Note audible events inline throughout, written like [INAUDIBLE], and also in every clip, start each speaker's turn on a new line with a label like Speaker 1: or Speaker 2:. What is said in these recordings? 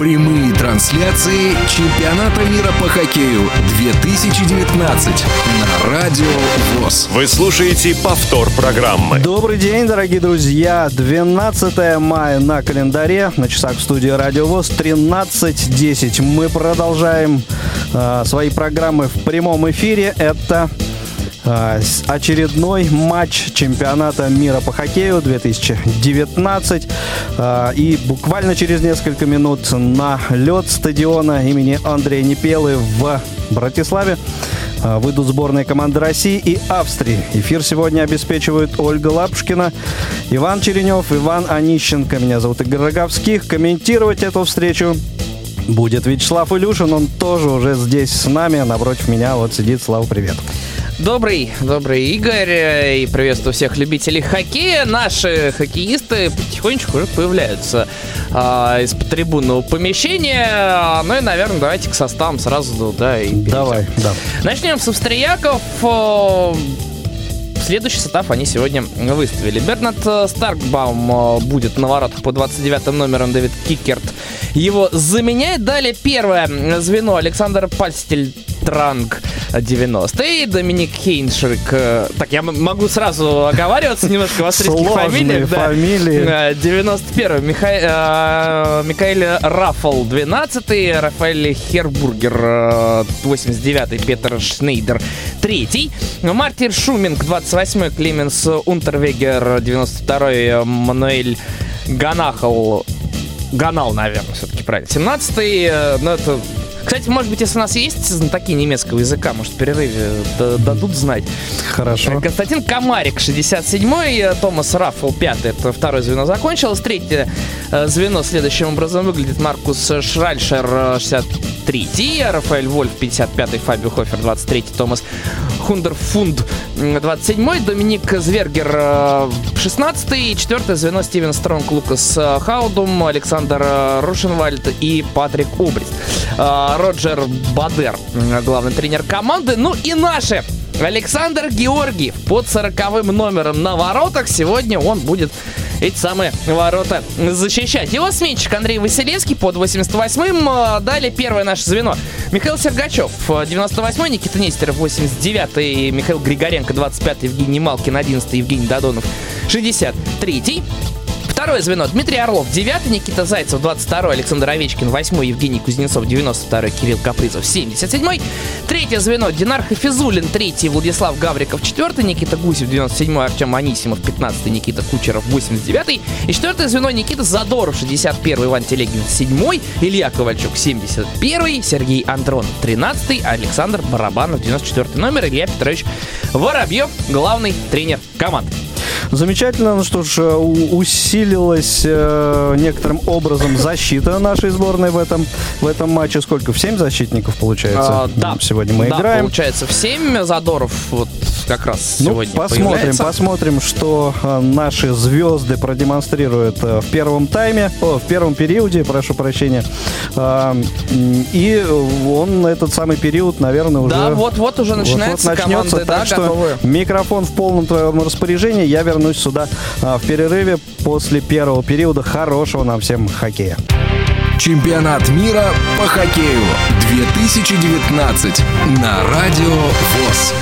Speaker 1: Прямые трансляции чемпионата мира по хоккею 2019 на Радио ВОЗ.
Speaker 2: Вы слушаете повтор программы.
Speaker 3: Добрый день, дорогие друзья. 12 мая на календаре. На часах в студии Радио ВОЗ 13.10. Мы продолжаем э, свои программы в прямом эфире. Это очередной матч чемпионата мира по хоккею 2019. А, и буквально через несколько минут на лед стадиона имени Андрея Непелы в Братиславе а, выйдут сборные команды России и Австрии. Эфир сегодня обеспечивают Ольга Лапушкина, Иван Черенев, Иван Онищенко. Меня зовут Игорь Роговских. Комментировать эту встречу будет Вячеслав Илюшин. Он тоже уже здесь с нами. Напротив меня вот сидит. Слава, привет.
Speaker 4: Добрый, добрый Игорь, и приветствую всех любителей хоккея. Наши хоккеисты потихонечку уже появляются э, из трибунного помещения. Ну и, наверное, давайте к составам сразу, да, и
Speaker 3: перейдем. Давай, да.
Speaker 4: Начнем с австрияков. Следующий состав они сегодня выставили. Бернард Старкбаум будет на воротах по 29 номерам. Дэвид Кикерт его заменяет. Далее первое звено Александр Пальстель Транг 90 и Доминик Хейншрик. Э, так, я могу сразу оговариваться немножко в австрийских фамилиях.
Speaker 3: Да. фамилии.
Speaker 4: 91 э, Миха... э, Михаил Раффл 12 Рафаэль Хербургер 89 Петр Шнейдер 3 Мартир Шуминг 28 Клеменс Унтервегер 92 Мануэль Ганахал Ганал, наверное, все-таки правильно. 17-й, э, ну это кстати, может быть, если у нас есть знатоки немецкого языка, может, в перерыве дадут знать.
Speaker 3: Хорошо.
Speaker 4: Э, Константин Комарик, 67-й, э, Томас Раффл, 5 это второе звено закончилось. Третье э, звено следующим образом выглядит Маркус Шральшер, 63-й, Рафаэль Вольф, 55-й, Фабио Хофер, 23-й, Томас Хундерфунд, 27-й, Доминик Звергер, 16-й, четвертое звено Стивен Стронг, Лукас Хаудум, Александр Рушенвальд и Патрик Убрист. Роджер Бадер, главный тренер команды. Ну и наши Александр Георгиев под сороковым номером на воротах. Сегодня он будет эти самые ворота защищать. Его сменщик Андрей Василевский под 88-м. А, далее первое наше звено. Михаил Сергачев, 98-й, Никита Нестеров, 89-й, Михаил Григоренко, 25-й, Евгений Малкин, 11-й, Евгений Додонов, 63-й. Второе звено. Дмитрий Орлов, 9 Никита Зайцев, 22 Александр Овечкин, 8 Евгений Кузнецов, 92 Кирилл Капризов, 77 Третье звено. Динар Хафизулин, 3 Владислав Гавриков, 4 Никита Гусев, 97 Артем Анисимов, 15 Никита Кучеров, 89 И четвертое звено. Никита Задоров, 61 Иван Телегин, 7 Илья Ковальчук, 71 Сергей Андронов, 13 Александр Барабанов, 94 номер, Илья Петрович Воробьев, главный тренер команды.
Speaker 3: Замечательно, ну что ж, э, усилилась э, некоторым образом защита нашей сборной в этом, в этом матче. Сколько? В 7 защитников получается? А,
Speaker 4: да.
Speaker 3: Сегодня мы
Speaker 4: да,
Speaker 3: играем.
Speaker 4: получается в 7. Задоров вот как раз
Speaker 3: ну,
Speaker 4: сегодня
Speaker 3: посмотрим,
Speaker 4: появляется.
Speaker 3: посмотрим, что э, наши звезды продемонстрируют э, в первом тайме, о, в первом периоде, прошу прощения. Э, и он этот самый период, наверное, уже...
Speaker 4: Да, вот-вот уже начинается
Speaker 3: вот, вот начнется,
Speaker 4: команды,
Speaker 3: так
Speaker 4: да,
Speaker 3: что
Speaker 4: готовы.
Speaker 3: микрофон в полном твоем распоряжении. Я вернусь сюда а, в перерыве после первого периода хорошего нам всем хоккея.
Speaker 1: Чемпионат мира по хоккею 2019 на Радио ВОЗ.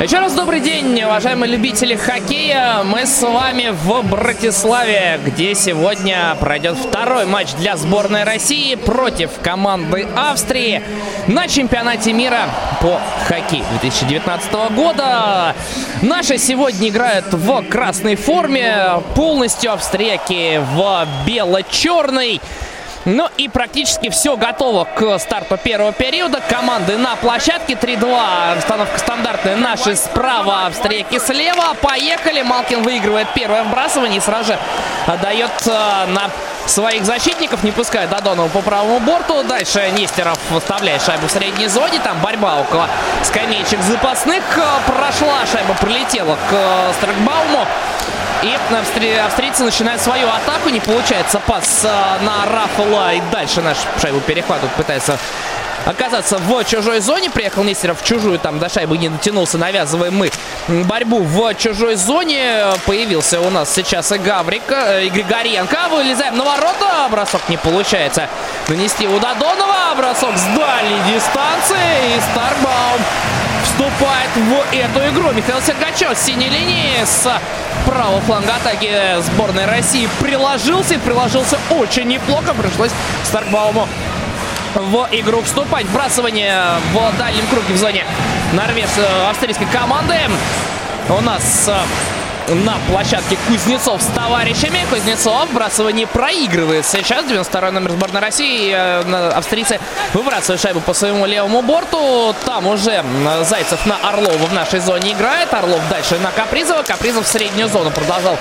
Speaker 4: Еще раз добрый день, уважаемые любители хоккея. Мы с вами в Братиславе, где сегодня пройдет второй матч для сборной России против команды Австрии на чемпионате мира по хоккею 2019 года. Наши сегодня играют в красной форме, полностью австрияки в бело-черной. Ну и практически все готово к старту первого периода. Команды на площадке 3-2. Установка стандартная. Наши справа, австрияки слева. Поехали. Малкин выигрывает первое вбрасывание и сразу же отдает э, на своих защитников, не пускает Додонова по правому борту. Дальше Нестеров выставляет шайбу в средней зоне. Там борьба около скамеечек запасных. Прошла шайба, прилетела к э, Стракбауму. И австри... австрийцы начинают свою атаку. Не получается пас э, на Рафала. И дальше наш шайбу перехватывает. Пытается оказаться в чужой зоне. Приехал Нестеров в чужую. Там до шайбы не дотянулся. Навязываем мы борьбу в чужой зоне. Появился у нас сейчас и Гаврик, э, и Григоренко. Вылезаем на ворота. Бросок не получается. Нанести у Додонова. Бросок с дальней дистанции. И Старбаум вступает в эту игру. Михаил Сергачев с синей линии с правого фланга атаки сборной России приложился. И приложился очень неплохо. Пришлось Старкбауму в игру вступать. Вбрасывание в дальнем круге в зоне норвеж австрийской команды. У нас на площадке Кузнецов с товарищами. Кузнецов вбрасывание проигрывает сейчас. 92 номер сборной России. Э, австрийцы выбрасывают шайбу по своему левому борту. Там уже Зайцев на Орлова в нашей зоне играет. Орлов дальше на Капризова. Капризов в среднюю зону продолжал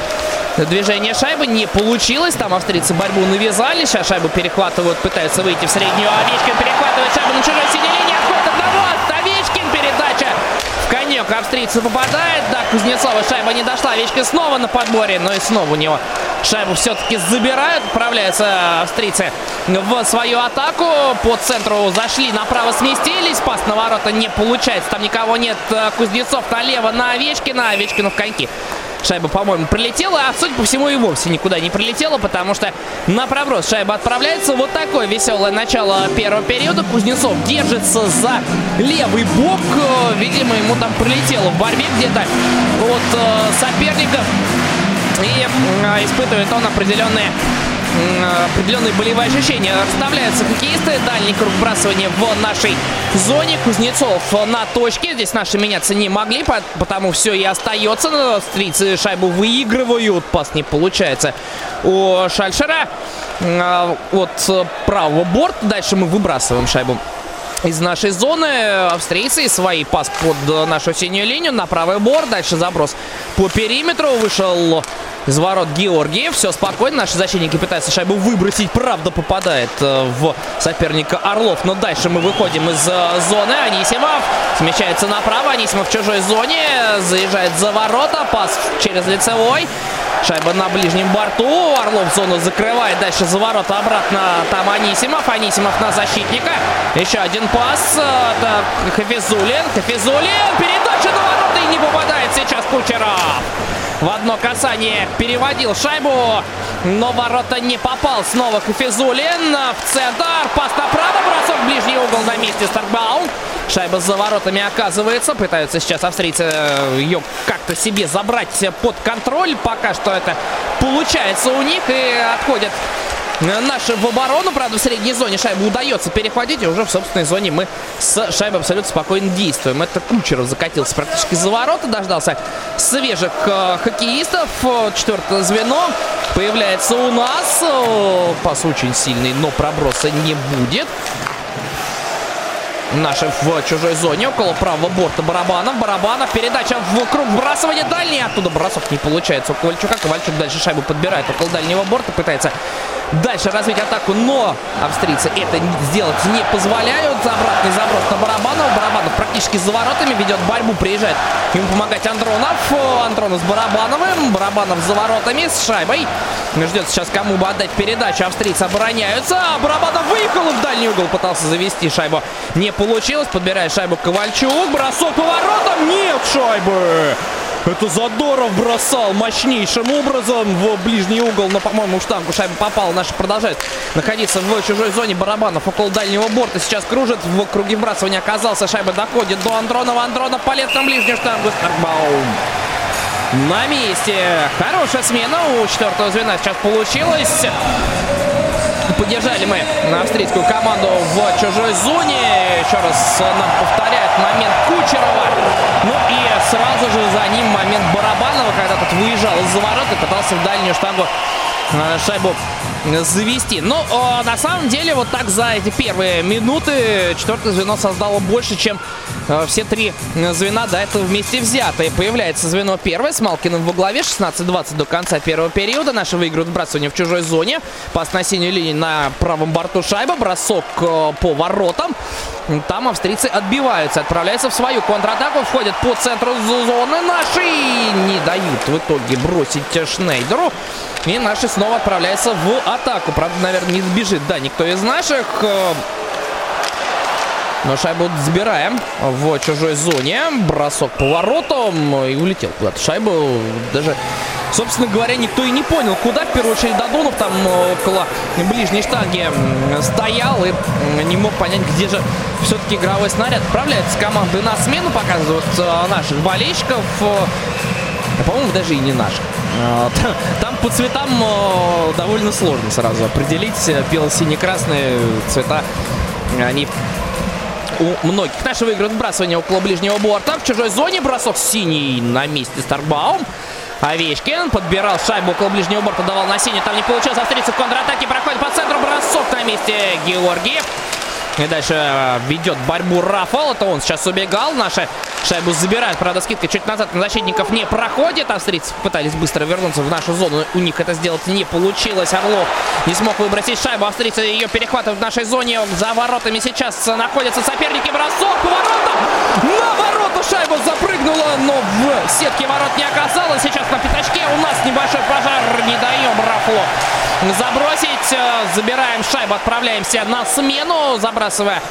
Speaker 4: движение шайбы. Не получилось. Там австрийцы борьбу навязали. Сейчас шайбу перехватывают, пытаются выйти в среднюю. Овечкин перехватывает шайбу на чужой синей линии. Отход одного. Овечкин передача конек австрийца попадает. Да, Кузнецова шайба не дошла. Овечкин снова на подборе, но и снова у него шайбу все-таки забирают. Отправляются австрийцы в свою атаку. По центру зашли, направо сместились. Пас на ворота не получается. Там никого нет. Кузнецов налево на Овечкина. Овечкину в коньки. Шайба, по-моему, прилетела, а судя по всему и вовсе никуда не прилетела, потому что на проброс шайба отправляется. Вот такое веселое начало первого периода. Кузнецов держится за левый бок. Видимо, ему там прилетело в борьбе где-то от э, соперников. И э, испытывает он определенные определенные болевые ощущения. Расставляются хоккеисты. Дальний круг вбрасывания в нашей зоне. Кузнецов на точке. Здесь наши меняться не могли, потому все и остается. Австрийцы шайбу выигрывают. Пас не получается у Шальшера. А, от правого борта. Дальше мы выбрасываем шайбу из нашей зоны. Австрийцы свои пас под нашу синюю линию на правый борт. Дальше заброс по периметру. Вышел из ворот Георгиев. Все спокойно. Наши защитники пытаются шайбу выбросить. Правда, попадает э, в соперника Орлов. Но дальше мы выходим из э, зоны. Анисимов смещается направо. Анисимов в чужой зоне. Заезжает за ворота. Пас через лицевой. Шайба на ближнем борту. Орлов зону закрывает. Дальше за ворота обратно. Там Анисимов. Анисимов на защитника. Еще один пас. Это Хафизулин. Хафизулин. Передача на ворота и не попадает сейчас Кучеров. В одно касание переводил шайбу, но ворота не попал. Снова Хафизулин в центр. Пас направо, бросок в ближний угол на месте Старкбаум. Шайба за воротами оказывается. Пытаются сейчас австрийцы э, ее как-то себе забрать под контроль. Пока что это получается у них и отходят наши в оборону. Правда, в средней зоне шайбу удается перехватить. И уже в собственной зоне мы с шайбой абсолютно спокойно действуем. Это Кучеров закатился практически за ворота. Дождался свежих э, хоккеистов. Четвертое звено появляется у нас. Пас очень сильный, но проброса не будет. Наши в чужой зоне, около правого борта Барабанов. Барабанов, передача в круг вбрасывания дальний. Оттуда бросок не получается у Ковальчука. Ковальчук дальше шайбу подбирает около дальнего борта. Пытается дальше развить атаку, но австрийцы это сделать не позволяют. Обратный заброс на Барабанова. Барабанов практически за воротами ведет борьбу. Приезжает ему помогать Андронов. Андронов с Барабановым. Барабанов за воротами с шайбой. Ждет сейчас кому бы отдать передачу. Австрийцы обороняются. Барабанов выехал в дальний угол. Пытался завести шайбу. Не получилось. Подбирает шайбу Ковальчук. Бросок по воротам. Нет шайбы. Это Задоров бросал мощнейшим образом в ближний угол, но, по-моему, штангу шайба попала. Наши продолжают находиться в чужой зоне барабанов около дальнего борта. Сейчас кружит в круге вбрасывания. Оказался, шайба доходит до Андронова. Андронов полет на ближнюю штангу. Старкбаум на месте. Хорошая смена у четвертого звена сейчас получилась. Поддержали мы австрийскую команду в чужой зоне. Еще раз нам повторяют момент Кучерова. Ну и сразу же за ним момент Барабанова, когда тот выезжал из-за ворот и пытался в дальнюю штангу шайбу завести. Но ну, на самом деле вот так за эти первые минуты четвертое звено создало больше, чем э, все три звена до этого вместе взятые. Появляется звено первое с Малкиным во главе. 16-20 до конца первого периода. Наши выигрывают вбрасывание в чужой зоне. Пас на синюю линию на правом борту шайба. Бросок э, по воротам. Там австрийцы отбиваются. Отправляются в свою контратаку. Входят по центру зоны. Наши не дают в итоге бросить Шнейдеру. И наши снова отправляются в атаку. Правда, наверное, не сбежит, да, никто из наших. Но шайбу забираем в чужой зоне. Бросок поворотом и улетел куда-то. Шайбу даже, собственно говоря, никто и не понял, куда. В первую очередь Додонов там около ближней штанги стоял и не мог понять, где же все-таки игровой снаряд. Отправляется команды на смену, показывают э, наших болельщиков. По-моему, даже и не наших. Э, там по цветам довольно сложно сразу определить. Бело-сине-красные цвета, они у многих. Наши выиграют вбрасывание около ближнего борта. В чужой зоне бросок синий на месте Старбаум. Овечкин подбирал шайбу около ближнего борта, давал на синий. Там не получилось. Австрийцы в контратаке проходит по центру. Бросок на месте Георгиев. И дальше э, ведет борьбу Рафал. Это он сейчас убегал. Наши шайбу забирают. Правда, скидка чуть назад на защитников не проходит. Австрийцы пытались быстро вернуться в нашу зону. У них это сделать не получилось. Орлов не смог выбросить шайбу. Австрийцы ее перехватывают в нашей зоне. За воротами сейчас находятся соперники. Бросок по. На ворота шайба запрыгнула, но в сетке ворот не оказалось. Сейчас на пятачке у нас небольшой пожар. Не даем Рафлу забросить. Забираем шайбу, отправляемся на смену, забрасывая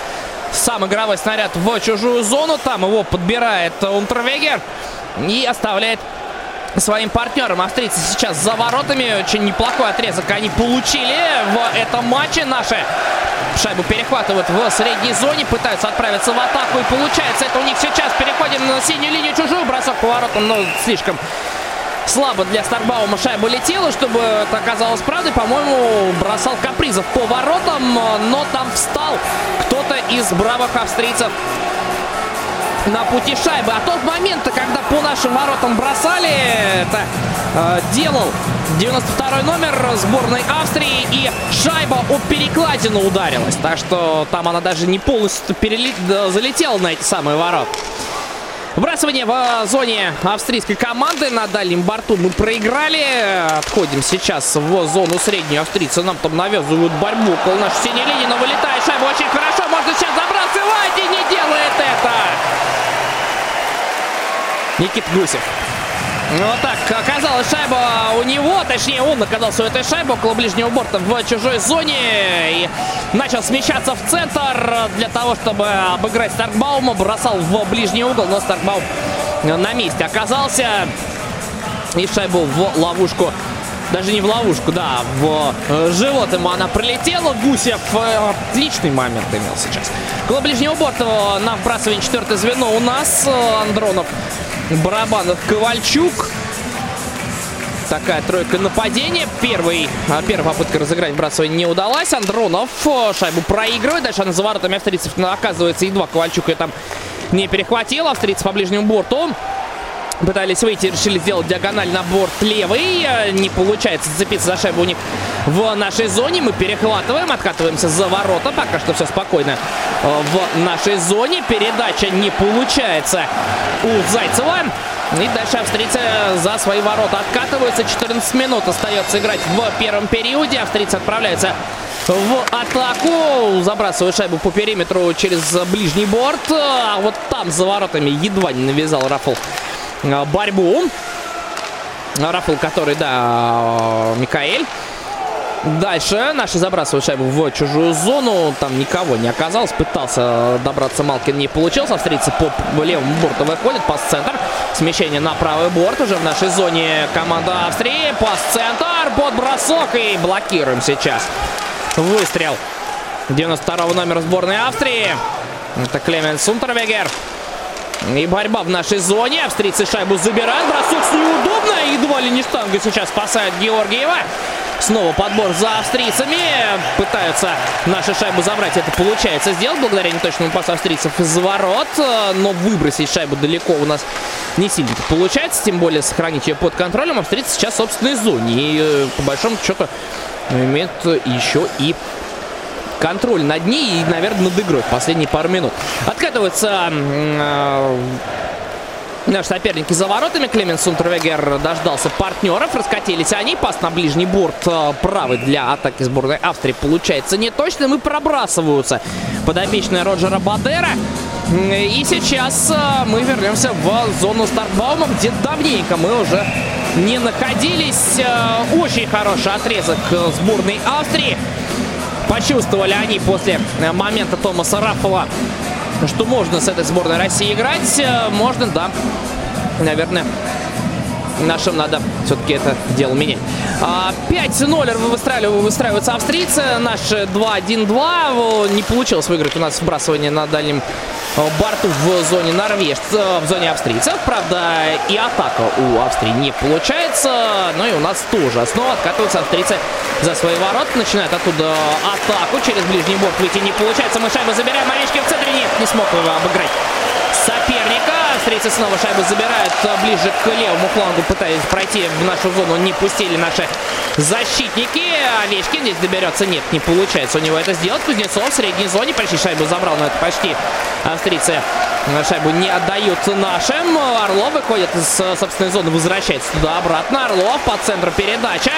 Speaker 4: сам игровой снаряд в чужую зону. Там его подбирает Унтервегер и оставляет своим партнерам. Австрийцы сейчас за воротами. Очень неплохой отрезок они получили в этом матче. Наши шайбу перехватывают в средней зоне. Пытаются отправиться в атаку. И получается это у них сейчас. Переходим на синюю линию чужую. Бросок поворотом, но слишком слабо для Старбаума шайба летела, чтобы это оказалось правдой. По-моему, бросал капризов по воротам, но там встал кто-то из бравых австрийцев на пути шайбы. А тот момент, когда по нашим воротам бросали, это э, делал 92 номер сборной Австрии. И шайба о перекладину ударилась. Так что там она даже не полностью перелет... залетела на эти самые ворота. Вбрасывание в зоне австрийской команды. На дальнем борту мы проиграли. Отходим сейчас в зону среднюю. Австрийцы нам там навязывают борьбу около нашей синей линии. Но вылетает шайба очень хорошо. Можно сейчас забрасывать и не делает это. Никит Гусев. Вот так, оказалась шайба у него, точнее он оказался у этой шайбы около ближнего борта в чужой зоне. И начал смещаться в центр для того, чтобы обыграть Старкбаума, бросал в ближний угол, но Старкбаум на месте оказался. И шайбу в ловушку даже не в ловушку, да, в э, живот ему она прилетела. Гусев э, отличный момент имел сейчас. Около ближнего борта на вбрасывание четвертое звено у нас. Э, Андронов Барабанов Ковальчук. Такая тройка нападения. Первый, а, первая попытка разыграть вбрасывание не удалась. Андронов шайбу проигрывает. Дальше она за воротами австрийцев оказывается едва Ковальчук ее там не перехватил. Австрийцы по ближнему борту. Пытались выйти, решили сделать диагональ на борт левый. Не получается зацепиться за шайбу у них в нашей зоне. Мы перехватываем, откатываемся за ворота. Пока что все спокойно в нашей зоне. Передача не получается у Зайцева. И дальше австрийцы за свои ворота откатываются. 14 минут остается играть в первом периоде. Австрийцы отправляются в атаку. Забрасывают шайбу по периметру через ближний борт. А вот там за воротами едва не навязал Рафл Э, борьбу. Рафл, который, да, Микаэль. Дальше наши забрасывают шайбу в чужую зону. Там никого не оказалось. Пытался добраться Малкин, не получилось. Австрийцы по левому борту выходят. Пас-центр. Смещение на правый борт. Уже в нашей зоне команда Австрии. Пас-центр. Под бросок. И блокируем сейчас. Выстрел 92 номера сборной Австрии. Это Клемен Сунтервегер. И борьба в нашей зоне. Австрийцы шайбу забирают. Бросок с неудобно. Едва ли не штанга сейчас спасает Георгиева. Снова подбор за австрийцами. Пытаются наши шайбу забрать. Это получается сделать благодаря неточному пасу австрийцев из ворот. Но выбросить шайбу далеко у нас не сильно получается. Тем более сохранить ее под контролем. Австрийцы сейчас в собственной зоне. И э, по большому счету имеют еще и контроль над ней и, наверное, над игрой последние пару минут. Откатывается э, Наши соперники за воротами. Клемен Сунтервегер дождался партнеров. Раскатились они. Пас на ближний борт э, правый для атаки сборной Австрии получается неточным и пробрасываются подопечные Роджера Бадера. И сейчас э, мы вернемся в зону стартбаума, где давненько мы уже не находились. Э, очень хороший отрезок сборной Австрии. Почувствовали они после э, момента Томаса Раффала что можно с этой сборной России играть. Э, можно, да. Наверное, нашим надо все-таки это дело менять. 5-0 выстраиваются, выстраиваются австрийцы. Наши 2-1-2. Не получилось выиграть у нас вбрасывание на дальнем э, борту в зоне норвежцев, э, в зоне австрийцев. Правда, и атака у Австрии не получается. Но и у нас тоже. Снова откатываются австрийцы за свои ворота. Начинают оттуда атаку. Через ближний борт выйти не получается. Мы шайбу забираем. Марички в центре. Нет, не смог его обыграть. Австрийцы снова шайбу забирают ближе к левому флангу, пытаясь пройти в нашу зону. Не пустили наши защитники. Овечкин здесь доберется. Нет, не получается у него это сделать. Кузнецов в средней зоне почти шайбу забрал, но это почти австрийцы шайбу не отдают нашим. Орлов выходит из собственной зоны, возвращается туда-обратно. Орлов по центру передача.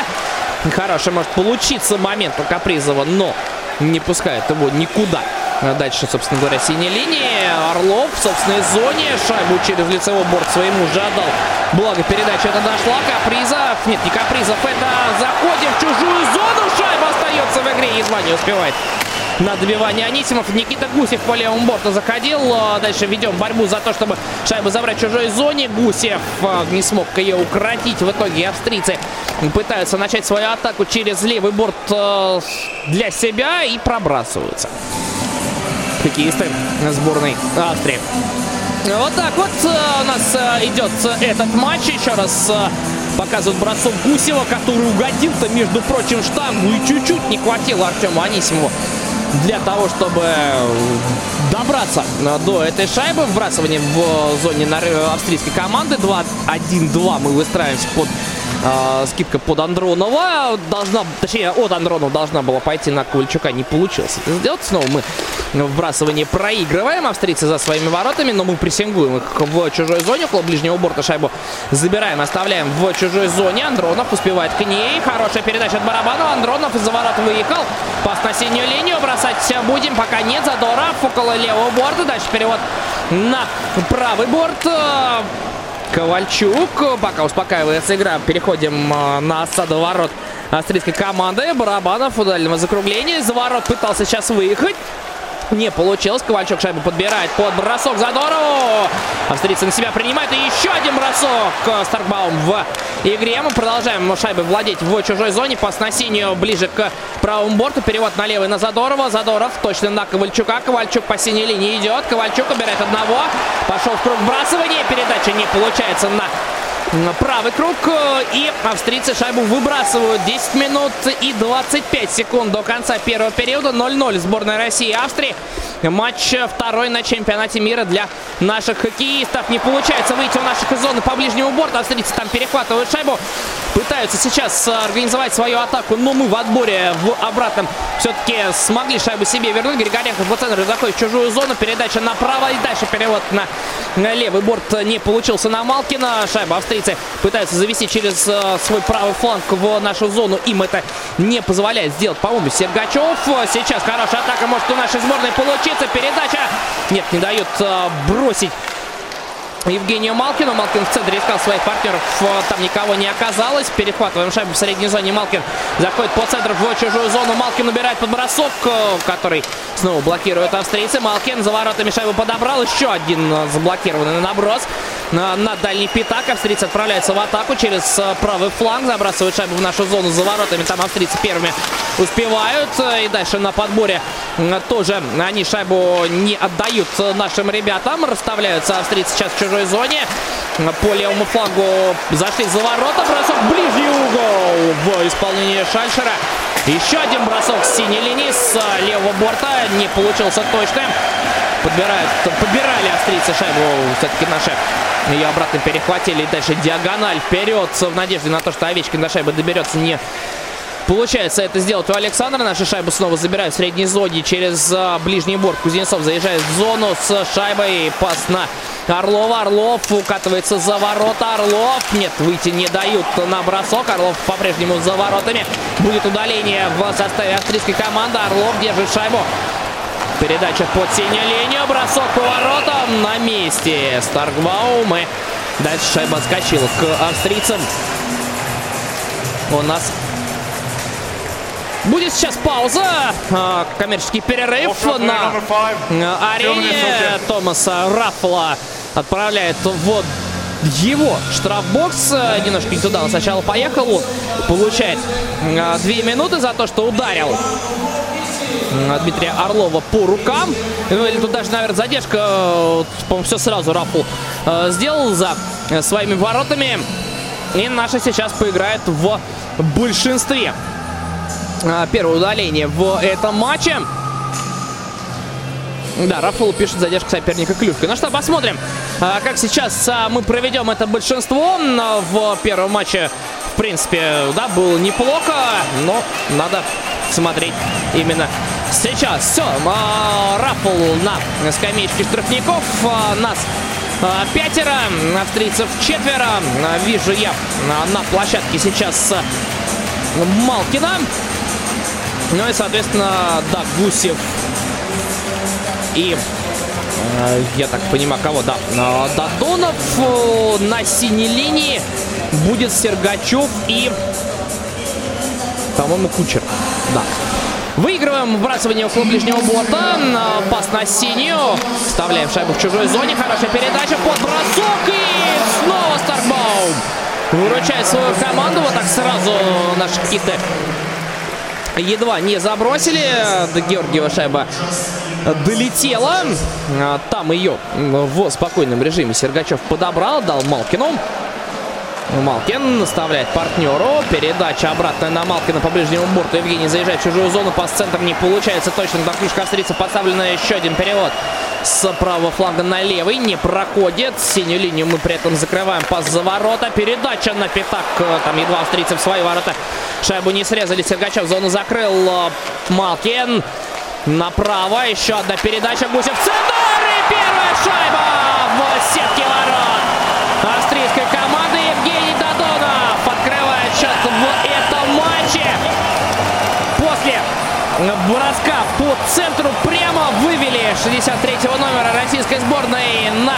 Speaker 4: Хороший может получиться момент у Капризова, но не пускает его никуда. Дальше, собственно говоря, синяя линия. Орлов в собственной зоне. Шайбу через лицевой борт своему же отдал. Благо передача это дошла. Капризов. Нет, не Капризов. Это заходим в чужую зону. Шайба остается в игре. Едва не успевает на добивание Анисимов. Никита Гусев по левому борту заходил. Дальше ведем борьбу за то, чтобы шайбу забрать в чужой зоне. Гусев а, не смог ее укротить. В итоге австрийцы пытаются начать свою атаку через левый борт э, для себя и пробрасываются хоккеисты сборной Австрии. Вот так вот у нас идет этот матч. Еще раз показывают бросок Гусева, который угодил-то, между прочим, штангу. И чуть-чуть не хватило Артему Анисимову для того, чтобы добраться до этой шайбы. Вбрасывание в зоне австрийской команды. 2-1-2 мы выстраиваемся под э, скидка под Андронова. Должна, точнее, от Андронова должна была пойти на Ковальчука. Не получилось это сделать. Снова мы вбрасывание проигрываем. Австрийцы за своими воротами, но мы прессингуем их в чужой зоне. Около ближнего борта шайбу забираем, оставляем в чужой зоне. Андронов успевает к ней. Хорошая передача от Барабанова. Андронов из-за ворот выехал. Пас на синюю линию. Бросать будем. Пока нет. Задоров около левого борта. Дальше перевод на правый борт. Ковальчук. Пока успокаивается игра, переходим а, на осаду ворот австрийской команды. Барабанов в дальнем закруглении. За ворот пытался сейчас выехать. Не получилось. Ковальчук шайбу подбирает под бросок Задорову. Австрийцы на себя принимают. И еще один бросок Старкбаум в игре. Мы продолжаем шайбы владеть в чужой зоне. По сносению ближе к правому борту. Перевод на левый на Задорова. Задоров точно на Ковальчука. Ковальчук по синей линии идет. Ковальчук убирает одного. Пошел в круг бросывания. Передача не получается на правый круг. И австрийцы шайбу выбрасывают. 10 минут и 25 секунд до конца первого периода. 0-0 сборная России и Австрии. Матч второй на чемпионате мира для наших хоккеистов. Не получается выйти у наших из зоны по ближнему борту. Австрийцы там перехватывают шайбу. Пытаются сейчас организовать свою атаку. Но мы в отборе в обратном все-таки смогли шайбу себе вернуть. Григоренков по центру заходит в чужую зону. Передача направо и дальше перевод на, на левый борт не получился на Малкина. Шайба австрийцы пытаются завести через э, свой правый фланг в нашу зону. Им это не позволяет сделать, по-моему, Сергачев. Сейчас хорошая атака может у нашей сборной получиться. Передача. Нет, не дает э, бросить Евгению Малкину. Малкин в центре искал своих партнеров. Там никого не оказалось. Перехватываем шайбу в средней зоне. Малкин заходит по центру в чужую зону. Малкин убирает под бросок, э, который снова блокирует австрийцы. Малкин за воротами шайбу подобрал. Еще один э, заблокированный наброс на, дальний пятак. Австрийцы отправляются в атаку через э, правый фланг. Забрасывают шайбу в нашу зону за воротами. Там австрийцы первыми успевают. И дальше на подборе тоже они шайбу не отдают нашим ребятам. Расставляются австрийцы сейчас в чужой чужой зоне. По левому флангу зашли за ворота. Бросок ближний угол в исполнении Шальшера. Еще один бросок с синей линии с левого борта. Не получился точным. Подбирают, подбирали австрийцы шайбу. Все-таки наши ее обратно перехватили. И дальше диагональ вперед в надежде на то, что Овечкин до шайбы доберется не Получается это сделать у Александра. Наши шайбы снова забирают в средней зоне через а, ближний борт. Кузнецов заезжает в зону с шайбой. Пас на Орлова. Орлов укатывается за ворота. Орлов. Нет, выйти не дают на бросок. Орлов по-прежнему за воротами. Будет удаление в составе австрийской команды. Орлов держит шайбу. Передача под синюю линию. Бросок по воротам на месте. Старкбаум. И дальше шайба отскочила к австрийцам. У нас Будет сейчас пауза, а, коммерческий перерыв на э, арене. Томаса Раффла отправляет в его штрафбокс. Э, немножко не туда он сначала поехал. Получает э, две минуты за то, что ударил Дмитрия Орлова по рукам. Ну, или тут даже, наверное, задержка. По-моему, все сразу Рафл сделал за своими воротами. И наши сейчас поиграют в большинстве. Первое удаление в этом матче. Да, Рафул пишет задержка соперника клюшкой. Ну что, посмотрим, а, как сейчас а, мы проведем это большинство. В первом матче, в принципе, да, было неплохо, но надо смотреть именно сейчас. Все, а, Рафул на скамеечке штрафников. Нас пятеро, австрийцев четверо. Вижу я на площадке сейчас Малкина. Ну и, соответственно, да, Гусев и э, я так понимаю, кого, да, Дадонов э, на синей линии будет Сергачев и, по-моему, Кучер, да. Выигрываем вбрасывание около ближнего борта. Пас на синюю. Вставляем шайбу в чужой зоне. Хорошая передача под бросок. И снова. Выручает свою команду. Вот так сразу наши киты едва не забросили. До Георгиева шайба долетела. А, там ее в спокойном режиме Сергачев подобрал, дал Малкину. Малкин наставляет партнеру. Передача обратная на Малкина по ближнему борту. Евгений заезжает в чужую зону. Пас центр не получается точно. Там клюшка австрийцев подставлена. Еще один перевод с правого фланга на левый. Не проходит. Синюю линию мы при этом закрываем. Пас за ворота. Передача на пятак. Там едва австрийцы в свои ворота. Шайбу не срезали. Сергачев зону закрыл. Малкин. Направо. Еще одна передача. Гусев. Центр. И первая шайба в сетке ворот. Австрийской команды броска по центру прямо вывели 63-го номера российской сборной на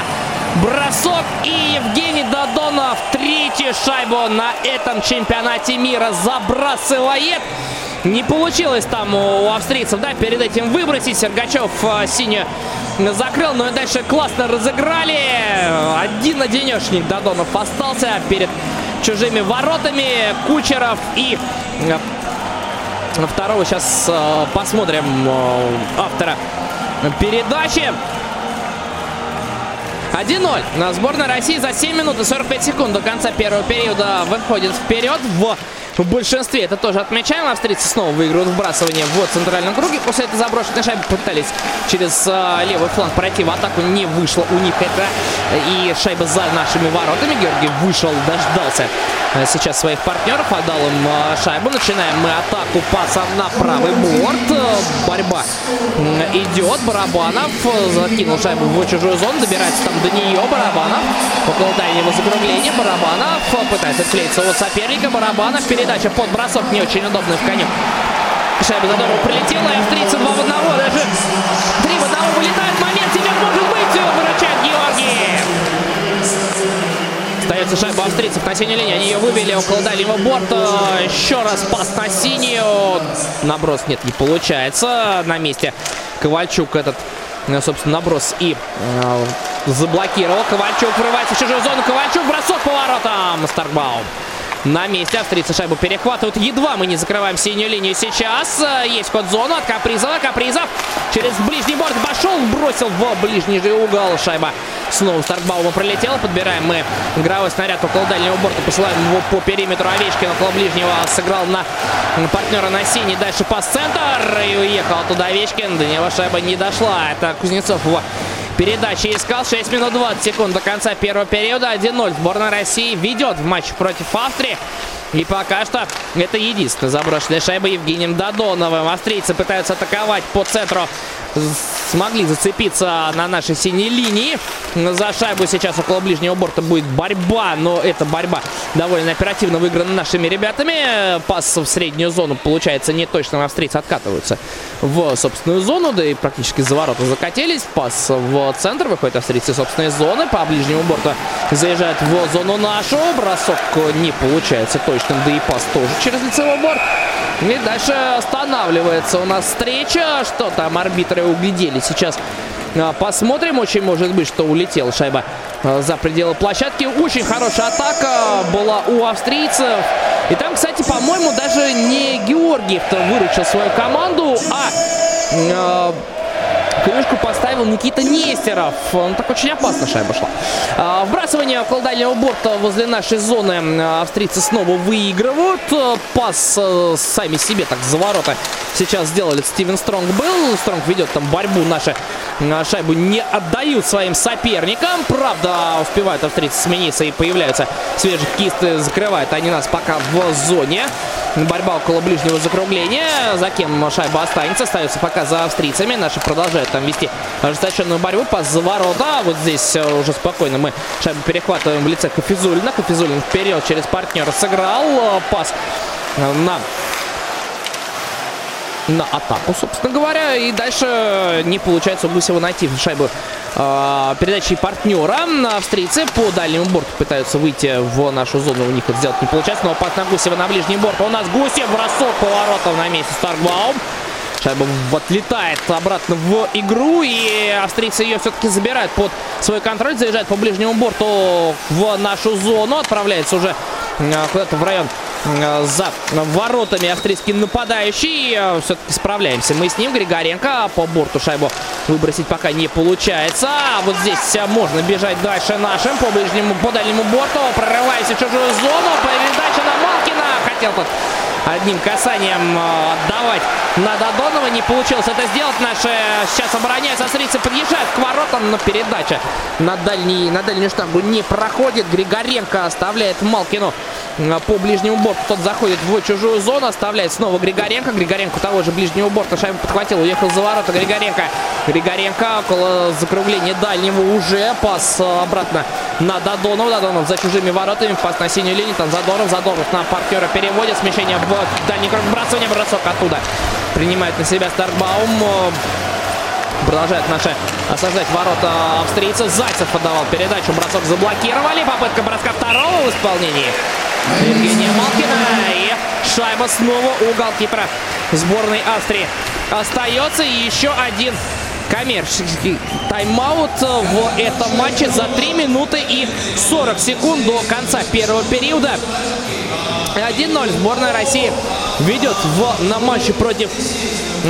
Speaker 4: бросок. И Евгений Дадонов третью шайбу на этом чемпионате мира забрасывает. Не получилось там у австрийцев, да, перед этим выбросить. Сергачев э, синюю закрыл, но и дальше классно разыграли. Один одинешник Дадонов остался перед чужими воротами. Кучеров и э, второго сейчас э, посмотрим автора передачи. 1-0 на сборной России за 7 минут и 45 секунд до конца первого периода выходит вперед в в большинстве это тоже отмечаем. Австрийцы снова выигрывают вбрасывание в центральном круге. После этой заброшенной шайбы пытались через э, левый фланг пройти в атаку. Не вышло у них это. И шайба за нашими воротами. Георгий вышел, дождался э, сейчас своих партнеров. Отдал им э, шайбу. Начинаем мы атаку пасом на правый борт. Борьба идет. Барабанов закинул шайбу в чужую зону. Добирается там до нее. Барабанов около дальнего закругления. Барабанов пытается отклеиться от соперника. Барабанов перед передача под бросок не очень удобный в коню. Шайба задорого прилетела, и австрийцы 2 в 1, даже 3 в 1 вылетает момент, теперь может быть, выручает Георгий. Остается шайба австрийцев на синей линии. Они ее вывели около дальнего борта. Еще раз пас на синюю. Наброс нет, не получается. На месте Ковальчук этот, собственно, наброс и э, заблокировал. Ковальчук врывается в чужую зону. Ковальчук бросок поворотом. Старкбаум на месте. Австрийцы шайбу перехватывают. Едва мы не закрываем синюю линию сейчас. Есть ход зону от Капризова. Капризов через ближний борт пошел, бросил в ближний же угол. Шайба снова Старкбаума пролетела. Подбираем мы игровой снаряд около дальнего борта. Посылаем его по периметру. Овечкин около ближнего сыграл на партнера на синий. Дальше пас-центр. И уехал туда Овечкин. До него шайба не дошла. Это Кузнецов его Передача искал. 6 минут 20 секунд до конца первого периода. 1-0. Сборная России ведет в матче против Австрии. И пока что это единственная заброшенная шайба Евгением Додоновым. Австрийцы пытаются атаковать по центру. Смогли зацепиться на нашей синей линии. За шайбу сейчас около ближнего борта будет борьба. Но эта борьба довольно оперативно выиграна нашими ребятами. Пас в среднюю зону получается не точно. Австрийцы откатываются в собственную зону. Да и практически за ворота закатились. Пас в центр. Выходит австрийцы собственной зоны. По ближнему борту заезжают в зону нашу. Бросок не получается точно точным, да и пас тоже через лицевой борт. И дальше останавливается у нас встреча. Что там арбитры углядели сейчас. А, посмотрим. Очень может быть, что улетела шайба а, за пределы площадки. Очень хорошая атака была у австрийцев. И там, кстати, по-моему, даже не Георгиев-то выручил свою команду, а, а Клюшку поставил Никита Нестеров. Он так очень опасно шайба шла. А, вбрасывание около дальнего борта возле нашей зоны австрийцы снова выигрывают. Пас э, сами себе так за ворота сейчас сделали. Стивен Стронг был. Стронг ведет там борьбу. Наши шайбу не отдают своим соперникам. Правда, успевают австрийцы смениться и появляются свежие кисты. Закрывают они нас пока в зоне. Борьба около ближнего закругления. За кем шайба останется. Остается пока за австрийцами. Наши продолжают там вести ожесточенную борьбу. Пас за ворота. Вот здесь э, уже спокойно мы шайбу перехватываем в лице Хафизулина. Хафизулин вперед через партнера сыграл. Э, пас на на атаку, собственно говоря. И дальше не получается у Гусева найти шайбу э, передачи партнера. Австрийцы по дальнему борту пытаются выйти в нашу зону. У них это сделать не получается. Но пас на Гусева на ближний борт. У нас Гусев бросок поворотов на месте Старкбаум. Шайба отлетает обратно в игру. И австрийцы ее все-таки забирают под свой контроль. Заезжает по ближнему борту в нашу зону. Отправляется уже э, куда-то в район Э, за воротами австрийский нападающий. Э, Все-таки справляемся мы с ним. Григоренко по борту шайбу выбросить пока не получается. А вот здесь можно бежать дальше нашим по ближнему, по дальнему борту. Прорываясь в чужую зону. Передача на Малкина. Хотел тут одним касанием отдавать на Додонова. Не получилось это сделать. Наши сейчас обороняются. Австрийцы подъезжают к воротам, но передача на, дальний, на дальнюю штангу не проходит. Григоренко оставляет Малкину по ближнему борту. Тот заходит в чужую зону, оставляет снова Григоренко. Григоренко того же ближнего борта шайбу подхватил, уехал за ворота Григоренко. Григоренко около закругления дальнего уже. Пас обратно на Додонова. Додонов за чужими воротами. Пас на синюю линию. Там Задоров. Задоров на партнера переводит. Смещение в дальний круг. Бросание. Бросок оттуда. Принимает на себя Старкбаум. Продолжает наши осаждать ворота австрийцев. Зайцев подавал передачу. Бросок заблокировали. Попытка броска второго в исполнении. Евгения Малкина. И шайба снова у голкипера сборной Австрии. Остается еще один коммерческий тайм-аут в этом матче за 3 минуты и 40 секунд до конца первого периода. 1-0 сборная России ведет в, на матче против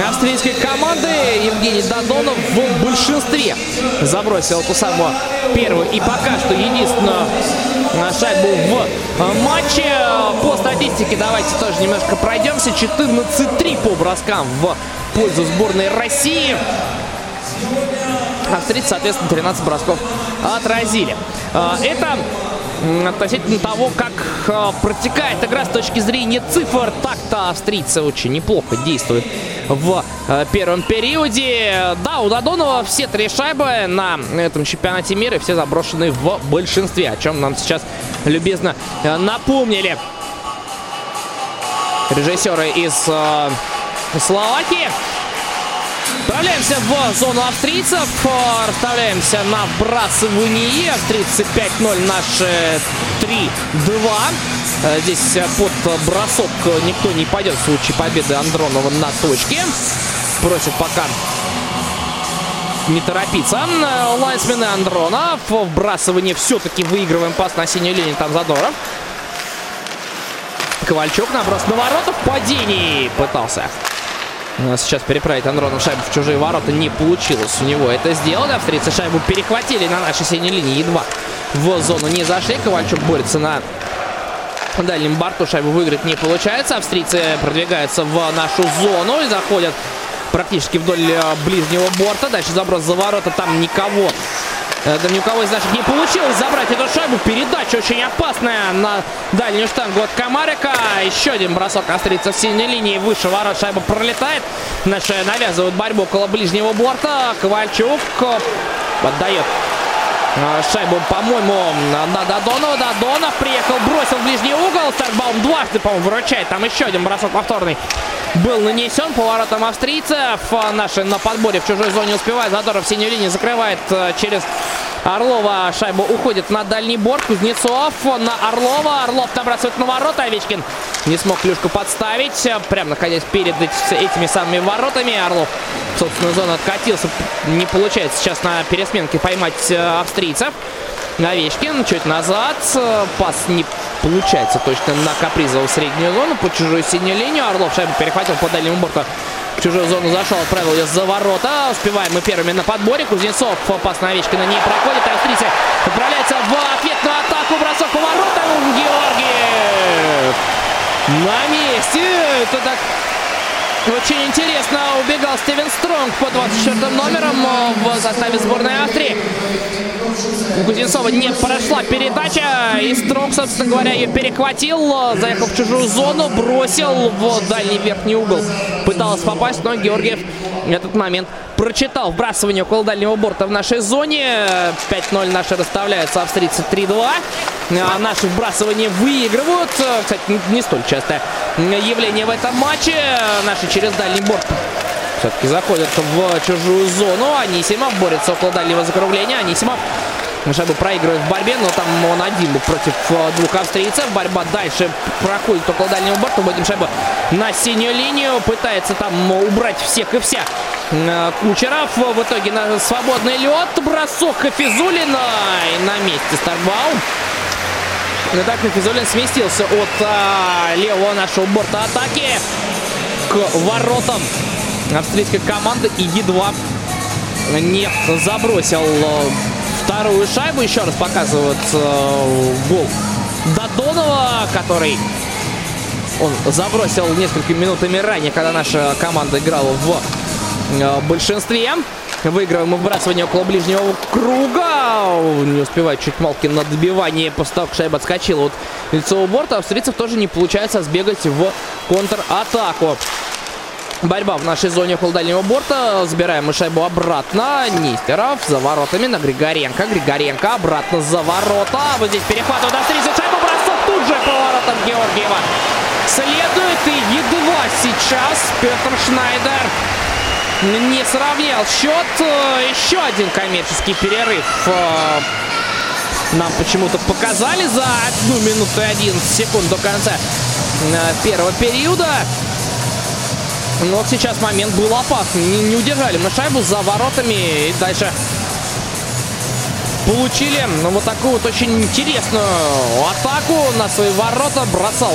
Speaker 4: австрийской команды. Евгений Додонов в большинстве забросил ту самую первую и пока что единственную шайбу в матче. По статистике давайте тоже немножко пройдемся. 14-3 по броскам в пользу сборной России. Австрийцы, соответственно, 13 бросков отразили. А, это относительно того, как э, протекает игра с точки зрения цифр. Так-то австрийцы очень неплохо действуют в э, первом периоде. Да, у Додонова все три шайбы на этом чемпионате мира, все заброшены в большинстве, о чем нам сейчас любезно э, напомнили режиссеры из Словакии. Отправляемся в зону австрийцев. Расставляемся на вбрасывании. Австрийцы 5-0, наши 3-2. Здесь под бросок никто не пойдет в случае победы Андронова на точке. Просит пока не торопиться. Лайнсмены Андронов. Вбрасывание все-таки выигрываем пас на синюю линию. Там Задоров. Ковальчук наброс на ворота в падении пытался Сейчас переправить Андронов шайбу в чужие ворота не получилось у него это сделать. Австрийцы шайбу перехватили на нашей синей линии. Едва в зону не зашли. Ковальчук борется на дальнем борту. Шайбу выиграть не получается. Австрийцы продвигаются в нашу зону и заходят практически вдоль э, ближнего борта. Дальше заброс за ворота. Там никого Э, да ни у кого из наших не получилось забрать эту шайбу. Передача очень опасная на дальнюю штангу от Комарика. Еще один бросок остается в синей линии. Выше ворот шайба пролетает. Наши навязывают борьбу около ближнего борта. Ковальчук отдает э, шайбу, по-моему, на Додонова. Додонов приехал, бросил в ближний угол. Старкбаум дважды, по-моему, выручает. Там еще один бросок повторный был нанесен поворотом австрийцев. Наши на подборе в чужой зоне успевают. Задоров синюю линию закрывает э, через Орлова шайба уходит на дальний борт. Кузнецов на Орлова. Орлов набрасывает на ворота. Овечкин не смог клюшку подставить. Прям находясь перед этими самыми воротами. Орлов в собственную зону откатился. Не получается сейчас на пересменке поймать э, австрийцев. Овечкин чуть назад. Пас не получается точно на Капризову среднюю зону. По чужую синюю линию. Орлов шайбу перехватил по дальнему борту. В чужую зону зашел, отправил ее за ворота. Успеваем мы первыми на подборе. Кузнецов пас на Овечкина не проходит. Австрийцы отправляется в ответную атаку. Бросок по воротам. Георгиев на месте. Это так очень интересно убегал Стивен Стронг по 24 номером в составе сборной Австрии. У Кузнецова не прошла передача. И Стронг, собственно говоря, ее перехватил. Заехал в чужую зону, бросил в дальний верхний угол. Пытался попасть, но Георгиев этот момент прочитал. Вбрасывание около дальнего борта в нашей зоне. 5-0 наши расставляются. Австрийцы 3-2. А наши вбрасывания выигрывают. Кстати, не столь частое явление в этом матче. Наши через дальний борт все-таки заходят в чужую зону. Анисимов борется около дальнего закругления. Анисимов Шайбу проигрывает в борьбе, но там он один был против э, двух австрийцев. Борьба дальше проходит около дальнего борта. Вводим шайбу на синюю линию. Пытается там убрать всех и вся. Э, Кучеров в итоге на свободный лед. Бросок Хафизулина. И на месте Старбаум. И так Хафизулин сместился от а, левого нашего борта атаки к воротам австрийской команды и едва не забросил э, вторую шайбу. Еще раз показывают э, гол Додонова, который он забросил несколькими минутами ранее, когда наша команда играла в э, большинстве. Выигрываем мы выбрасывание около ближнего круга. Не успевает чуть Малкин на добивание после того, как шайба отскочила от лицевого борта. Австрийцев тоже не получается сбегать в контратаку. Борьба в нашей зоне около дальнего борта. Забираем мы шайбу обратно. Нестеров за воротами на Григоренко. Григоренко обратно за ворота. Вот здесь перехватывает австрийцы. Шайбу бросок тут же по воротам Георгиева. Следует и едва сейчас Петр Шнайдер не сравнял счет. Еще один коммерческий перерыв э, нам почему-то показали за одну минуту и 11 секунд до конца э, первого периода. Но сейчас момент был опасный. Не удержали мы шайбу за воротами. И дальше получили ну, вот такую вот очень интересную атаку на свои ворота. Бросал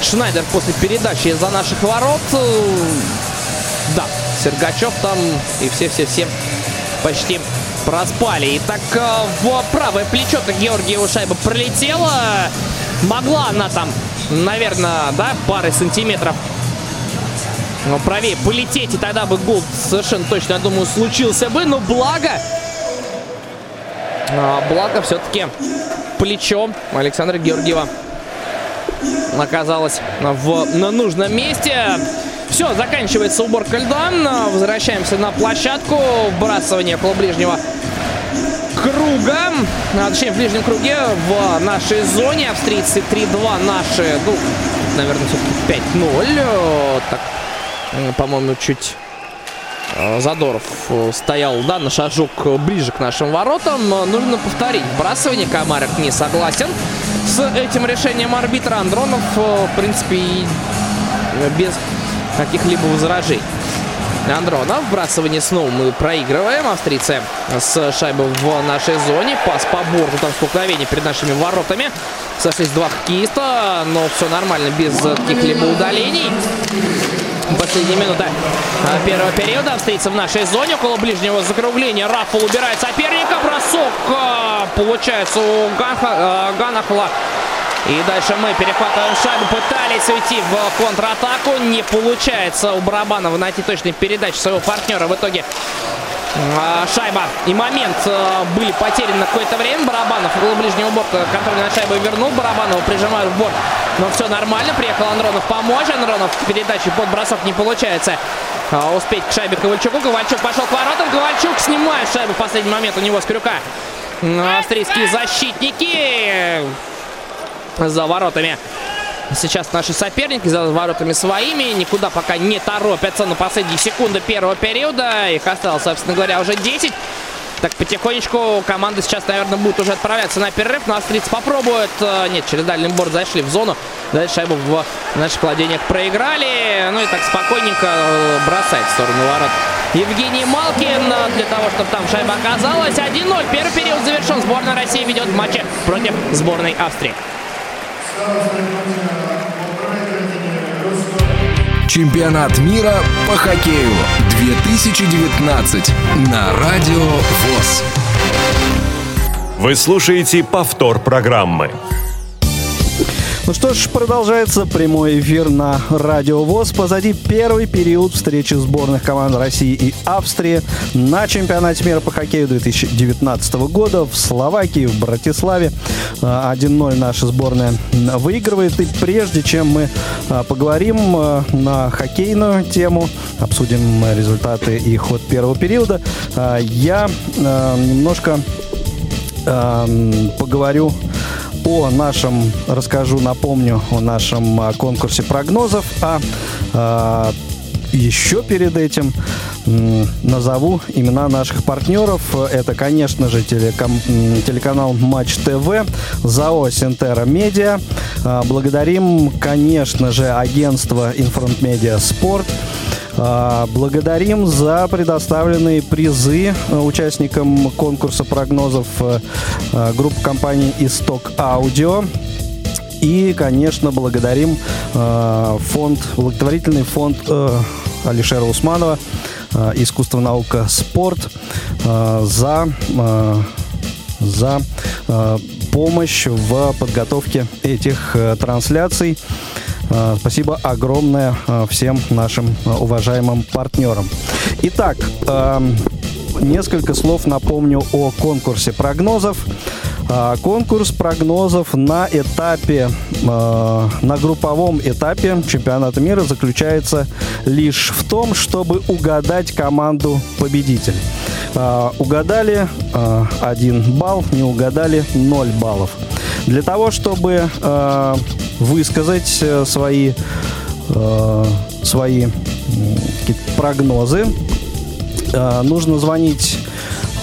Speaker 4: Шнайдер после передачи за наших ворот. Да, Сергачев там и все-все-все почти проспали. Итак, в правое плечо-то Георгиева шайба пролетела. Могла она там, наверное, да, пары сантиметров но правее полететь, и тогда бы гол совершенно точно, я думаю, случился бы. Но благо, а, благо все-таки плечо Александра Георгиева оказалось в, на нужном месте. Все, заканчивается уборка льда. Возвращаемся на площадку. Вбрасывание около ближнего круга. А, точнее, в ближнем круге в нашей зоне. Австрийцы 3-2 наши. Ну, наверное, все-таки 5-0. Так, по-моему, чуть э, Задоров э, стоял, да, на шажок ближе к нашим воротам. Нужно повторить. Бросование Комарик не согласен с этим решением арбитра. Андронов, э, в принципе, без каких-либо возражений. Андронов. Вбрасывание снова мы проигрываем. Австрийцы с шайбой в нашей зоне. Пас по борту. Там столкновение перед нашими воротами. Сошлись два хоккеиста, но все нормально, без каких-либо удалений. Последняя минута первого периода. Австрийцы в нашей зоне около ближнего закругления. Раффл убирает соперника. Бросок а, получается у а, Ганахла. И дальше мы перехватываем шайбу. Пытались уйти в контратаку. Не получается у Барабанова найти точной передачи своего партнера. В итоге а, шайба и момент а, были потеряны на какое-то время. Барабанов около ближнего борта контроль над шайбой вернул. Барабанова прижимают в борт. Но все нормально. Приехал Андронов помочь. Андронов передачи под бросок не получается. А, успеть к шайбе Ковальчуку. Ковальчук пошел к воротам. Ковальчук снимает шайбу в последний момент у него с крюка. Австрийские защитники за воротами Сейчас наши соперники за воротами своими. Никуда пока не торопятся на последние секунды первого периода. Их осталось, собственно говоря, уже 10. Так, потихонечку команда сейчас, наверное, будет уже отправляться на перерыв, но австрийцы попробуют. Э, нет, через дальний борт зашли в зону. Дальше шайбу в наших владениях проиграли. Ну и так спокойненько э, бросает в сторону ворот. Евгений Малкин э, для того, чтобы там шайба оказалась. 1-0. Первый период завершен. Сборная России ведет в матче против сборной Австрии.
Speaker 1: Чемпионат мира по хоккею 2019 на Радио ВОЗ.
Speaker 2: Вы слушаете повтор программы.
Speaker 3: Ну что ж, продолжается прямой эфир на Радио ВОЗ. Позади первый период встречи сборных команд России и Австрии на чемпионате мира по хоккею 2019 года в Словакии, в Братиславе. 1-0 наша сборная выигрывает. И прежде чем мы а, поговорим а, на хоккейную тему, обсудим результаты и ход первого периода, а, я немножко поговорю о нашем, расскажу, напомню о нашем а, конкурсе прогнозов, а, а еще перед этим назову имена наших партнеров. Это, конечно же, телеком, телеканал Матч ТВ, ЗАО Синтера Медиа. А, благодарим, конечно же, агентство Инфронт Медиа Спорт. А, благодарим за предоставленные призы э, участникам конкурса прогнозов э, э, группы компаний «Исток Аудио». И, конечно, благодарим фонд, благотворительный фонд Алишера Усманова «Искусство, наука, спорт» за, за помощь в подготовке этих трансляций. Спасибо огромное а, всем нашим а, уважаемым партнерам. Итак, несколько слов напомню о конкурсе прогнозов. Конкурс прогнозов на этапе, на групповом этапе чемпионата мира заключается лишь в том, чтобы угадать команду победитель. Угадали один балл, не угадали 0 баллов. Для того, чтобы высказать э, свои, свои прогнозы. Нужно звонить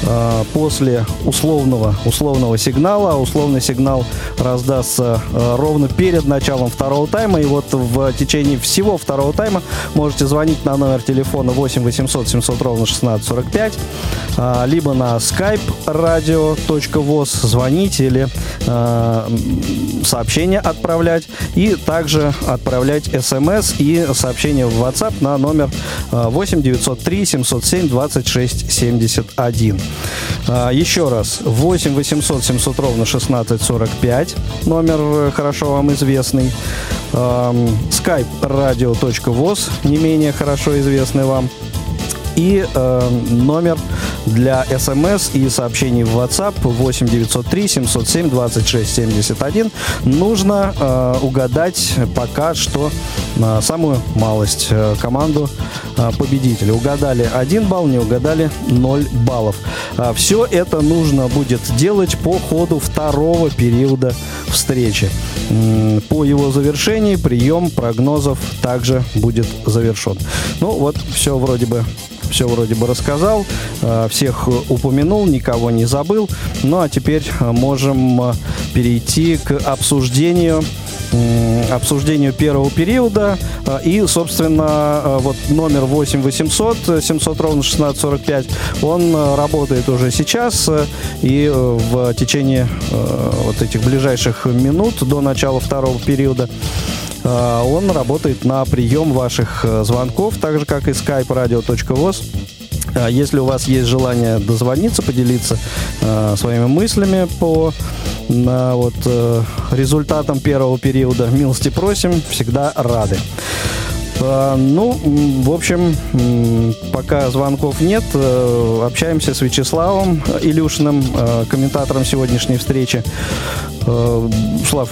Speaker 3: Э, после условного, условного сигнала. Условный сигнал раздастся э, ровно перед началом второго тайма. И вот в течение всего второго тайма можете звонить на номер телефона 8 800 700 ровно 1645, э, либо на skype radio.voz звонить или сообщение отправлять. И также отправлять смс и сообщение в WhatsApp на номер 8 903 707 26 71. А, еще раз, 8 800 700 ровно 1645, номер э, хорошо вам известный. Skype radio.voz, не менее хорошо известный вам и э, номер для смс и сообщений в WhatsApp 8 903 707 26 71. Нужно э, угадать пока что э, самую малость э, команду э, победителя. Угадали 1 балл, не угадали 0 баллов. Э, все это нужно будет делать по ходу второго периода встречи. По его завершении прием прогнозов также будет завершен. Ну вот, все вроде бы все вроде бы рассказал, э, всех упомянул, никого не забыл. Ну а теперь э, можем э, перейти к обсуждению обсуждению первого периода. И, собственно, вот номер 8 800 700 ровно 1645, он работает уже сейчас. И в течение вот этих ближайших минут до начала второго периода он работает на прием ваших э, звонков, так же, как и skype radio.voz. А, если у вас есть желание дозвониться, поделиться э, своими мыслями по э, вот, э, результатам первого периода, милости просим, всегда рады. А, ну, в общем, пока звонков нет, э, общаемся с Вячеславом Илюшиным, э, комментатором сегодняшней встречи. Э, Слав,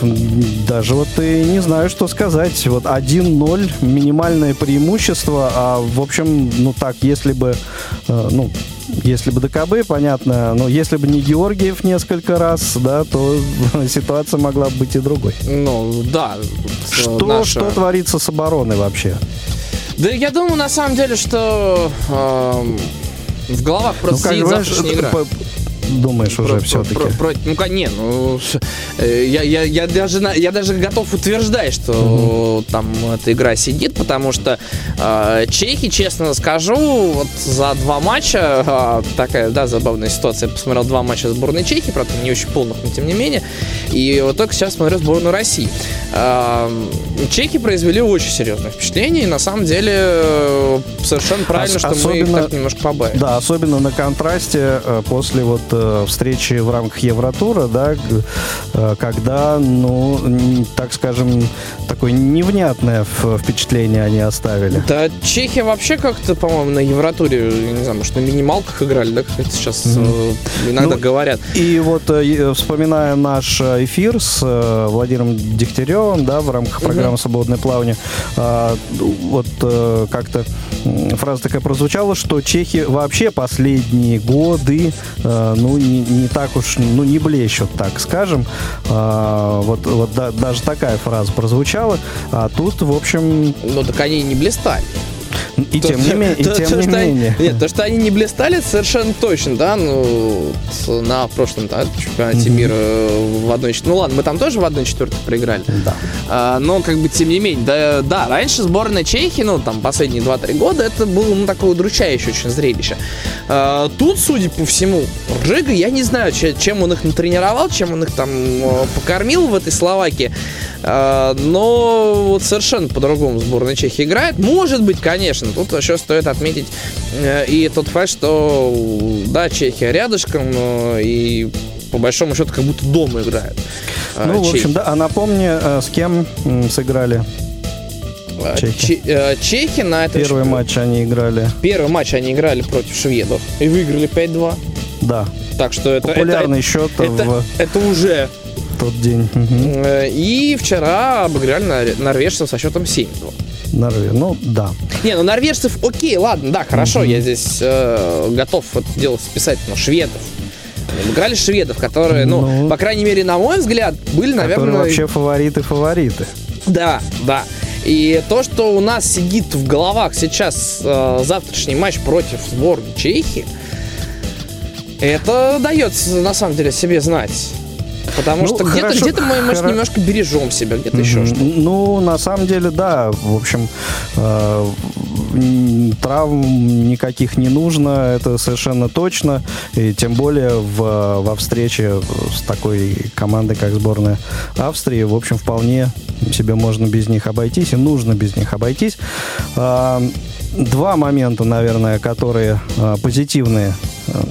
Speaker 3: даже вот и не знаю, что сказать. Вот 1-0, минимальное преимущество, а в общем, ну так, если бы, ну, если бы ДКБ, понятно, но если бы не Георгиев несколько раз, да, то [LAUGHS] ситуация могла бы быть и другой.
Speaker 4: Ну, да.
Speaker 3: Что, наша... что творится с обороной вообще?
Speaker 4: Да я думаю, на самом деле, что... Э, В головах просто
Speaker 3: Ну,
Speaker 4: сидит
Speaker 3: знаешь,
Speaker 4: завтрашняя игра.
Speaker 3: по- думаешь уже
Speaker 4: Про-
Speaker 3: все-таки.
Speaker 4: про- про- ну, не, ну, э, я, я, я, даже, я даже готов утверждать, что там эта игра сидит, потому что э, чехи, честно скажу, вот за два матча, а, такая, да, забавная ситуация, я посмотрел два матча сборной Чехии, правда, не очень полных, но тем не менее, и вот только сейчас смотрю сборную России. А, чехи произвели очень серьезное впечатление, и на самом деле э, совершенно правильно,
Speaker 3: Ос-
Speaker 4: что мы их
Speaker 3: особенно-
Speaker 4: так немножко побавили.
Speaker 3: Да, особенно на контрасте э, после вот э, встречи в рамках Евротура, да, э, когда, ну, так скажем, такое невнятное впечатление они оставили.
Speaker 4: Да, чехи вообще как-то, по-моему, на Евротуре, не знаю, может, на минималках играли, да, как это сейчас э, иногда
Speaker 3: Ну,
Speaker 4: говорят.
Speaker 3: И вот э, вспоминая наш эфир с э, Владимиром Дегтяревым, да, в рамках программы «Свободное плавание», а, вот э, как-то фраза такая прозвучала, что чехи вообще последние годы, э, ну, не, не так уж, ну, не блещут, так скажем. А, вот вот да- даже такая фраза прозвучала. А тут, в общем,
Speaker 4: Ну, так они не блистали.
Speaker 3: И
Speaker 4: То-
Speaker 3: тем не, ме- и
Speaker 4: то-
Speaker 3: тем
Speaker 4: то,
Speaker 3: не
Speaker 4: что они-
Speaker 3: менее.
Speaker 4: Нет, то, что они не блистали, совершенно точно, да, ну, на прошлом да, чемпионате мира в одной четвертой. Ну ладно, мы там тоже в одной четвертой проиграли.
Speaker 3: Да.
Speaker 4: А, но, как бы, тем не менее, да, да, раньше сборная Чехии, ну, там, последние 2-3 года, это было, ну, такое удручающее очень зрелище. А, тут, судя по всему, Жига, я не знаю, че- чем он их натренировал, чем он их там э, покормил в этой Словакии, но вот совершенно по-другому сборная Чехии играет. Может быть, конечно, тут еще стоит отметить э, и тот факт, что, да, Чехия рядышком, но и по большому счету как будто дома играют. э,
Speaker 3: Ну, в
Speaker 4: чехи.
Speaker 3: общем, да, а напомни, э, с кем сыграли
Speaker 4: А,
Speaker 3: Чехи.
Speaker 4: Че- э, Чехи на этом
Speaker 3: первый матч они играли.
Speaker 4: Первый матч они играли против шведов и выиграли 5-2.
Speaker 3: Да,
Speaker 4: Так что это,
Speaker 3: популярный
Speaker 4: это,
Speaker 3: счет
Speaker 4: это,
Speaker 3: в
Speaker 4: это уже.
Speaker 3: Тот день.
Speaker 4: Э, И вчера обыграли нор- норвежцев со счетом 7-2.
Speaker 3: Норве- Ну, да.
Speaker 4: Не, ну норвежцев, окей, ладно, да, хорошо, я здесь э, готов это дело списать, но шведов. Они Обыграли шведов, которые, ну,
Speaker 3: Ну.
Speaker 4: по крайней мере, на мой взгляд, были, наверное,
Speaker 3: вообще фавориты-фавориты.
Speaker 4: Да, да. И то, что у нас сидит в головах сейчас э, завтрашний матч против сборной Чехии, это дает на самом деле себе знать. Потому
Speaker 3: Ну,
Speaker 4: что где-то,
Speaker 3: хорошо,
Speaker 4: где-то мы, может,
Speaker 3: хоро-
Speaker 4: немножко бережем себя, где-то еще
Speaker 3: Мгм.
Speaker 4: что-то.
Speaker 3: Ну, на самом деле, да. В общем, э, травм никаких не нужно, это совершенно точно. И тем более в, во встрече с такой командой, как сборная Австрии, в общем, вполне себе можно без них обойтись, и нужно без них обойтись. А, Два момента, наверное, которые а, позитивные эм,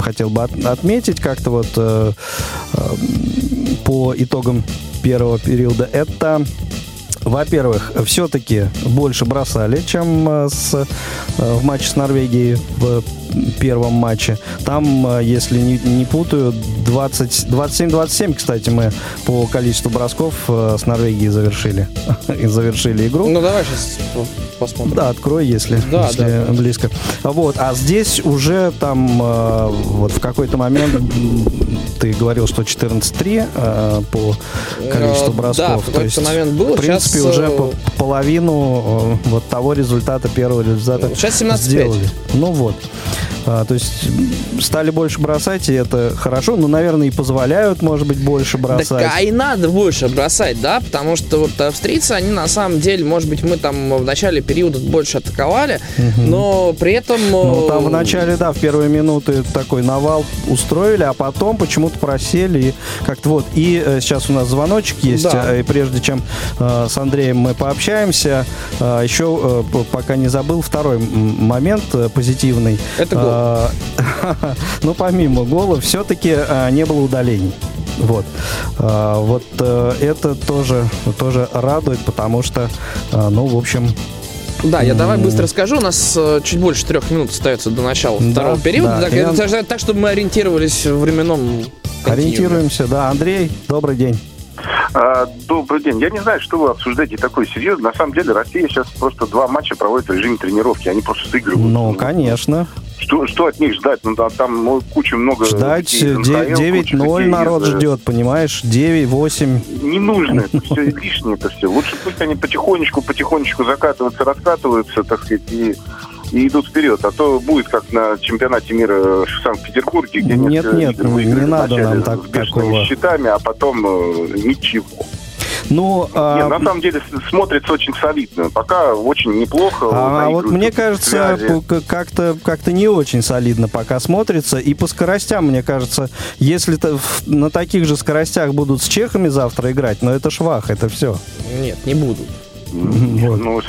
Speaker 3: хотел бы от- отметить как-то вот э, э, по итогам первого периода. Это, во-первых, все-таки больше бросали, чем э, с, э, в матче с Норвегией в первом матче. Там, э, если не, не путаю, 20 27-27, кстати, мы по количеству бросков с Норвегией завершили, [LAUGHS] завершили игру.
Speaker 4: Ну, давай сейчас посмотрим.
Speaker 3: Да, открой, если,
Speaker 4: Да,
Speaker 3: если
Speaker 4: да.
Speaker 3: близко. Вот, а здесь уже там вот в какой-то момент ты говорил, что 14-3 э, по количеству
Speaker 4: Э,
Speaker 3: бросков.
Speaker 4: да, в какой-то момент было.
Speaker 3: В принципе,
Speaker 4: Сейчас,
Speaker 3: уже
Speaker 4: э,
Speaker 3: по- половину э, вот того результата, первого результата
Speaker 4: Сейчас 17-5.
Speaker 3: сделали. Ну вот. А, то есть стали больше бросать, и это хорошо. Ну, наверное, и позволяют, может быть, больше бросать.
Speaker 4: Так, а и надо больше бросать, да, потому что вот австрийцы, они на самом деле, может быть, мы там в начале периода больше атаковали, но при этом...
Speaker 3: Ну, там
Speaker 4: э,
Speaker 3: в начале, да, в первые минуты такой навал устроили, а потом почему-то просели. И как-то вот. И э, сейчас у нас звоночек есть.
Speaker 4: Да.
Speaker 3: э, И прежде чем э, с Андреем мы пообщаемся, еще пока не забыл второй момент позитивный.
Speaker 4: Это гол.
Speaker 3: Э, [LAUGHS] ну, помимо гола, все-таки не было удалений. Вот. Вот это тоже, тоже радует, потому что, ну, в общем,
Speaker 4: Да, я давай быстро скажу. У нас чуть больше трех минут остается до начала
Speaker 3: Да,
Speaker 4: второго периода.
Speaker 3: да.
Speaker 4: Так,
Speaker 3: нам-
Speaker 4: так, чтобы мы ориентировались в временном.
Speaker 3: Ориентируемся. Да, Андрей, добрый день.
Speaker 5: А, Добрый день. Я не знаю, что вы обсуждаете такое серьезно. На самом деле Россия сейчас просто два матча проводит в режиме тренировки. Они просто сыгрывают.
Speaker 3: Ну, конечно.
Speaker 5: Что, что от них ждать? Ну, да, там куча много...
Speaker 3: Ждать
Speaker 5: людей из НХЛ, куча
Speaker 3: 9-0
Speaker 5: людей
Speaker 3: народ
Speaker 5: из, э,
Speaker 3: ждет, понимаешь? 9-8.
Speaker 5: Не нужно это все, [LAUGHS] лишнее это все. Лучше пусть они потихонечку, потихонечку закатываются, раскатываются, так сказать, и и идут вперед. А то будет как на чемпионате мира в Санкт-Петербурге, где
Speaker 3: Нет, нет,
Speaker 5: игр
Speaker 3: не
Speaker 5: выиграли
Speaker 3: надо нам так- такого.
Speaker 5: счетами, а потом э, ничего.
Speaker 3: Ну, а,
Speaker 5: Нет, на самом деле смотрится очень солидно. Пока очень неплохо.
Speaker 3: А вот мне кажется, как-то как-то не очень солидно пока смотрится. И по скоростям, мне кажется, если то в- на таких же скоростях будут с чехами завтра играть, но это швах, это все.
Speaker 4: Нет, не буду.
Speaker 3: Вот.
Speaker 5: Ну,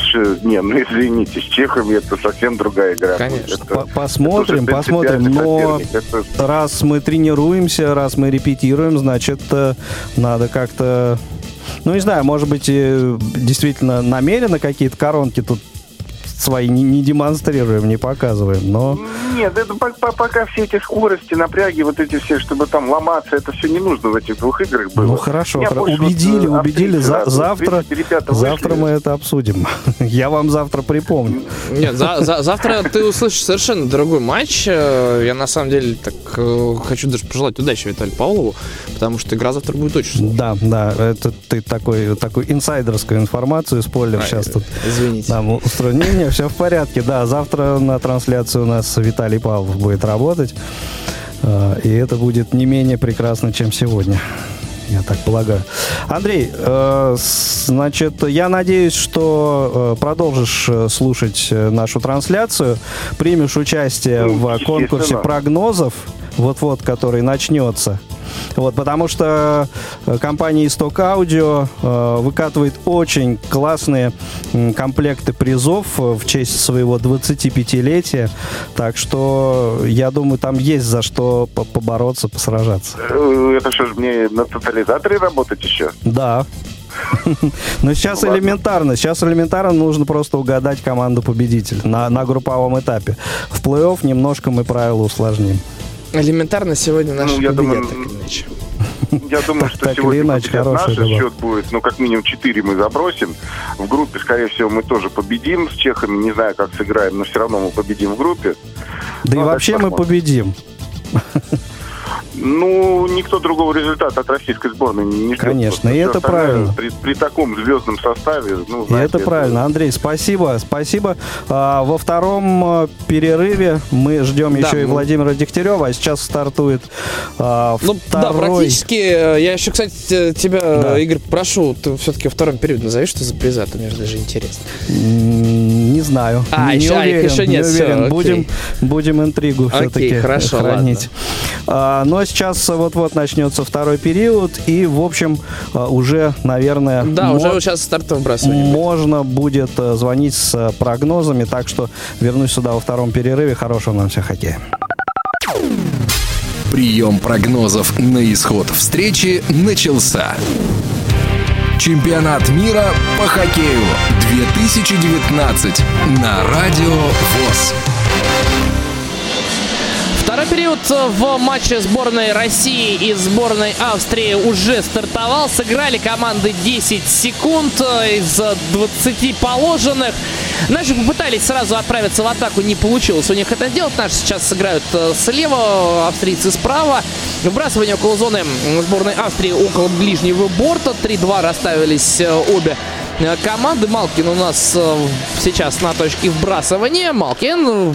Speaker 5: не, ну извините, с чехами это совсем другая игра.
Speaker 4: Конечно.
Speaker 5: Это-
Speaker 3: По- Посмотрим,
Speaker 5: это
Speaker 3: посмотрим. Но.
Speaker 5: Это-
Speaker 3: раз мы тренируемся, раз мы репетируем, значит, э, надо как-то... Ну, не знаю, может быть, э, действительно намеренно какие-то коронки тут свои не, не демонстрируем, не показываем, но...
Speaker 5: Нет, это по- по- пока все эти скорости, напряги, вот эти все, чтобы там ломаться, это все не нужно в этих двух играх было.
Speaker 3: Ну хорошо,
Speaker 5: Меня больше
Speaker 3: убедили,
Speaker 5: вот, э,
Speaker 3: убедили.
Speaker 5: австрийцы
Speaker 3: За- завтра,
Speaker 5: 30 ребята
Speaker 3: завтра мы это обсудим. [LAUGHS] Я вам завтра припомню.
Speaker 4: Нет, за- за- завтра ты услышишь совершенно другой матч. Э, Я на самом деле так э, хочу даже пожелать удачи Виталию Павлову, потому что игра завтра будет очень сложная.
Speaker 3: Да, да, это ты такой, такую инсайдерскую информацию, спойлер,
Speaker 4: Ай,
Speaker 3: сейчас тут
Speaker 4: Извините.
Speaker 3: нам устроен. Все в порядке, да, завтра на трансляцию у нас Виталий Павлов будет работать, э, и это будет не менее прекрасно, чем сегодня. Я так полагаю. Андрей, э, значит, я надеюсь, что э, продолжишь слушать нашу трансляцию, примешь участие
Speaker 5: Ну,
Speaker 3: в конкурсе прогнозов, вот-вот, который начнется. Вот, потому что э, компания Исток Аудио э, выкатывает очень классные комплекты призов э, в честь своего 25-летия. Так что я думаю, там есть за что по- побороться, посражаться.
Speaker 5: Это что ж, мне на тотализаторе работать еще?
Speaker 3: Да. [LAUGHS] Но сейчас
Speaker 5: ладно.
Speaker 3: элементарно. Сейчас элементарно нужно просто угадать команду победителя на, на групповом этапе. В плей-офф немножко мы правила усложним.
Speaker 4: Элементарно сегодня наши
Speaker 5: Ну, я
Speaker 4: победят,
Speaker 5: думаю,
Speaker 4: так или иначе.
Speaker 5: Я думаю, что сегодня
Speaker 3: иначе,
Speaker 5: наш счет будет, ну, как минимум 4 мы забросим. В группе, скорее всего, мы тоже победим с чехами. Не знаю, как сыграем, но все равно мы победим в группе.
Speaker 3: Да и
Speaker 5: Ну,
Speaker 3: вообще
Speaker 5: дальше
Speaker 3: мы победим.
Speaker 5: Ну, никто другого результата от российской сборной не ждет.
Speaker 3: Конечно, и это правильно.
Speaker 5: При, при таком звездном составе, ну,
Speaker 3: И
Speaker 5: знаете,
Speaker 3: это правильно. Андрей, спасибо. Спасибо. А, во втором а, перерыве мы ждем
Speaker 4: Да,
Speaker 3: еще и
Speaker 4: мы-
Speaker 3: Владимира Дегтярева, а сейчас стартует а,
Speaker 4: Ну, да,
Speaker 3: второй...
Speaker 4: практически. э, Я еще, кстати, те- тебя,
Speaker 3: Да.
Speaker 4: Игорь, прошу, ты все-таки во втором периоде назови, что за приза, то мне же даже интересно.
Speaker 3: Не знаю.
Speaker 4: А,
Speaker 3: не
Speaker 4: еще- а,
Speaker 3: уверен,
Speaker 4: еще
Speaker 3: не
Speaker 4: нет, всё,
Speaker 3: уверен.
Speaker 4: окей.
Speaker 3: будем, будем интригу все-таки
Speaker 4: хорошо,
Speaker 3: хранить. А, ну а сейчас вот-вот начнется второй период, и, в общем, а, уже, наверное,
Speaker 4: Да,
Speaker 3: мо-
Speaker 4: уже сейчас выбрасывание. будет.
Speaker 3: можно будет э, звонить с э, прогнозами, так что вернусь сюда во втором перерыве. Хорошего нам всем хоккея.
Speaker 1: Прием прогнозов на исход встречи начался. Чемпионат мира по хоккею 2019 на Радио ВОЗ.
Speaker 4: Второй период в матче сборной России и сборной Австрии уже стартовал. Сыграли команды 10 секунд э, из 20 положенных. Наши попытались сразу отправиться в атаку, не получилось у них это сделать. Наши сейчас сыграют э, слева, австрийцы справа. Вбрасывание около зоны сборной Австрии около ближнего борта. 3-2 расставились э, обе э, команды. Малкин у нас э, сейчас на точке вбрасывания. Малкин э,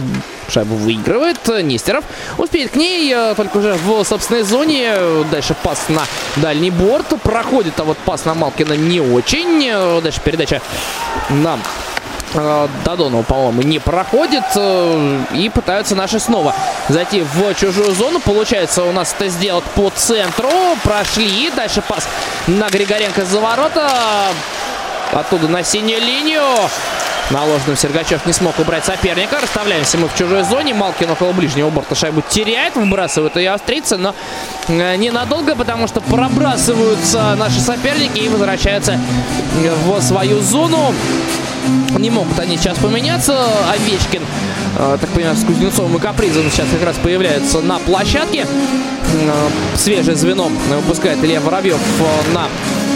Speaker 4: шайбу выигрывает. Нестеров успеет к ней, э, только уже в собственной зоне. Дальше пас на дальний борт. Проходит, а вот пас на Малкина не очень. Э, Дальше передача на э, Додонова, по-моему, не проходит. э, И пытаются наши снова зайти в чужую зону. Получается у нас это сделать по центру. Прошли. Дальше пас на Григоренко за ворота. Оттуда на синюю линию. Наложенным Сергачев не смог убрать соперника. Расставляемся мы в чужой зоне. Малкин около ближнего борта шайбу теряет. Выбрасывают ее австрийцы, но э, ненадолго, потому что пробрасываются наши соперники и возвращаются в свою зону. Не могут они сейчас поменяться. Овечкин, э, так понимаю, с Кузнецовым и Капризом сейчас как раз появляются на площадке. Э, Свежее звено выпускает Илья Воробьев на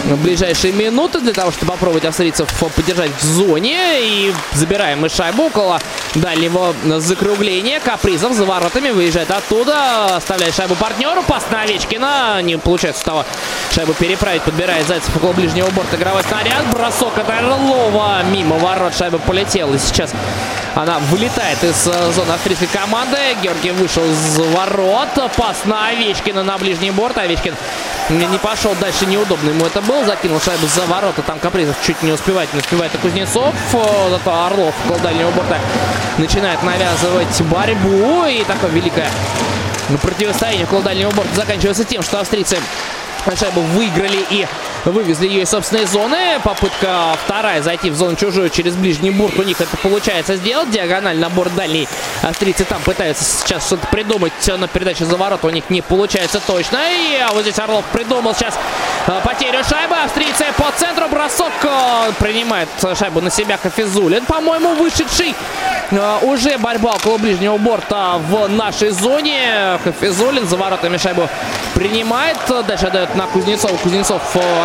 Speaker 4: ближайшие минуты для того, чтобы попробовать австрийцев поддержать в зоне. И забираем мы шайбу около дальнего закругления. Капризов за воротами выезжает оттуда, оставляет шайбу партнеру. Пас на Овечкина. Не получается того шайбу переправить. Подбирает Зайцев около ближнего борта. Игровой снаряд. Бросок от Орлова. Мимо ворот шайба полетела. И сейчас она вылетает из э, зоны австрийской команды. Георгий вышел из ворот. Пас на Овечкина на ближний борт. Овечкин не пошел дальше. Неудобно ему это был. Закинул шайбу за ворота. Там Капризов чуть не успевает. Не успевает и Кузнецов. Зато Орлов около дальнего борта начинает навязывать борьбу. И такое великое противостояние около дальнего борта заканчивается тем, что австрийцы шайбу выиграли и вывезли ее из собственной зоны. Попытка вторая зайти в зону чужую через ближний бурт. У них это получается сделать. Диагональ на борт дальний. Австрийцы там пытаются сейчас что-то придумать. На передаче за ворот у них не получается точно. И а вот здесь Орлов придумал сейчас а, потерю шайбы. Австрийцы по центру. Бросок а, принимает шайбу на себя Хафизулин. По-моему, вышедший уже борьба около ближнего борта в нашей зоне. Хафизулин за воротами шайбу принимает. Дальше дает на Кузнецова. Кузнецов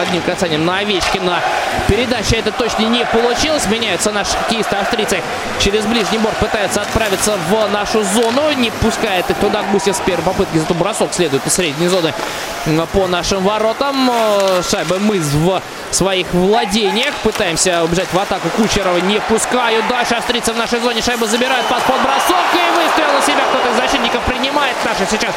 Speaker 4: одним касанием на. Передача это точно не получилось. Меняются наши хоккеисты австрийцы. Через ближний борт пытаются отправиться в нашу зону. Не пускает их туда Гусев с первой попытки. Зато бросок следует из средней зоны по нашим воротам. Шайбы мы в своих владениях. Пытаемся убежать в атаку. Кучерова не пускают. Дальше австрийцы в нашей зоне. Шайбы забирают под, под бросок. И выстрел на себя кто-то из защитников принимает. Наши сейчас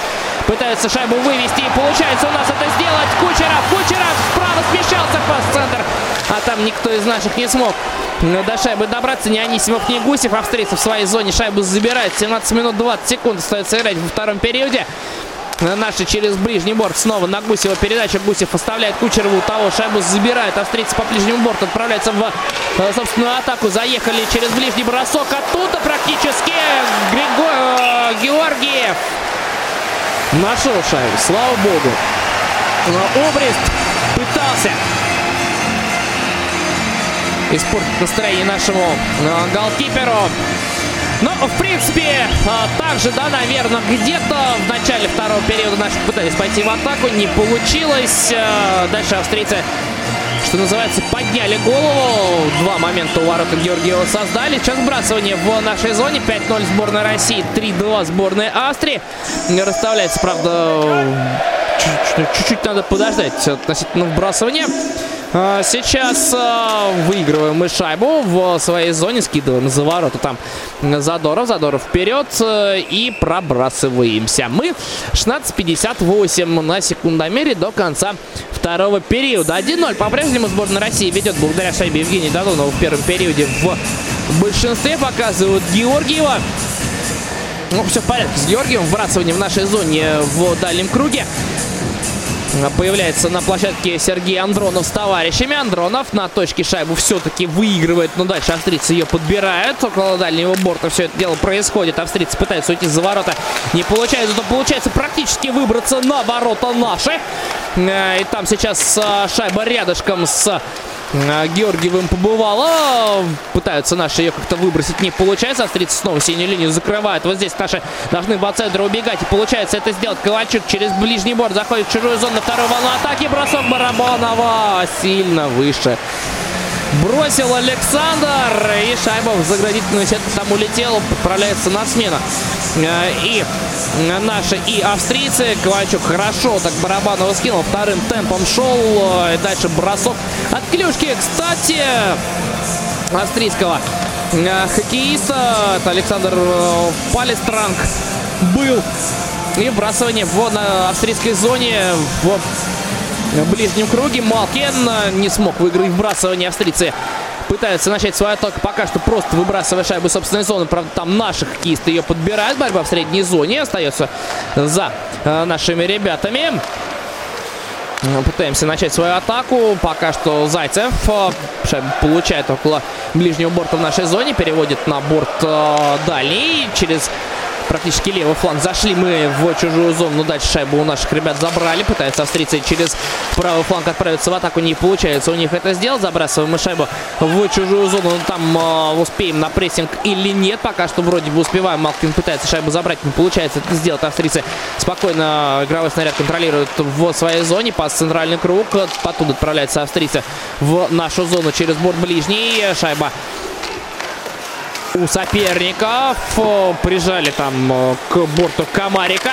Speaker 4: пытаются шайбу вывести. И получается у нас это сделать. Кучеров, Кучеров справа смещался пас-центр. А там никто из наших не смог до шайбы добраться. Ни Анисимов, ни Гусев. Австрийцы в своей зоне шайбу забирают. 17 минут 20 секунд остается играть во втором периоде. Наши через ближний борт снова на Гусева передача. Гусев оставляет Кучерову того. Шайбу забирает. Австрийцы по ближнему борту отправляются в э, собственную атаку. Заехали через ближний бросок. Оттуда практически Григо... Э, Георгиев нашел шайбу. Слава богу. Но Обрест пытался испортить настроение нашему э, голкиперу. Но, в принципе, а, также, да, наверное, где-то в начале второго периода наши пытались пойти в атаку. Не получилось. А, дальше австрийцы что называется, подняли голову. Два момента у ворота Георгиева создали. Сейчас сбрасывание в нашей зоне. 5-0 сборная России, 3-2 сборная Австрии. Расставляется, правда, чуть-чуть надо подождать относительно вбрасывания. А, сейчас а, выигрываем мы шайбу в своей зоне, скидываем за ворота там Задоров, Задоров вперед э, и пробрасываемся. Мы 16.58 на секундомере до конца второго периода. 1-0 по-прежнему сборная России ведет благодаря шайбе Евгения Додонова в первом периоде в большинстве показывают Георгиева. Ну, все в порядке с Георгием. Вбрасывание в нашей зоне в дальнем круге. Появляется на площадке Сергей Андронов с товарищами. Андронов на точке шайбу все-таки выигрывает. Но дальше австрийцы ее подбирают. Около дальнего борта все это дело происходит. Австрийцы пытаются уйти за ворота. Не получается. Но получается практически выбраться на ворота наши. Э, и там сейчас э, шайба рядышком с Георгиевым побывала. Пытаются наши ее как-то выбросить. Не получается. Австрийцы снова синюю линию закрывают. Вот здесь наши должны по центру убегать. И получается это сделать. Ковальчук через ближний борт заходит в чужую зону на вторую волну атаки. Бросок Барабанова сильно выше. Бросил Александр. И шайба в заградительную сетку там улетела. Отправляется на смену. А, и наши и австрийцы. Ковальчук хорошо так Барабанова скинул. Вторым темпом шел. И дальше бросок от клюшки. Кстати, австрийского э, хоккеиста. Это Александр э, Палестранг был. И вбрасывание в австрийской зоне в ближнем круге. Малкин э, не смог выиграть вбрасывание австрийцы пытаются начать свою атаку пока что просто выбрасывая шайбу собственной зоны. Правда, там наших хоккеисты ее подбирают. Борьба в средней зоне остается за э, нашими ребятами. Пытаемся начать свою атаку. Пока что Зайцев э, получает около ближнего борта в нашей зоне. Переводит на борт э, дальний. Через практически левый фланг. Зашли мы в чужую зону, но дальше шайбу у наших ребят забрали. Пытаются австрийцы через правый фланг отправиться в атаку. Не получается у них это сделать. Забрасываем мы шайбу в чужую зону. Ну, там э, успеем на прессинг или нет. Пока что вроде бы успеваем. Малкин пытается шайбу забрать. Не получается это сделать. Австрийцы спокойно игровой снаряд контролируют в своей зоне. Пас центральный круг. Оттуда отправляется австрийцы в нашу зону через борт ближний. Шайба у соперников. Прижали там э, к борту Комарика.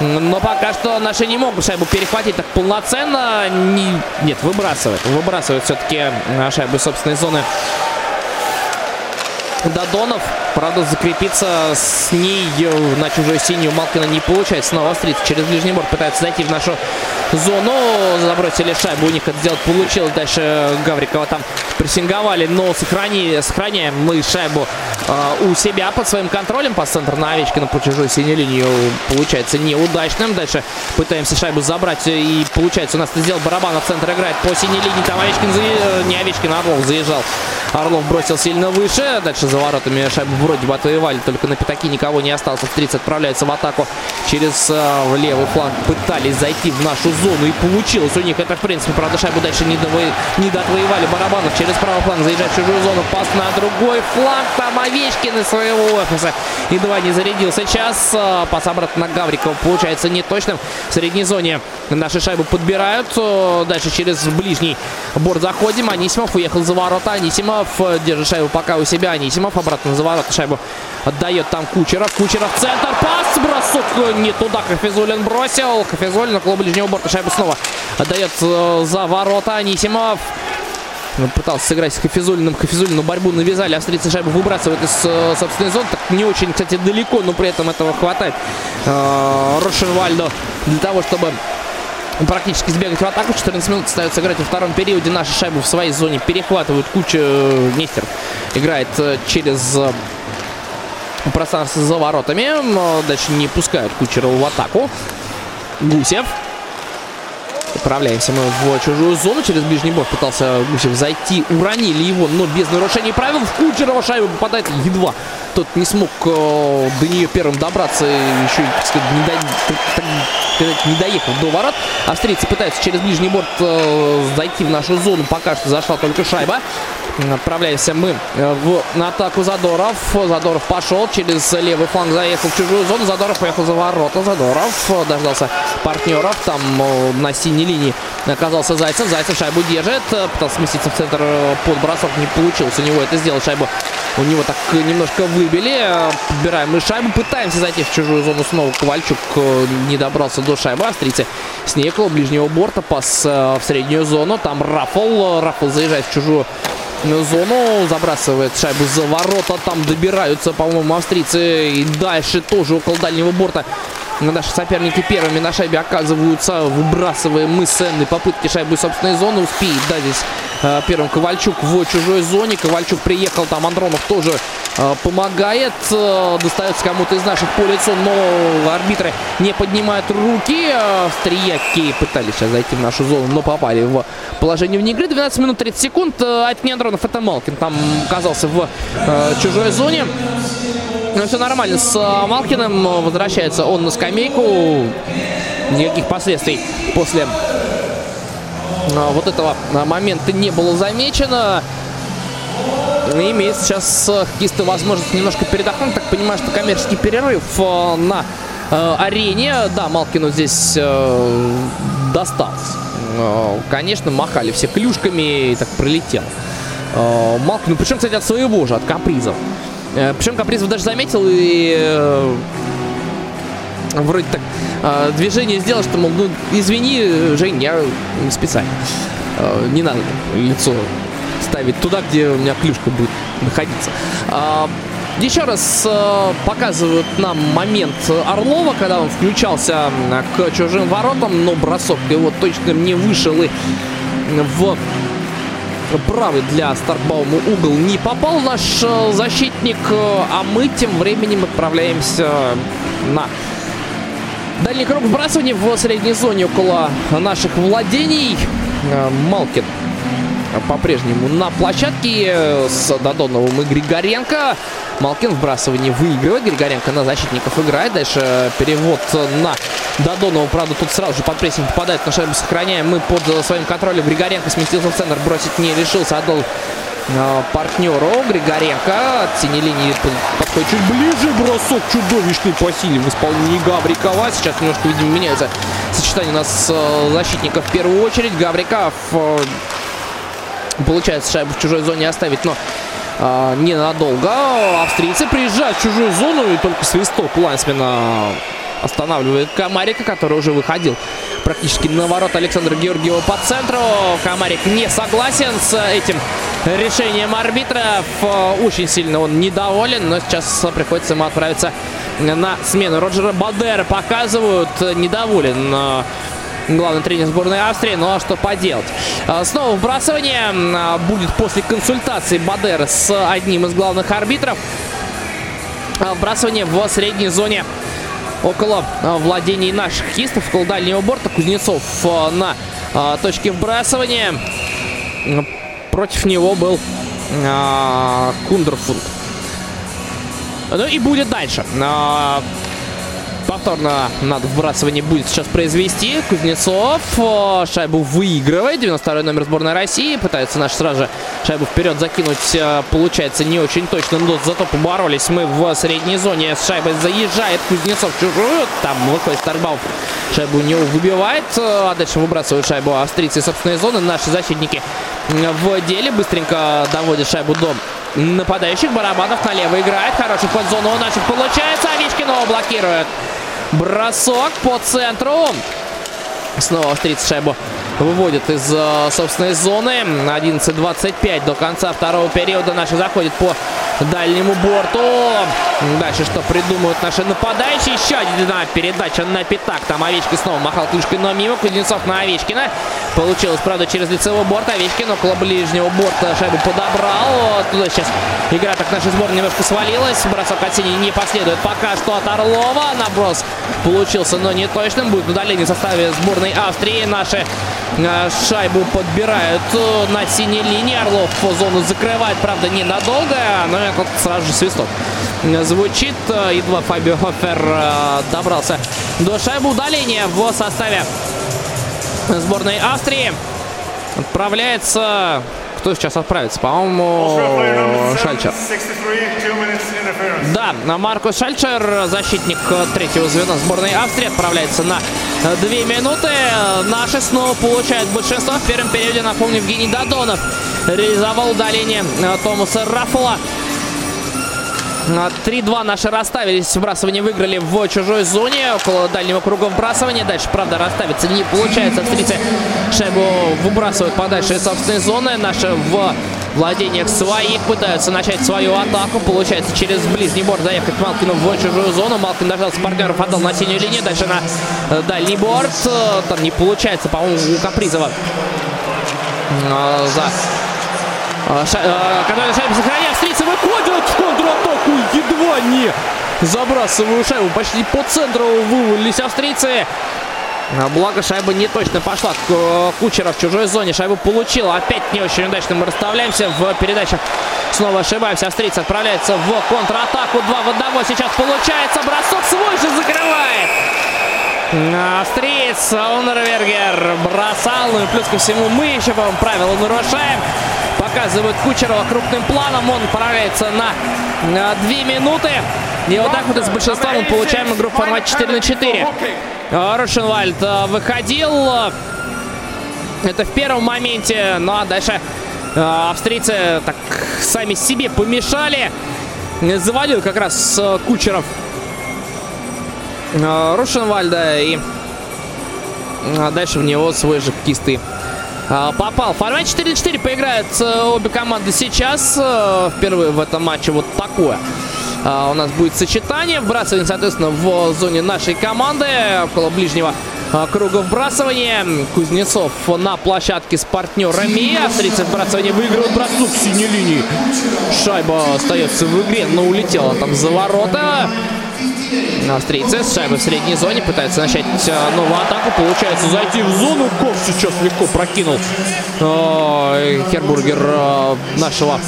Speaker 4: Но пока что наши не могут шайбу перехватить так полноценно. Не, нет, выбрасывают. Выбрасывают все-таки шайбу собственной зоны Додонов. Правда, закрепиться с ней на чужой синюю Малкина не получается. Снова Австрийцы через ближний борт пытается зайти в нашу зону. Забросили шайбу. У них это сделать получилось. Дальше Гаврикова там прессинговали. Но сохрани, сохраняем мы шайбу э, у себя под своим контролем. По центру на Овечкина по чужой синей линию получается неудачным. Дальше пытаемся шайбу забрать. И получается у нас это сделал барабан. В центр играет по синей линии. Там Овечкин, за... не Овечкин, а Орлов заезжал. Орлов бросил сильно выше. Дальше за воротами шайбу вроде бы отвоевали, только на пятаке никого не осталось. Австрийцы отправляются в атаку через э, левый фланг. Пытались зайти в нашу зону и получилось у них это в принципе. Правда, шайбу дальше не, довои, не доотвоевали Барабанов. Через правый фланг заезжает в чужую зону. Пас на другой фланг. Там Овечкин из своего офиса. Едва не зарядил сейчас. Э, пас обратно на Гаврикова. Получается неточным. В средней зоне наши шайбу подбирают. Э, дальше через ближний борт заходим. Анисимов уехал за ворота. Анисимов э, держит шайбу пока у себя. Анисимов обратно за ворота шайбу отдает там Кучеров. Кучеров центр. Пас. Бросок не туда. Хафизулин бросил. Хафизулин около ближнего борта шайбу снова отдает э, за ворота. Анисимов пытался сыграть с Хафизулиным. Хафизулину борьбу навязали. Австрийцы шайбу выбрасывают из э, собственной зоны. Так не очень, кстати, далеко, но при этом этого хватает э, Рошервальдо для того, чтобы практически сбегать в атаку. 14 минут остается играть во втором периоде. Наши шайбу в своей зоне перехватывают. Куча э, Нестер играет э, через э, пространство за воротами. Но дальше не пускают Кучерова в атаку. Гусев. Отправляемся мы в чужую зону. Через ближний борт пытался Гусев зайти. Уронили его, но без нарушений правил. В Кучерова шайба попадает едва. Тот не смог э, до нее первым добраться. Еще, так сказать, не, до, не доехав до ворот. Австрийцы пытаются через ближний борт э, зайти в нашу зону. Пока что зашла только шайба. Отправляемся мы э, в, атаку Задоров. Задоров пошел через левый фланг, заехал в чужую зону. Задоров поехал за ворота. Задоров дождался партнеров. Там э, на синей линии оказался Зайцев. Зайцев шайбу держит. Пытался сместиться в центр э, под бросок. Не получилось у него это сделать. Шайбу у него так немножко выбили. Подбираем мы шайбу. Пытаемся зайти в чужую зону снова. Ковальчук не добрался до шайбы. Австрийцы с ней ближнего борта. Пас в среднюю зону. Там Рафл. Рафл заезжает в чужую зону. Забрасывает шайбу за ворота. Там добираются, по-моему, австрийцы. И дальше тоже около дальнего борта. Наши соперники первыми на шайбе оказываются. Выбрасываем мы с попытки шайбы собственной зоны. Успеет, да, здесь э, первым Ковальчук в чужой зоне. Ковальчук приехал, там Андронов тоже э, помогает. Э, достается кому-то из наших по лицу, но арбитры не поднимают руки. Стрияки пытались сейчас зайти в нашу зону, но попали в положение вне игры. 12 минут 30 секунд. От не Андронов, это Малкин. Там оказался в чужой зоне. Но все нормально с Малкиным. Возвращается он на скамейку. Никаких последствий после вот этого момента не было замечено. Имеет сейчас хоккеисты возможность немножко передохнуть. Так понимаю, что коммерческий перерыв на арене. Да, Малкину здесь досталось. Конечно, махали все клюшками и так пролетел. Малкину, причем, кстати, от своего же, от капризов. Э, Причем Капризов даже заметил и э, вроде так э, движение сделал, что, мол, ну, извини, Жень, я специально. Не надо лицо ставить туда, где у меня клюшка будет находиться. А, еще раз показывают нам момент Орлова, когда он включался к чужим воротам, но бросок его точно не вышел и в правый для Старкбаума угол не попал наш э, защитник, э, а мы тем временем отправляемся на дальний круг вбрасывания в средней зоне около наших владений. Э, Малкин по-прежнему на площадке с Додоновым и Григоренко. Малкин в вбрасывании выигрывает. Григоренко на защитников играет. Дальше перевод на Додонова. Правда, тут сразу же под прессинг попадает. На шайбу сохраняем мы под своим контролем. Григоренко сместился в центр. Бросить не решился. Отдал партнеру Григоренко от синей линии подходит чуть ближе. Бросок чудовищный по силе в исполнении Гаврикова. Сейчас немножко, видимо, меняется сочетание у нас э, защитников в первую очередь. Гавриков э, получается шайбу в чужой зоне оставить, но э, ненадолго. Австрийцы приезжают в чужую зону и только свисток лайнсмена останавливает Комарика, который уже выходил практически на ворот Александра Георгиева по центру. Комарик не согласен с этим решением арбитра. Очень сильно он недоволен, но сейчас приходится ему отправиться на смену. Роджера Бадера показывают недоволен э, главный тренер сборной Австрии. Ну а что поделать. Э, снова вбрасывание э, будет после консультации Бадера с одним из главных арбитров. Вбрасывание в средней зоне около владений наших хистов, около дальнего борта. Кузнецов на точке вбрасывания. Против него был Кундерфунд. Ну и будет дальше. Повторно надо вбрасывание будет сейчас произвести. Кузнецов шайбу выигрывает. 92 номер сборной России. Пытаются наши сразу же шайбу вперед закинуть. Получается не очень точно, но зато поборолись мы в средней зоне. С шайбой заезжает Кузнецов чужую. Там выходит Старкбаум. Шайбу него выбивает. А дальше выбрасывают шайбу австрийцы собственной зоны. Наши защитники в деле. Быстренько доводят шайбу до нападающих. Барабанов налево играет. Хороший под зону у наших получается. Овечкин его блокирует. Бросок по центру. Снова австрийцы шайбу выводит из э, собственной зоны. 11-25 до конца второго периода. Наши заходят по дальнему борту. Дальше что придумают наши нападающие. Еще одна передача на пятак. Там Овечкин снова махал клюшкой, но мимо. Кузнецов на Овечкина. Получилось, правда, через лицевой борт. Овечкин около ближнего борта шайбу подобрал. Туда сейчас игра так нашей сборной немножко свалилась. Бросок от синей не последует пока что от Орлова. Наброс получился, но не точным. Будет удаление в составе сборной Австрии. Наши шайбу подбирают э, на синей линии. Орлов зону закрывает, правда, ненадолго. Но вот сразу же свисток звучит. Едва Фабио Хофер э, добрался до шайбы удаления в составе сборной Австрии. Отправляется... Кто сейчас отправится? По-моему, Шальчер. Да, Маркус Шальчер, защитник третьего звена сборной Австрии, отправляется на две минуты. Наши снова получают большинство. В первом периоде, напомню, Евгений Додонов реализовал удаление Томаса Раффула. 3-2 наши расставились. Вбрасывание выиграли в чужой зоне. Около дальнего круга вбрасывания. Дальше, правда, расставиться не получается. Австрийцы шайбу выбрасывают подальше из собственной зоны. Наши в владениях своих пытаются начать свою атаку. Получается через ближний борт заехать Малкину в чужую зону. Малкин дождался партнеров, отдал на синюю линию. Дальше на э, дальний борт. Там не получается, по-моему, у Капризова. За Контрольная шайба сохраняет. Австрийцы выходят в контратаку. Едва не забрасываю шайбу. Почти по центру вывалились австрийцы. Благо шайба не точно пошла. Кучеров в чужой зоне шайбу получил. Опять не очень удачно мы расставляемся в передачах. Снова ошибаемся. Австрийцы отправляются в контратаку. Два в одного сейчас получается. Бросок свой же закрывает. Австриец Унервергер бросал. Ну и плюс ко всему мы еще, по-моему, правила нарушаем показывают Кучерова крупным планом. Он отправляется на 2 минуты. И вот так вот из большинства мы получаем игру в формате 4 на 4. Рушенвальд э, выходил. Это в первом моменте. Ну а дальше э, австрийцы так сами себе помешали. Завалил как раз Кучеров Рушенвальда. И дальше в него свой же кистый а, попал. В формате 4 4 поиграют э, обе команды сейчас. Э, впервые в этом матче вот такое. А, у нас будет сочетание. Вбрасывание, соответственно, в зоне нашей команды. Около ближнего а, круга вбрасывания. Кузнецов на площадке с партнерами. Австрийцы вбрасывание выигрывают бросок синей линии. Шайба остается в игре, но улетела там за ворота. Австрийцы с шайбой в средней зоне пытаются начать новую атаку. Получается зайти в зону. Ков сейчас легко прокинул Хербургер нашего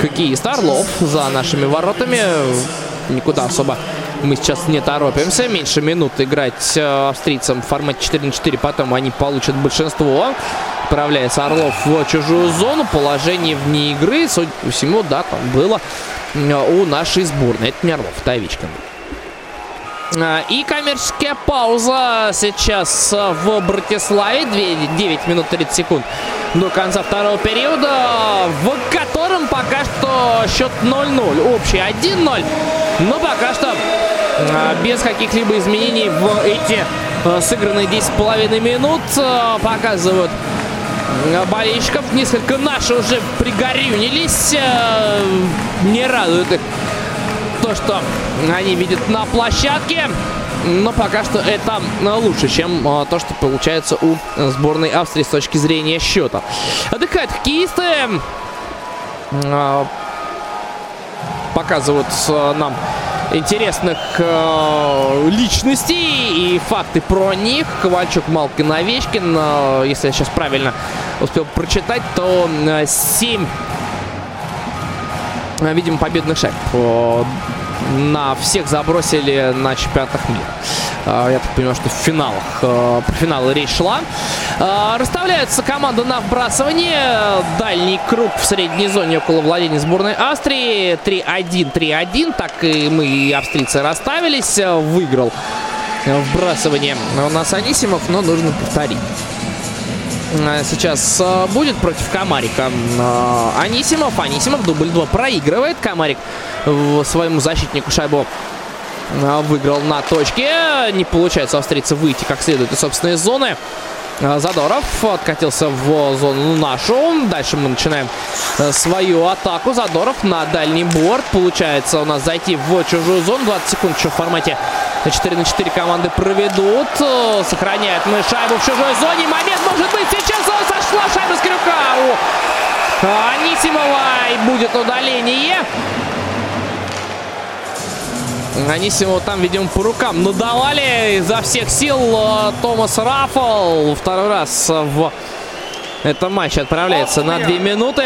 Speaker 4: хоккеиста Орлов за нашими воротами. Никуда особо мы сейчас не торопимся. Меньше минут играть э, австрийцам в формате 4 на 4. Потом они получат большинство. Отправляется Орлов в чужую зону. Положение вне игры, судя по всему, да, там было у нашей сборной. Это не Орлов, это. А, и коммерческая пауза сейчас в Братиславе. 9 минут 30 секунд до конца второго периода, в котором пока что счет 0-0. Общий 1-0. Но пока что а, без каких-либо изменений в эти а, сыгранные 10,5 минут показывают болельщиков. Несколько наши уже пригорюнились. Не радует их то, что они видят на площадке. Но пока что это лучше, чем а, то, что получается у сборной Австрии с точки зрения счета. Отдыхают хоккеисты. А, показывают а, нам интересных личностей и факты про них. Ковальчук, Малкин, Овечкин. Если я сейчас правильно успел прочитать, то э, 7 видимо, победных шайб на всех забросили на чемпионатах мира. А, я так понимаю, что в финалах, э, про финалы речь шла. А, расставляется команда на вбрасывание. Дальний круг в средней зоне около владения сборной Австрии. 3-1, 3-1. Так и мы, и австрийцы, расставились. Выиграл вбрасывание у нас Анисимов, но нужно повторить. Э, сейчас э, будет против Комарика. Анисимов. Анисимов дубль 2 проигрывает. Комарик своему защитнику шайбу выиграл на точке. Не получается австрийца выйти как следует из собственной зоны. Задоров откатился в зону нашу. Дальше мы начинаем свою атаку. Задоров на дальний борт. Получается у нас зайти в чужую зону. 20 секунд еще в формате 4 на 4 команды проведут. Сохраняет мы шайбу в чужой зоне. Момент может быть. Сейчас сошла шайба с крюка у Анисимова. И будет удаление. Анисимову там, видимо, по рукам надавали изо всех сил э, Томас Раффл. Второй раз в этом матче отправляется на две минуты.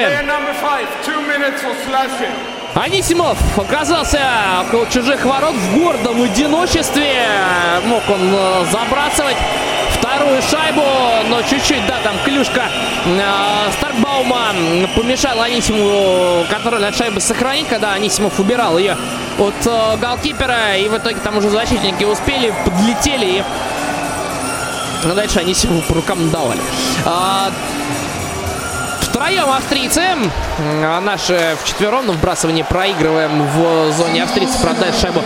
Speaker 4: Анисимов оказался около чужих ворот в гордом одиночестве. Мог он э, забрасывать вторую шайбу, но чуть-чуть, да, там клюшка э, Старкбаума помешала Анисимову контроль над шайбой сохранить, когда Анисимов убирал ее от э, голкипера. И в итоге там уже защитники успели, подлетели и дальше Анисимову по рукам давали. А, Втроем австрийцы. А наши вчетвером на вбрасывании проигрываем в зоне австрийцев. Продать шайбу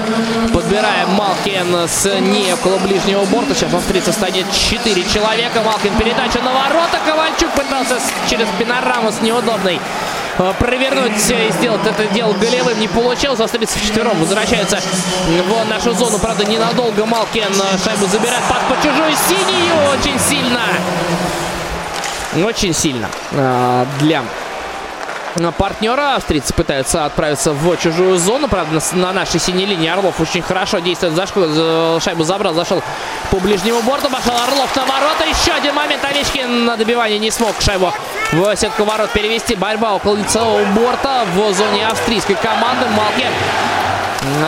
Speaker 4: подбираем Малкин с не около ближнего борта. Сейчас австрийцев станет 4 человека. Малкин передача на ворота. Ковальчук пытался через панораму с неудобной а, провернуть и сделать это дело голевым не получилось. Австрийцы вчетвером возвращаются в нашу зону. Правда, ненадолго Малкин шайбу забирает под по чужую синюю. Очень сильно очень сильно а, для партнера. Австрийцы пытаются отправиться в чужую зону. Правда, на нашей синей линии Орлов очень хорошо действует. Зашку, шайбу забрал, зашел по ближнему борту. Пошел Орлов на ворота. Еще один момент. Овечкин на добивание не смог шайбу в сетку ворот перевести. Борьба около лицевого борта в зоне австрийской команды. Малкин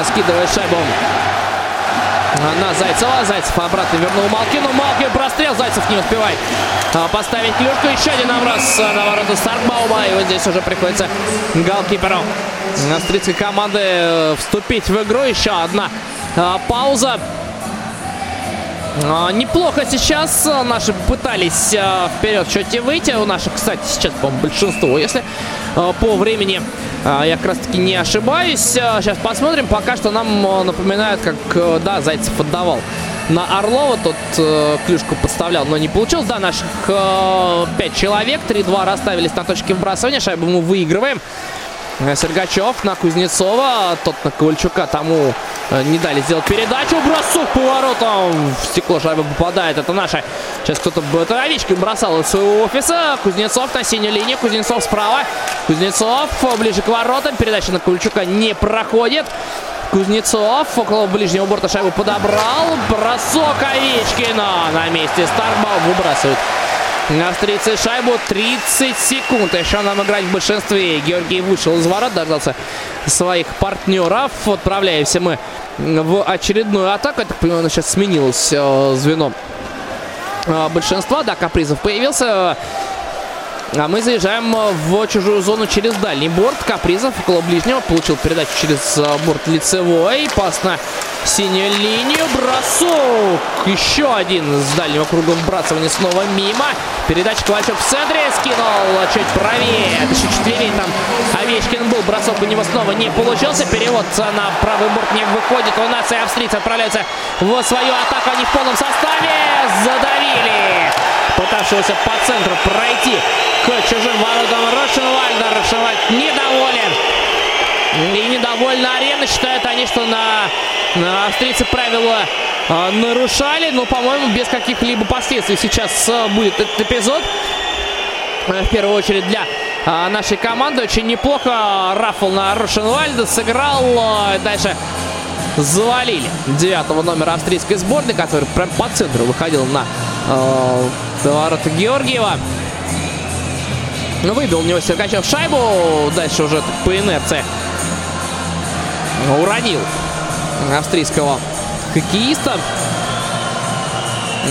Speaker 4: скидывает шайбу на Зайцева. Зайцев обратно вернул Малкину. Малкин прострел. Зайцев не успевает а, поставить клюшку. Еще один образ на ворота Старкбаума. И вот здесь уже приходится голкиперу австрийской команды э, вступить в игру. Еще одна а, пауза. А, неплохо сейчас наши пытались вперед в счете выйти. У наших, кстати, сейчас, по-моему, большинство. Если по времени а, я как раз таки не ошибаюсь. А, сейчас посмотрим. Пока что нам а, напоминают, как, да, Зайцев отдавал на Орлова. Тот клюшку подставлял, но не получилось. Да, наших э, 5 человек. 3-2 расставились на точке вбрасывания. Шайбу мы выигрываем. Э, Сергачев на Кузнецова. Тот на Ковальчука тому э, не дали сделать передачу. Бросок поворотом. В стекло шайба попадает. Это наша. Сейчас кто-то это Овечкин бросал из своего офиса. Кузнецов на синюю линию. Кузнецов справа. Кузнецов ближе к воротам. Передача на Ковальчука не проходит. Кузнецов около ближнего борта шайбу подобрал. Бросок Овечкина на месте. Старбал выбрасывает Австрийцы шайбу 30 секунд. Еще нам играть в большинстве. Георгий вышел из ворот, дождался своих партнеров. Отправляемся мы в очередную атаку. Я так понимаю, сейчас сменилось э, звено э, большинства. Да, Капризов появился. А мы заезжаем в чужую зону через дальний борт. Капризов около ближнего получил передачу через э, борт лицевой. Пас на синюю линию. Бросок. Еще один с дальнего круга вбрасывания снова мимо. Передача Ковальчук в центре. Скинул чуть правее. Это еще четверей там Овечкин был. Бросок у него снова не получился. Перевод на правый борт не выходит. У нас и австрийцы отправляются в свою атаку. Они в полном составе. Задавили. Пытавшегося по центру пройти к чужим воротам Рошенвальда. Рошенвальд недоволен. И недовольна арена. Считают они, что на, на австрийцы правила э, нарушали. Но, по-моему, без каких-либо последствий сейчас э, будет этот эпизод. Э, в первую очередь для э, нашей команды. Очень неплохо Рафл на Рошенвальда сыграл. Э, дальше завалили девятого номера австрийской сборной, который прям по центру выходил на ворота Георгиева. Выбил у него Сергачев шайбу. Дальше уже по инерции уронил австрийского хоккеиста.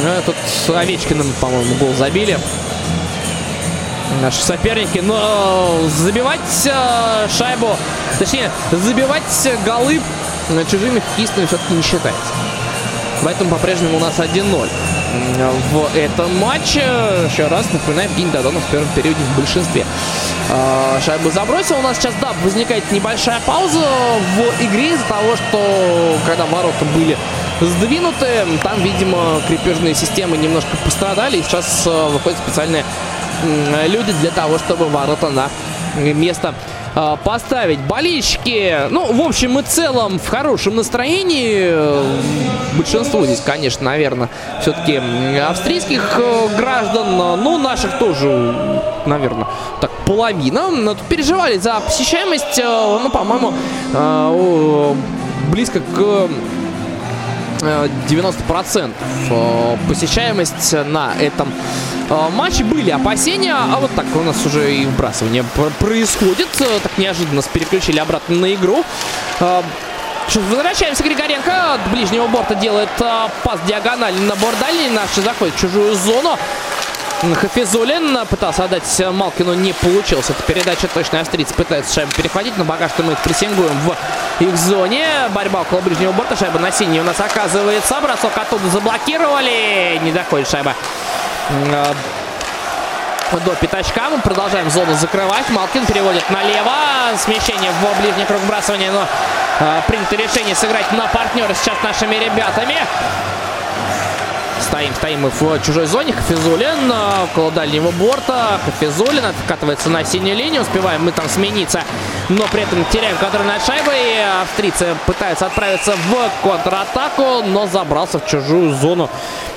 Speaker 4: Ну, тут с Овечкиным, по-моему, гол забили. Наши соперники. Но забивать э, шайбу, точнее, забивать голы чужими хоккеистами все-таки не считается. Поэтому по-прежнему у нас 1-0 в этом матче. Еще раз напоминаем, Евгений Додонов в первом периоде в большинстве. А, шайбу забросил. У нас сейчас, да, возникает небольшая пауза в игре из-за того, что когда ворота были сдвинуты, там, видимо, крепежные системы немножко пострадали. И сейчас а, выходят специальные люди для того, чтобы ворота на место поставить. Болельщики, ну, в общем и целом, в хорошем настроении. Большинство здесь, конечно, наверное, все-таки австрийских э, граждан, ну, наших тоже, наверное, так, половина. Но переживали за посещаемость, э, ну, по-моему, э, близко к 90% посещаемость на этом Э, матче были опасения, а вот так у нас уже и вбрасывание происходит. Э, так неожиданно переключили обратно на игру. Э, возвращаемся. Григоренко от ближнего борта делает пас диагонально на бордальни. Наши заходят в чужую зону. Хафизулин пытался отдать Малкину, не получилось. Эта передача точно австрийцы пытаются шайбу перехватить, но пока что мы их прессингуем в их зоне. Борьба около ближнего борта, шайба на синий у нас оказывается. Бросок оттуда заблокировали. Не доходит шайба Э, до пятачка. Мы продолжаем зону закрывать. Малкин переводит налево. Смещение в ближний круг вбрасывания. Но э, принято решение сыграть на партнера сейчас нашими ребятами. Стоим, стоим мы в чужой зоне. Хафизулин э, около дальнего борта. Хафизулин откатывается на синюю линию. Успеваем мы там смениться. Но при этом теряем контроль над шайбой. Австрийцы пытаются отправиться в контратаку. Но забрался в чужую зону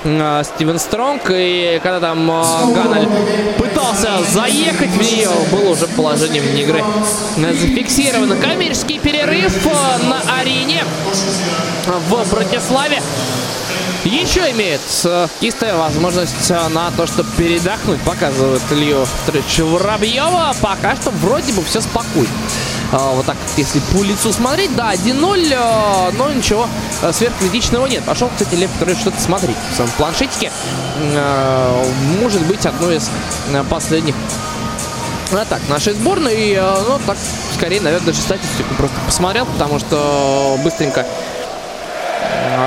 Speaker 4: э, Стивен Стронг. И когда там э, Ганаль пытался заехать в нее, было уже положением игры зафиксировано. Коммерческий перерыв на арене в Братиславе еще имеет чистая возможность э, на то, чтобы передохнуть, показывает Илью Петрович Воробьева. Пока что вроде бы все спокойно. А, вот так, если по лицу смотреть, да, 1-0, э, но ничего э, сверхкритичного нет. Пошел, кстати, Лев Петрович что-то смотреть в своем планшетике. Может быть, одной из последних атак нашей сборной. Ну, так, скорее, наверное, даже статистику просто посмотрел, потому что быстренько а,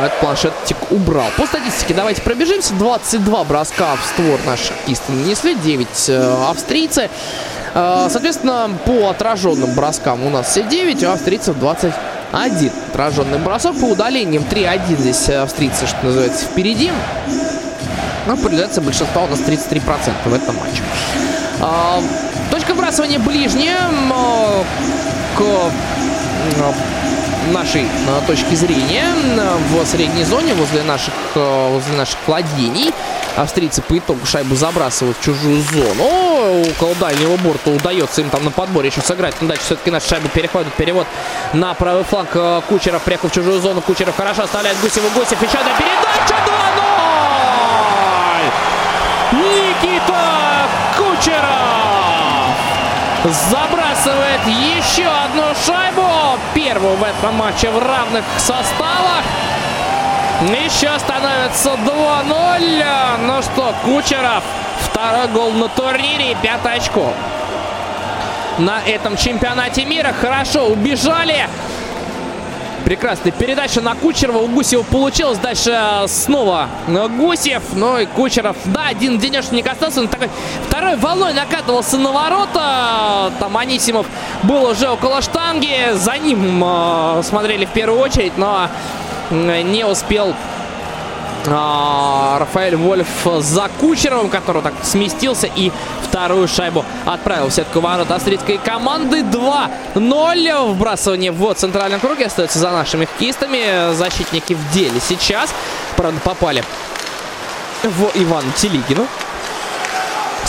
Speaker 4: этот планшетик убрал. По статистике давайте пробежимся. 22 броска в створ наших хоккеисты нанесли, 9 э, австрийцы. Э, соответственно, по отраженным броскам у нас все 9, а австрийцев 21. Отраженный бросок по удалениям 3-1 здесь австрийцы, что называется, впереди. Но определяется большинство у нас 33% в этом матче. Э, точка вбрасывания ближняя к нашей э, точки зрения в средней зоне возле наших, э, возле наших владений. Австрийцы по итогу шайбу забрасывают в чужую зону. около дальнего борта удается им там на подборе еще сыграть. Но дальше все-таки наш шайбу переходит. Перевод на правый фланг э, Кучеров. Приехал в чужую зону. Кучеров хорошо оставляет Гусеву. Гусев еще одна передача. 2-0! Никита Кучеров забрасывает еще одну шайбу. Первую в этом матче в равных составах. Еще становится 2-0. Ну что, Кучеров. Второй гол на турнире и пятое очко. На этом чемпионате мира хорошо убежали. Прекрасная передача на Кучерова. У Гусева получилось. Дальше снова Гусев. Ну и Кучеров. Да, один денежник остался. Он такой второй волной накатывался на ворота. Там Анисимов был уже около штанги. За ним э, смотрели в первую очередь. Но не успел Рафаэль Вольф за Кучеровым, который так сместился и вторую шайбу отправил в сетку ворот австрийской команды. 2-0. Вбрасывание в центральном круге остается за нашими хоккеистами. Защитники в деле сейчас. Правда, попали в Ивана Телигину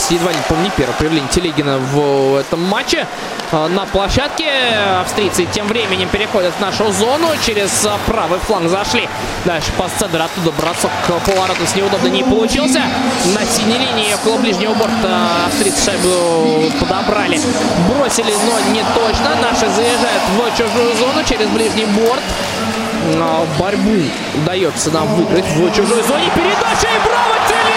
Speaker 4: едва не помню первое появление Телегина в этом матче. А, на площадке австрийцы тем временем переходят в нашу зону. Через правый фланг зашли. Дальше по центр оттуда бросок к повороту с неудобно не получился. На синей линии около ближнего борта австрийцы шайбу подобрали. Бросили, но не точно. Наши заезжают в чужую зону через ближний борт. Но борьбу удается нам выиграть в чужой зоне. Передача и браво Телегин!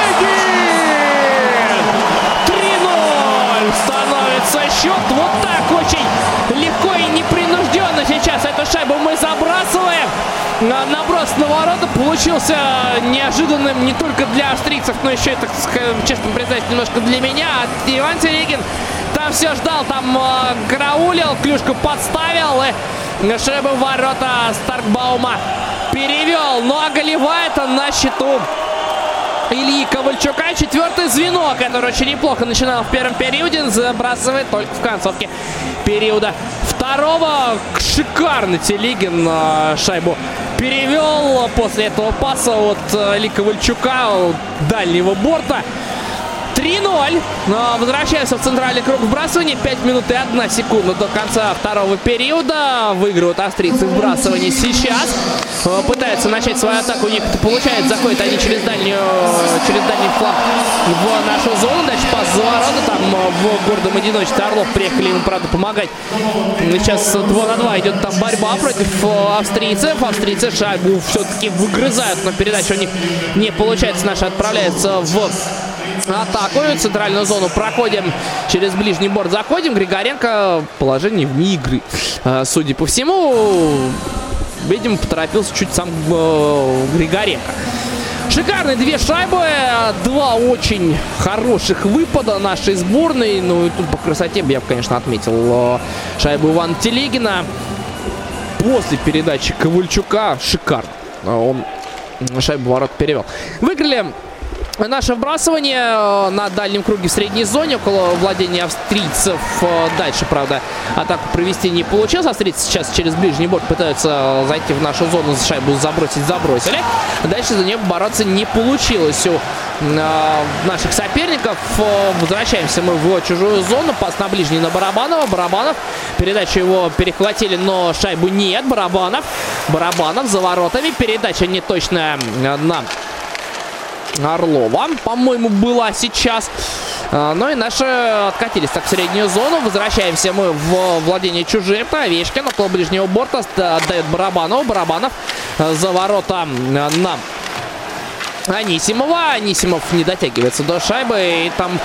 Speaker 4: Становится счет. Вот так очень легко и непринужденно сейчас эту шайбу мы забрасываем. Наброс на ворота получился неожиданным не только для австрийцев, но еще и, так честно признать, немножко для меня. Иван Телегин там все ждал, там э, караулил, клюшку подставил и шайбу ворота Старкбаума перевел. Ну а голевая-то на счету Ильи Ковальчука. Четвертое звено, которое очень неплохо начинало в первом периоде, забрасывает только в концовке периода второго. Шикарно Телегин шайбу перевел после этого паса от а, Ильи Ковальчука дальнего борта. 3-0. Возвращаются в центральный круг вбрасывания. 5 минут и 1 секунда до конца второго периода. Выигрывают австрийцы вбрасывание сейчас. Э, пытаются начать свою атаку. У них это получается. Заходят они через, дальнюю, через дальний фланг в нашу зону. Дальше пас за ворота. Там э, в гордом одиночестве Орлов приехали ему, правда, помогать. Сейчас 2 на 2 идет там борьба против э, австрийцев. Австрийцы шайбу все-таки выгрызают, но передача у них не получается. Наша отправляется в атакую. Центральную зону проходим через ближний борт. Заходим. Григоренко положение вне игры. А, судя по всему, видимо, поторопился чуть сам э, Григоренко. Шикарные две шайбы, два очень хороших выпада нашей сборной. Ну и тут по красоте бы я, конечно, отметил э, шайбу Ивана Телегина. После передачи Ковальчука шикарно. Он шайбу ворот перевел. Выиграли Наше вбрасывание э, на дальнем круге в средней зоне, около владения австрийцев. Э, дальше, правда, атаку провести не получилось. Австрийцы сейчас через ближний борт пытаются зайти в нашу зону, шайбу забросить, забросили. Дальше за нее бороться не получилось у э, наших соперников. Возвращаемся мы в чужую зону. Пас на ближний на Барабанова. Барабанов. Передачу его перехватили, но шайбу нет. Барабанов. Барабанов за воротами. Передача неточная на Орлова, по-моему, была сейчас. А, ну и наши откатились так в среднюю зону. Возвращаемся мы в владение чужим. Овечкин около ближнего борта отдает Барабанову. Барабанов за ворота на Анисимова. Анисимов не дотягивается до шайбы. И там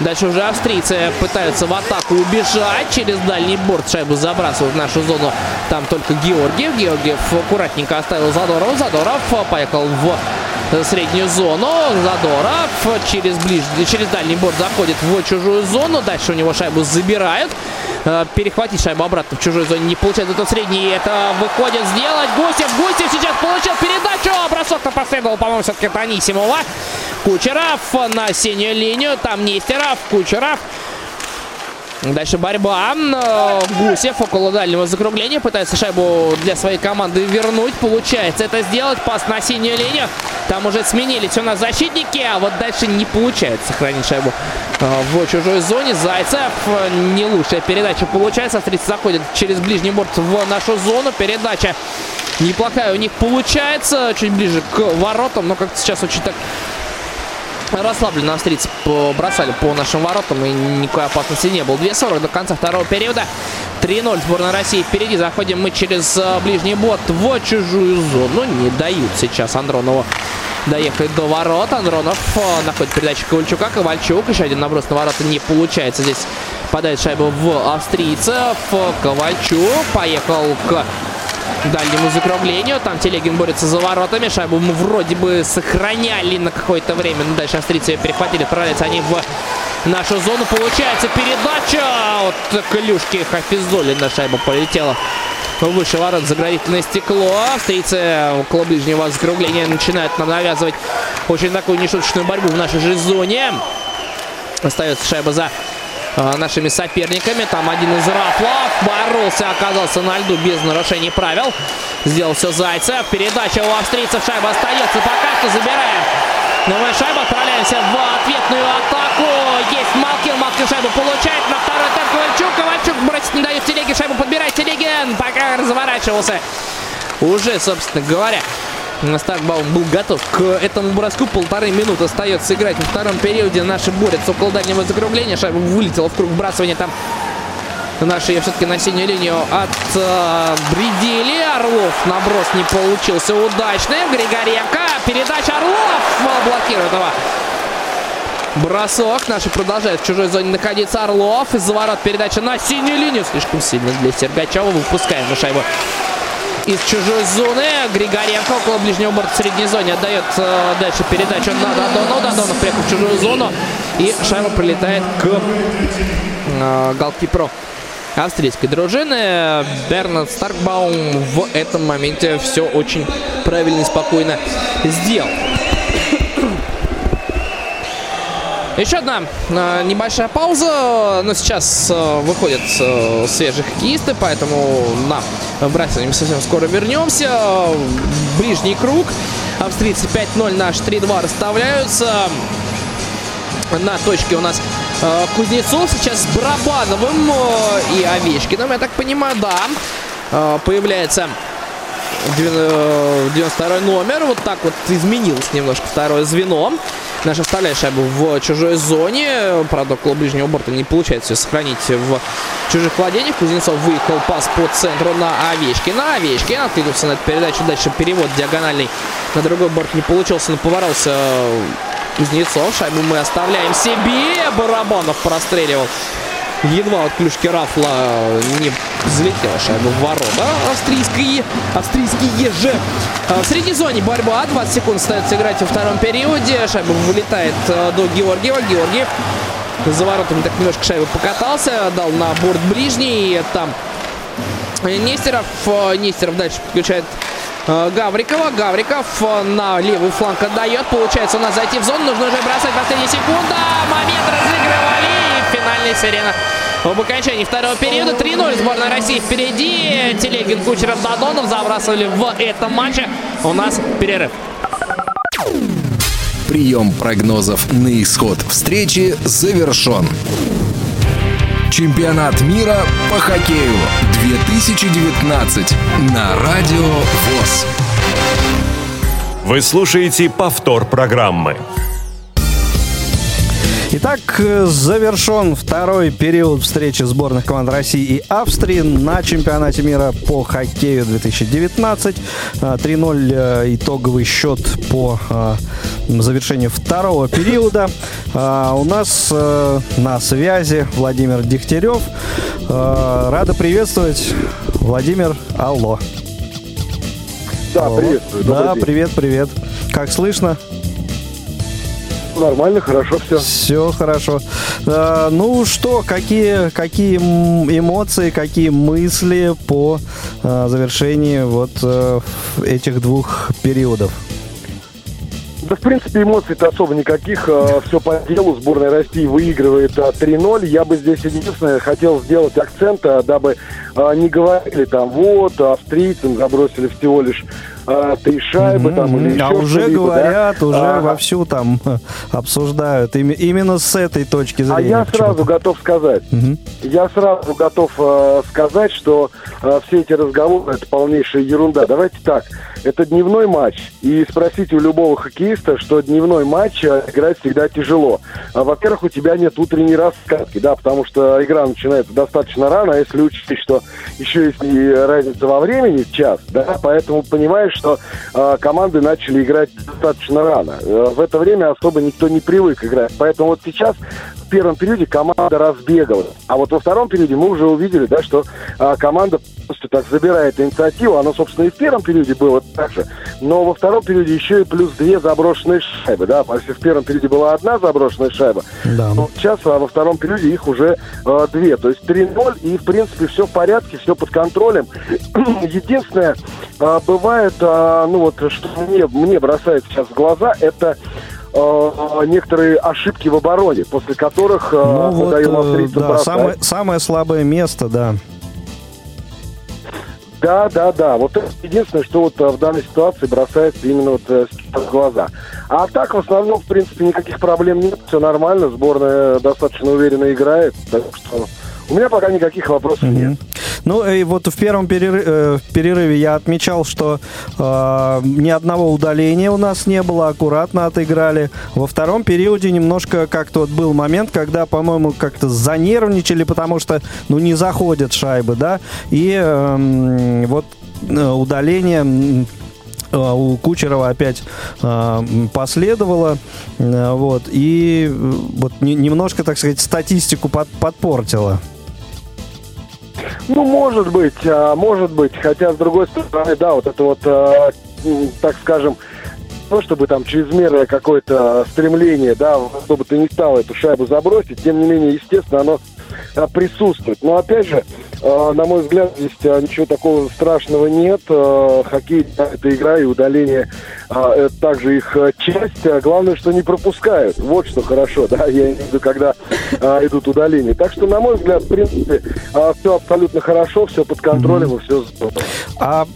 Speaker 4: дальше уже австрийцы пытаются в атаку убежать. Через дальний борт шайбу забрасывают в нашу зону. Там только Георгиев. Георгиев аккуратненько оставил Задоров. Задоров поехал в среднюю зону. Задоров через, ближ... через дальний борт заходит в чужую зону. Дальше у него шайбу забирают. Э, перехватить шайбу обратно в чужой зоне не получается. Это средний. Это выходит сделать. Гусев. Гусев сейчас получил передачу. Бросок-то последовал, по-моему, все-таки от Анисимова. Кучеров на синюю линию. Там Нестеров. Кучеров. Дальше борьба. Гусев около дальнего закругления пытается шайбу для своей команды вернуть. Получается это сделать. Пас на синюю линию. Там уже сменились у нас защитники, а вот дальше не получается сохранить шайбу э, в чужой зоне. Зайцев. Не лучшая передача получается. Австрийцы заходят через ближний борт в нашу зону. Передача неплохая у них получается. Чуть ближе к воротам, но как-то сейчас очень так расслабленно австрийцы бросали по нашим воротам и никакой опасности не было. 2.40 до конца второго периода. 3-0 сборная России впереди. Заходим мы через э, ближний бот в чужую зону. Не дают сейчас Андронову доехать до ворот. Андронов э, находит передачу Ковальчука. Ковальчук. Еще один наброс на ворота не получается. Здесь подает шайбу в австрийцев. Ковальчук поехал к дальнему закруглению. Там Телегин борется за воротами. Шайбу мы вроде бы сохраняли на какое-то время. Но дальше австрийцы ее перехватили. Отправляются они в нашу зону. Получается передача от клюшки Хафизоли на шайбу полетела. Выше ворот заградительное стекло. Австрийцы около ближнего закругления начинают нам навязывать очень такую нешуточную борьбу в нашей же зоне. Остается шайба за нашими соперниками. Там один из рафлов боролся, оказался на льду без нарушений правил. Сделал все Зайцев. Передача у австрийцев. Шайба остается. Пока что забираем. Новая шайба. Отправляемся в ответную атаку. Есть Малкин. Малкин шайбу получает. На второй темп Ковальчук. Ковальчук бросит, не дает Телеге. Шайбу подбирает Телегин. Пока разворачивался. Уже, собственно говоря, Старкбаум был готов к этому броску. Полторы минуты остается играть во втором периоде. Наши борются около дальнего закругления. Шайба вылетела в круг бросания. Там наши все-таки на синюю линию от э, Бредили. Орлов наброс не получился удачным. Григоренко. Передача Орлов блокирует его. Бросок. Наши продолжают в чужой зоне находиться. Орлов. Из-за ворот передача на синюю линию. Слишком сильно для Сергачева. Выпускаем на шайбу из чужой зоны. Григоренко около ближнего борта в средней зоне отдает э, дальше передачу на Дадону. Дадонов приехал в чужую зону. И шайба прилетает к э, голкиперу австрийской дружины. Бернард Старкбаум в этом моменте все очень правильно и спокойно сделал. Еще одна э, небольшая пауза, но сейчас э, выходят э, свежие хоккеисты, поэтому на братья совсем скоро вернемся. Ближний круг. Австрийцы 5-0, наш 3-2 расставляются. На точке у нас э, Кузнецов сейчас с Барабановым э, и Овечкиным, я так понимаю, да. Э, появляется 92 номер. Вот так вот изменилось немножко второе звено. Наша вставляет шайбу в чужой зоне. Правда, около ближнего борта не получается сохранить в чужих владениях. Кузнецов выехал пас по центру на Овечкина. Овечкин откликнулся на эту передачу. Дальше перевод диагональный на другой борт не получился, но поворался Кузнецов. Шайбу мы оставляем себе. Барабанов простреливал Едва от клюшки Рафла не взлетела шайба в ворота. Австрийские, австрийские же. А, в средней зоне борьба. 20 секунд остается играть во втором периоде. Шайба вылетает а, до Георгиева. Георгиев за воротами так немножко шайбу покатался. Дал на борт ближний. Там Нестеров. А, Нестеров дальше подключает Гаврикова. Гавриков на левый фланг отдает. Получается у нас зайти в зону. Нужно уже бросать последняя секунда. Момент разыгрывали. Финальная сирена об окончании второго периода 3-0 сборная России впереди. Телегин, Кучеров, Дадонов забрасывали в этом матче. У нас перерыв.
Speaker 1: Прием прогнозов на исход встречи завершен. Чемпионат мира по хоккею 2019 на Радио ВОЗ.
Speaker 2: Вы слушаете повтор программы.
Speaker 3: Итак, завершен второй период встречи сборных команд России и Австрии на чемпионате мира по хоккею 2019. 3-0 э, итоговый счет по э, завершению второго периода. У нас э, на связи Владимир Дегтярев. Рада приветствовать. Владимир, алло.
Speaker 6: Да, приветствую.
Speaker 3: Да, привет, привет. Как слышно?
Speaker 6: Нормально, хорошо все.
Speaker 3: Все хорошо. А, ну что, какие, какие эмоции, какие мысли по а, завершении вот а, этих двух периодов?
Speaker 6: Да, в принципе, эмоций-то особо никаких. Все по делу. Сборная России выигрывает а, 3-0. Я бы здесь единственное хотел сделать акцент, а, дабы а, не говорили там, вот, австрийцам забросили всего лишь а, три шайбы там или
Speaker 3: А уже говорят,
Speaker 6: да.
Speaker 3: уже
Speaker 6: А,
Speaker 3: вовсю там обсуждают. Ими- Именно с этой точки
Speaker 6: А
Speaker 3: зрения.
Speaker 6: я
Speaker 3: почему-то.
Speaker 6: сразу готов сказать,
Speaker 3: Мгм.
Speaker 6: я сразу готов э, сказать, что э, все эти разговоры это полнейшая ерунда. Давайте так, это дневной матч, и спросите у любого хоккеиста, что дневной матч э, играть всегда тяжело. А, Во-первых, у тебя нет утренней раскатки, да, потому что игра начинается достаточно рано, а если учесть, что еще есть и разница во времени, час, да, поэтому понимаешь, что э, команды начали играть достаточно рано. Э, в это время особо никто не привык играть. Поэтому вот сейчас в первом периоде команда разбегалась. А вот во втором периоде мы уже увидели, да, что а, команда просто так забирает инициативу. Оно, собственно, и в первом периоде было так же. Но во втором периоде еще и плюс две заброшенные шайбы. Да? Если в первом периоде была одна заброшенная шайба,
Speaker 3: Да.
Speaker 6: то сейчас а, во втором периоде их уже а, две. То есть 3-0, и, в принципе, все в порядке, все под контролем. [CLEARS THROAT] Единственное, а, бывает, а, ну вот, что мне, мне бросает сейчас в глаза, это некоторые ошибки в обороне, после которых
Speaker 3: Ну вот, э, да,
Speaker 6: бросать.
Speaker 3: самое, самое слабое место, да.
Speaker 6: Да, да, да. Вот это единственное, что вот а, в данной ситуации бросается именно вот э, в глаза. А так, в основном, в принципе, никаких проблем нет. Все нормально. Сборная достаточно уверенно играет. Так что у меня пока никаких вопросов нет.
Speaker 3: Мгм. Ну и вот в первом э, перерыве я отмечал, что э, ни одного удаления у нас не было, аккуратно отыграли. Во втором периоде немножко как-то вот был момент, когда, по-моему, как-то занервничали, потому что, ну, не заходят шайбы, да, и эм, вот э, удаление м, э, у Кучерова опять э, последовало, э, вот, и э, вот не- немножко, так сказать, статистику под- подпортило.
Speaker 6: Ну, может быть, а, может быть. Хотя, с другой стороны, да, вот это вот, а, так скажем, то, чтобы там чрезмерное какое-то стремление, да, чтобы ты не стал эту шайбу забросить, тем не менее, естественно, оно а, присутствует. Но опять же, а, на мой взгляд, здесь а, ничего такого страшного нет. Хоккей это игра и удаление это также их часть. Главное, что не пропускают. Вот что хорошо, да, я имею в виду, когда идут удаления. Так что, на мой взгляд, в принципе, все абсолютно хорошо, все под контролем и все здорово.
Speaker 3: А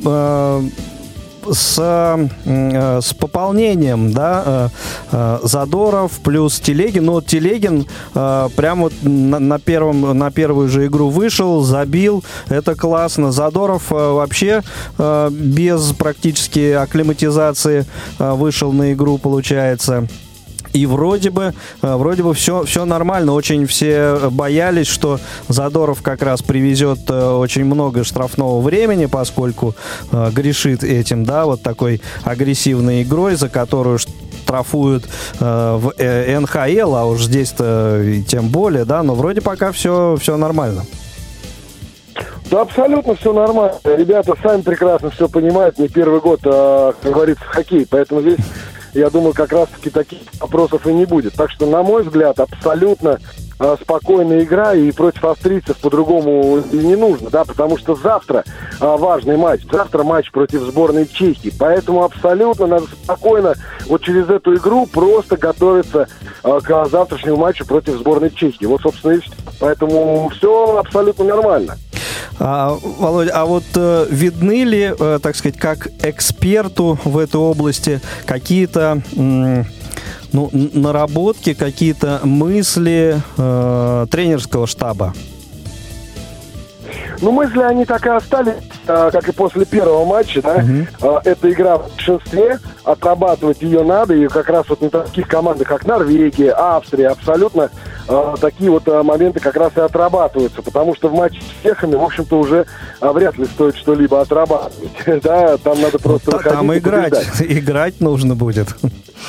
Speaker 3: с, э, с пополнением, да, э, э, Задоров плюс Телегин. Ну, вот Телегин э, прям вот на, на первом, на первую же игру вышел, забил. Это классно. Задоров вообще без практически акклиматизации вышел на игру, получается. И вроде бы, э, вроде бы все, все нормально. Очень все боялись, что Задоров как раз привезет э, очень много штрафного времени, поскольку э, грешит этим, да, вот такой агрессивной игрой, за которую штрафуют э, в э, НХЛ, а уж здесь-то тем более, да, но вроде пока все, все нормально.
Speaker 6: Да, абсолютно все нормально. Ребята сами прекрасно все понимают. Не первый год, а, как говорится, хоккей. Поэтому здесь, я думаю, как раз-таки таких вопросов и не будет. Так что, на мой взгляд, абсолютно а, спокойная игра. И против австрийцев по-другому и не нужно, да, потому что завтра а, важный матч. Завтра матч против сборной Чехии. Поэтому абсолютно надо спокойно вот через эту игру просто готовиться а, к завтрашнему матчу против сборной Чехии. Вот, собственно, и все. Поэтому все абсолютно нормально.
Speaker 3: А, Володя, а вот э, видны ли, э, так сказать, как эксперту в этой области какие-то м, ну, наработки, какие-то мысли э, тренерского штаба?
Speaker 6: Ну, мысли они так и остались, а, как и после первого матча, да. А, эта игра в большинстве, отрабатывать ее надо, и как раз вот на таких командах, как Норвегия, Австрия, абсолютно а, такие вот а, моменты как раз и отрабатываются, потому что в матче с чехами, в общем-то, уже а, вряд ли стоит что-либо отрабатывать, [LAUGHS] да, там надо просто
Speaker 3: Та-
Speaker 6: выходить
Speaker 3: Там играть, [LAUGHS] играть нужно будет.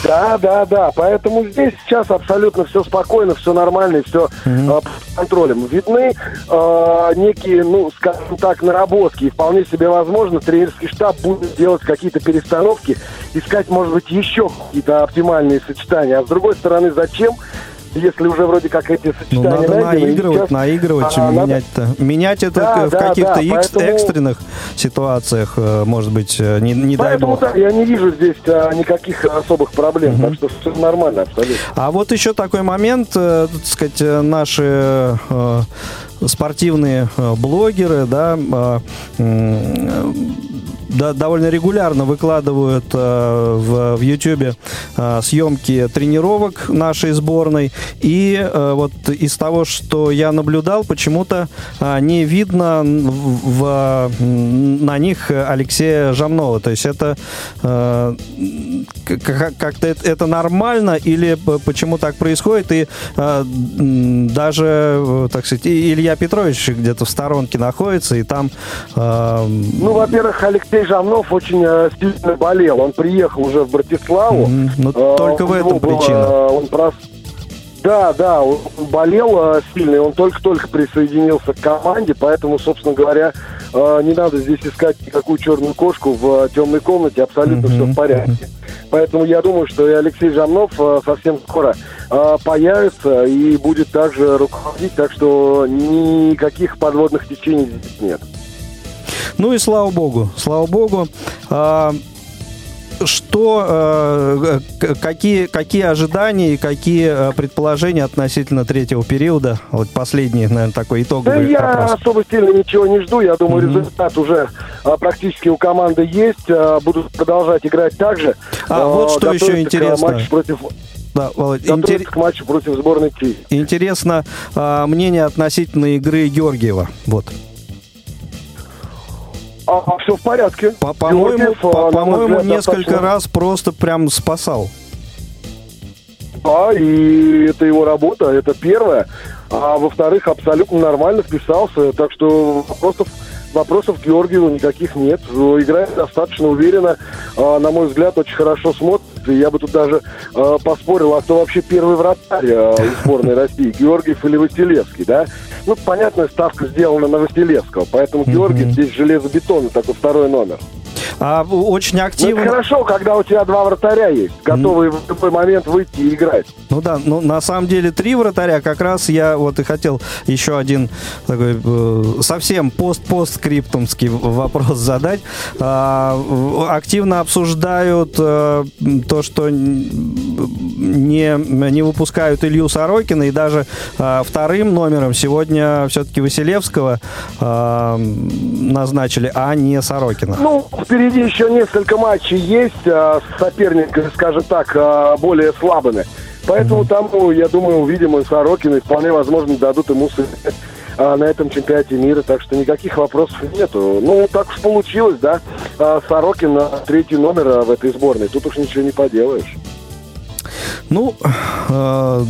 Speaker 6: Да, да, да. Поэтому здесь сейчас абсолютно все спокойно, все нормально и все под контролем. Видны э, некие, ну, скажем так, наработки. И вполне себе возможно, тренерский штаб будет делать какие-то перестановки, искать, может быть, еще какие-то оптимальные сочетания. А с другой стороны, зачем? Если уже вроде как эти
Speaker 3: Ну,
Speaker 6: сочетания
Speaker 3: надо
Speaker 6: найдены, и
Speaker 3: наигрывать,
Speaker 6: сейчас,
Speaker 3: наигрывать,
Speaker 6: а, надо-
Speaker 3: менять-то. Менять это
Speaker 6: Да,
Speaker 3: в
Speaker 6: да,
Speaker 3: каких-то
Speaker 6: да, поэтому-
Speaker 3: экстренных ситуациях, э, может быть, э, не, не дай
Speaker 6: Поэтому
Speaker 3: бог.
Speaker 6: да, я не вижу здесь а, никаких особых проблем, так что все нормально абсолютно.
Speaker 3: А вот еще такой момент, так сказать, наши спортивные э, блогеры, да, э, м, да, довольно регулярно выкладывают э, в, в YouTube э, съемки тренировок нашей сборной. И э, вот из того, что я наблюдал, почему-то э, не видно в, в- на них Алексея Жамнова. То есть это э, как-то это, это нормально или почему так происходит? И э, даже, э, так сказать, и Илья Петрович где-то в сторонке находится, и там э,
Speaker 6: Ну, во-первых, Алексей Жамнов очень э, сильно болел. Он приехал уже в Братиславу.
Speaker 3: Мгм. Ну,
Speaker 6: Э,
Speaker 3: только в этом
Speaker 6: было,
Speaker 3: причина.
Speaker 6: э, он прос- Да, да, он болел э, сильно, и он только-только присоединился к команде, поэтому, собственно говоря, не надо здесь искать никакую черную кошку в э, темной комнате, абсолютно все в порядке. Поэтому я думаю, что и Алексей Жамнов э, совсем скоро появится и будет также руководить, так что никаких подводных течений здесь нет.
Speaker 3: Ну и слава богу, слава богу. Что, э, какие, какие ожидания и какие э, предположения относительно третьего периода? Вот последний, наверное, такой
Speaker 6: Да
Speaker 3: итоговый
Speaker 6: я
Speaker 3: вопрос.
Speaker 6: особо сильно ничего не жду. Я думаю,
Speaker 3: Мгм.
Speaker 6: результат уже а, практически у команды есть. Будут продолжать играть так же.
Speaker 3: А, вот что еще интересно.
Speaker 6: против,
Speaker 3: Да, Володь,
Speaker 6: к матчу против сборной Чехии.
Speaker 3: интересно а, мнение относительно игры Георгиева. Вот.
Speaker 6: А, все в порядке.
Speaker 3: По- По-моему,
Speaker 6: а,
Speaker 3: по-
Speaker 6: мой
Speaker 3: по-моему, несколько
Speaker 6: достаточно-
Speaker 3: раз просто прям спасал.
Speaker 6: Да, и это его работа, это первое. А во-вторых, абсолютно нормально вписался. Так что вопросов, вопросов к Георгиеву никаких нет. Играет достаточно уверенно. А, на мой взгляд, очень хорошо смотрит. Я бы тут даже а, поспорил, а кто вообще первый вратарь у сборной России, Георгиев или Василевский, да? Ну, понятная ставка сделана на Василевского, поэтому Георгиев здесь железобетонный, такой второй номер.
Speaker 3: А очень
Speaker 6: Ну, это
Speaker 3: активно.
Speaker 6: хорошо, когда у тебя два вратаря есть, готовые в любой момент выйти и играть.
Speaker 3: Ну да, ну на самом деле три вратаря. Как раз я вот и хотел еще один такой э, совсем пост-постскриптумский в- вопрос задать. А, активно обсуждают э, то, что не, не выпускают Илью Сорокина и даже э, вторым номером сегодня все-таки Василевского э, назначили, а не Сорокина.
Speaker 6: Ну, впереди еще несколько матчей есть а, с соперниками, скажем так, а, более слабыми. Поэтому там, я думаю, увидим и Сорокина, и вполне возможно дадут ему сыграть а, на этом чемпионате мира. Так что никаких вопросов нету. Ну, так уж получилось, да. Сорокин третий номер в этой сборной. Тут уж ничего не поделаешь.
Speaker 3: Ну, э,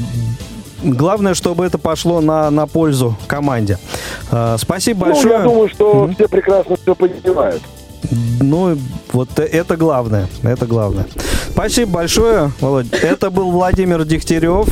Speaker 3: главное, чтобы это пошло на, на пользу команде. Э, спасибо
Speaker 6: Ну,
Speaker 3: большое.
Speaker 6: я думаю, что все прекрасно все понимают.
Speaker 3: Ну, вот э- это главное. Это главное. Спасибо большое, Володь. Это был Владимир Дегтярев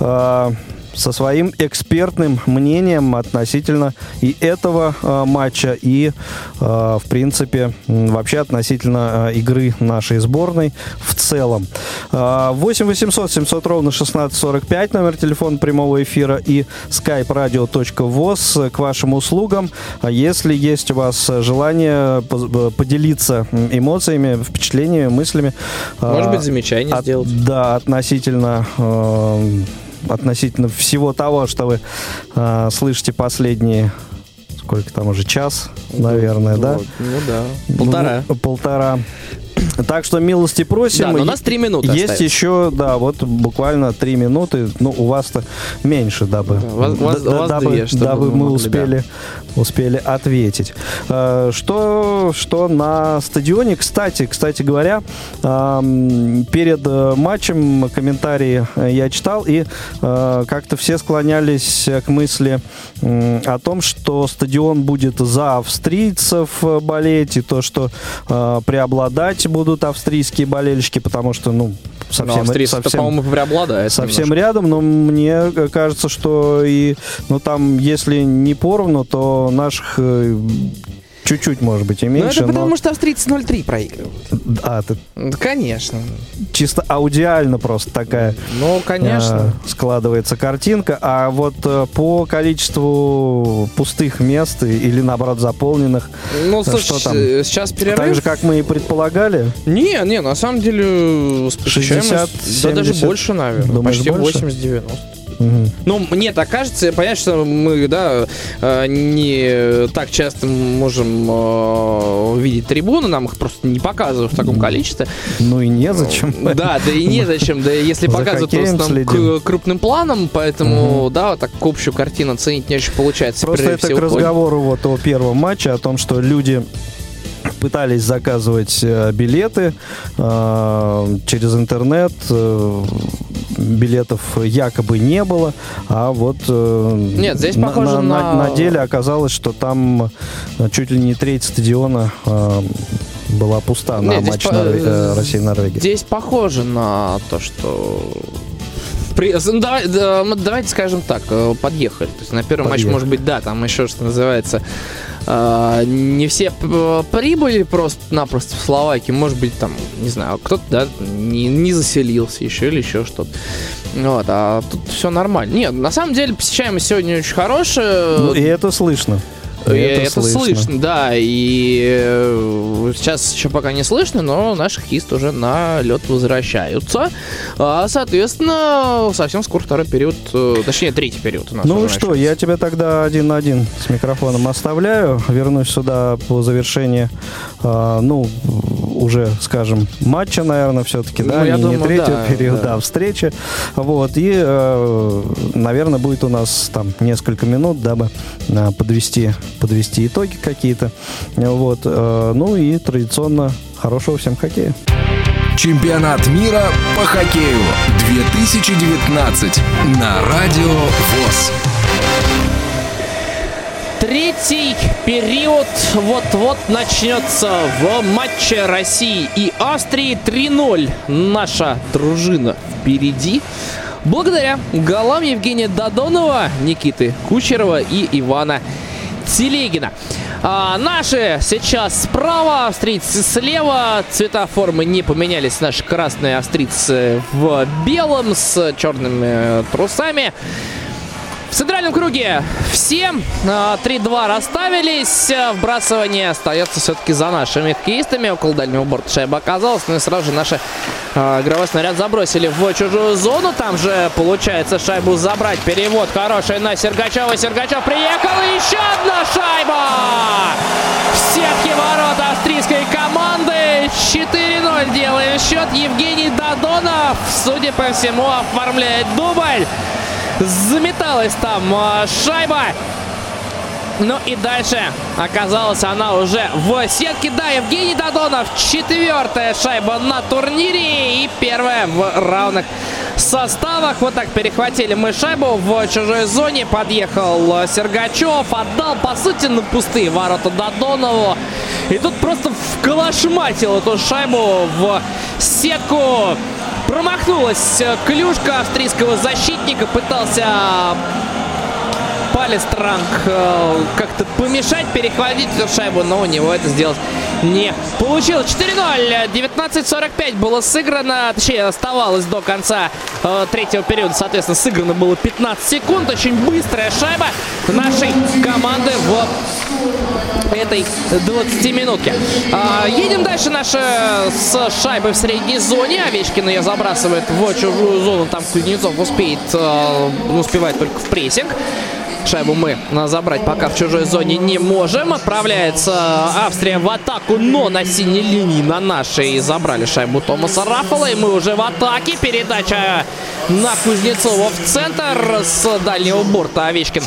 Speaker 3: э, со своим экспертным мнением относительно и этого э, матча, и, э, в принципе, вообще относительно э, игры нашей сборной в целом. Э, 8 800 700 ровно 1645, номер телефона прямого эфира и skype-radio.voz к вашим услугам. Если есть у вас желание поз- поделиться эмоциями, впечатлениями, мыслями.
Speaker 4: Может
Speaker 3: а,
Speaker 4: быть, замечание
Speaker 3: от-
Speaker 4: сделать.
Speaker 3: Да, относительно э, относительно всего того, что вы э, слышите последние сколько там уже час, наверное, да?
Speaker 4: Вот, Ну да. Полтора.
Speaker 3: Ну, полтора. Так что милости просим.
Speaker 4: Да, но у нас три минуты
Speaker 3: Есть
Speaker 4: остается.
Speaker 3: еще, да, вот буквально три минуты. Ну, у вас-то меньше, дабы,
Speaker 4: Да, у вас-
Speaker 3: да-
Speaker 4: вас
Speaker 3: дабы,
Speaker 4: две,
Speaker 3: дабы
Speaker 4: вы
Speaker 3: мы
Speaker 4: могли,
Speaker 3: успели, успели ответить. Э, Что, что на стадионе, кстати, кстати говоря, перед э, матчем комментарии э, я читал, и как-то все склонялись к мысли о том, что стадион будет за австрийцев болеть, и то, что преобладать будут австрийские болельщики, потому что, ну, совсем...
Speaker 4: австрийцы,
Speaker 3: совсем-
Speaker 4: по-моему, преобладает.
Speaker 3: совсем
Speaker 4: немножко.
Speaker 3: рядом, но мне кажется, что и, ну там, если не поровну, то наших э, чуть-чуть, может быть, и
Speaker 4: Ну,
Speaker 3: меньше.
Speaker 4: это потому,
Speaker 3: но...
Speaker 4: что австрийцы 0-3 проигрывают.
Speaker 3: А, ты
Speaker 4: Да, Конечно.
Speaker 3: чисто аудиально просто такая
Speaker 4: Ну, конечно.
Speaker 3: э, складывается картинка. А вот э, по количеству пустых мест или, наоборот, заполненных,
Speaker 4: Ну,
Speaker 3: что
Speaker 4: слушай,
Speaker 3: там?
Speaker 4: э, сейчас перерыв.
Speaker 3: так же, как мы и предполагали,
Speaker 4: Не, не, на самом деле с
Speaker 3: 60,
Speaker 4: посещаемость, да даже
Speaker 3: 70.
Speaker 4: больше, наверное.
Speaker 3: Думаешь,
Speaker 4: почти
Speaker 3: больше?
Speaker 4: 80-90.
Speaker 3: Мгм.
Speaker 4: Ну, мне так кажется, понятно, что мы, да, э, не так часто можем э, видеть трибуны, нам их просто не показывают в таком количестве.
Speaker 3: ну и незачем.
Speaker 4: Да, да и незачем, да если показывают просто там крупным планом, поэтому, да, вот так общую картину оценить не очень получается.
Speaker 3: Просто это к разговору вот о первом матче, о том, что люди пытались заказывать э, билеты э, через интернет. э, билетов якобы не было, а вот
Speaker 4: Нет, здесь
Speaker 3: на,
Speaker 4: похоже
Speaker 3: на- на-
Speaker 4: на-
Speaker 3: деле оказалось, что там чуть ли не треть стадиона была пуста на
Speaker 4: Нет,
Speaker 3: матч
Speaker 4: по-
Speaker 3: Норве- России-Норвегии.
Speaker 4: Здесь похоже на то, что... При- ну, давай- да, мы- давайте скажем так, подъехали. То есть на первом матче,
Speaker 3: Подъехали.
Speaker 4: может быть, да, там еще, что называется, не все прибыли просто-напросто в Словакии. Может быть, там, не знаю, кто-то, да, не, не заселился еще или еще что-то. Вот, а тут все нормально. Нет, на самом деле посещаемость сегодня очень хорошая.
Speaker 3: Ну, и это слышно. И
Speaker 4: это, слышно. да. И э, сейчас еще пока не слышно, но наши хоккеисты уже на лед возвращаются. А, соответственно, совсем скоро второй период, э, точнее, третий период у нас
Speaker 3: Ну что, я тебя тогда один на один с микрофоном оставляю. Вернусь сюда по завершении, э, ну, уже, скажем, матча, наверное, все-таки,
Speaker 4: Ну,
Speaker 3: да,
Speaker 4: я
Speaker 3: не, не
Speaker 4: думаю,
Speaker 3: третьего
Speaker 4: да,
Speaker 3: периода,
Speaker 4: да.
Speaker 3: а встречи. Вот, и, э, наверное, будет у нас там несколько минут, дабы э, подвести, подвести итоги какие-то. Вот, э, ну и традиционно хорошего всем хоккея.
Speaker 1: Чемпионат мира по хоккею 2019 на Радио ВОЗ.
Speaker 4: Третий период вот-вот начнется в матче России и Австрии 3-0. Наша дружина впереди. Благодаря голам Евгения Додонова, Никиты Кучерова и Ивана Телегина. А, наши сейчас справа, австрийцы слева. Цвета формы не поменялись. Наши красные австрийцы в белом с черными трусами. В центральном круге все а, 3-2 расставились. А, Вбрасывание остается все-таки за нашими хоккеистами. Около дальнего борта шайба оказалась. Ну и сразу же наши а, игровой снаряд забросили в чужую зону. Там же получается шайбу забрать. Перевод хороший на Сергачева. Сергачев приехал. И еще одна шайба! В сетке ворот австрийской команды. 4-0 делаем счет. Евгений Додонов, судя по всему, оформляет дубль. Заметалась там а, шайба. Ну и дальше оказалась она уже в сетке. Да, Евгений Додонов. Четвертая шайба на турнире. И первая в равных составах. Вот так перехватили мы шайбу в чужой зоне. Подъехал Сергачев. Отдал, по сути, на пустые ворота Додонову. И тут просто вколошматил эту шайбу в сетку. Промахнулась э, клюшка австрийского защитника. Пытался Палестранг э, как-то помешать, перехватить эту шайбу, но у него это сделать не получилось. 4-0, 19.45 было сыграно, точнее оставалось до конца э, третьего периода, соответственно, сыграно было 15 секунд. Очень быстрая шайба нашей команды в этой 20-минутке. А, едем дальше наши с шайбой в средней зоне. Овечкин ее забрасывает в чужую зону. Там Кузнецов успеет, э, успевает только в прессинг. Шайбу мы э, забрать пока в чужой зоне не можем. Отправляется Австрия в атаку, но на синей линии на нашей забрали шайбу Томаса Раффала. И мы уже в атаке. Передача на Кузнецова в центр с дальнего борта. Овечкин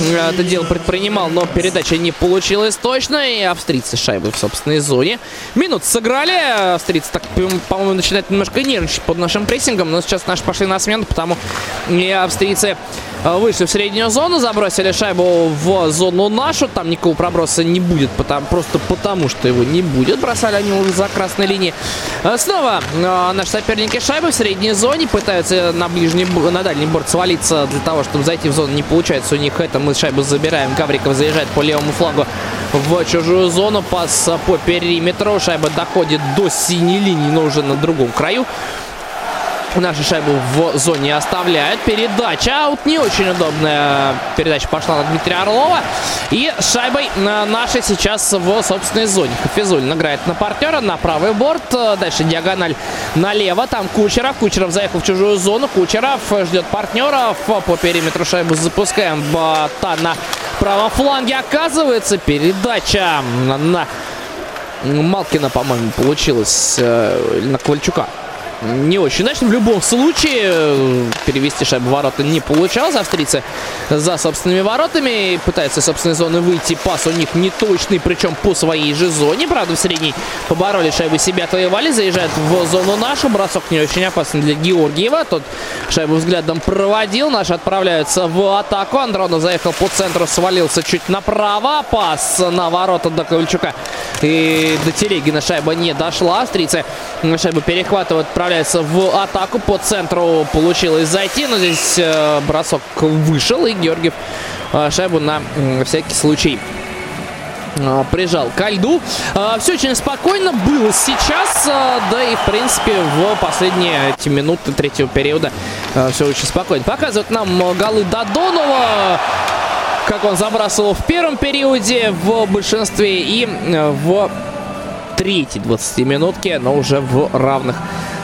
Speaker 4: э, это дело предпринимал, но передача не получилась точно. И австрийцы шайбы в собственной зоне. Минут сыграли. Австрийцы так, по-моему, начинают немножко нервничать под нашим прессингом. Но сейчас наши пошли на смену, потому и австрийцы э, вышли в среднюю зону, забросили шайбу в зону нашу. Там никакого проброса не будет, потому, просто потому что его не будет. Бросали они уже за красной линией. А, снова э, наши соперники шайбы в средней зоне пытаются на ближний, на дальний борт свалиться для того, чтобы зайти в зону. Не получается у них это. Мы шайбу забираем. Гавриков заезжает по левому флангу в чужую зону. Пас по периметру. Шайба доходит до синей линии, но уже на другом краю. Нашу шайбу в зоне оставляют. Передача. Аут не очень удобная. Передача пошла на Дмитрия Орлова. И шайбой наша сейчас в собственной зоне. Хафизулин играет на партнера, на правый борт. Дальше диагональ налево. Там Кучеров. Кучеров заехал в чужую зону. Кучеров ждет партнеров. По периметру шайбу запускаем. Та на правом фланге оказывается. Передача на Малкина, по-моему, получилась. Э, на Ковальчука не очень удачно. В любом случае, перевести шайбу ворота не получалось. Австрийцы за собственными воротами. Пытаются из собственной зоны выйти. Пас у них не точный, причем по своей же зоне. Правда, в средней побороли шайбу себя, отвоевали. Заезжают в зону нашу. Бросок не очень опасен для Георгиева. Тот шайбу взглядом проводил. Наши отправляются в атаку. Андронов заехал по центру, свалился чуть направо. Пас на ворота до Ковальчука. И до Телегина шайба не дошла. Австрийцы шайбу перехватывают, отправляется в атаку. По центру получилось зайти, но здесь э, бросок вышел, и Георгиев э, шайбу на всякий случай э, прижал ко льду. Все очень спокойно было сейчас, да и, в принципе, в последние эти минуты третьего периода все очень спокойно. Показывают нам голы Додонова, как он забрасывал в первом периоде в большинстве и в третьей 20-минутке, но уже в равных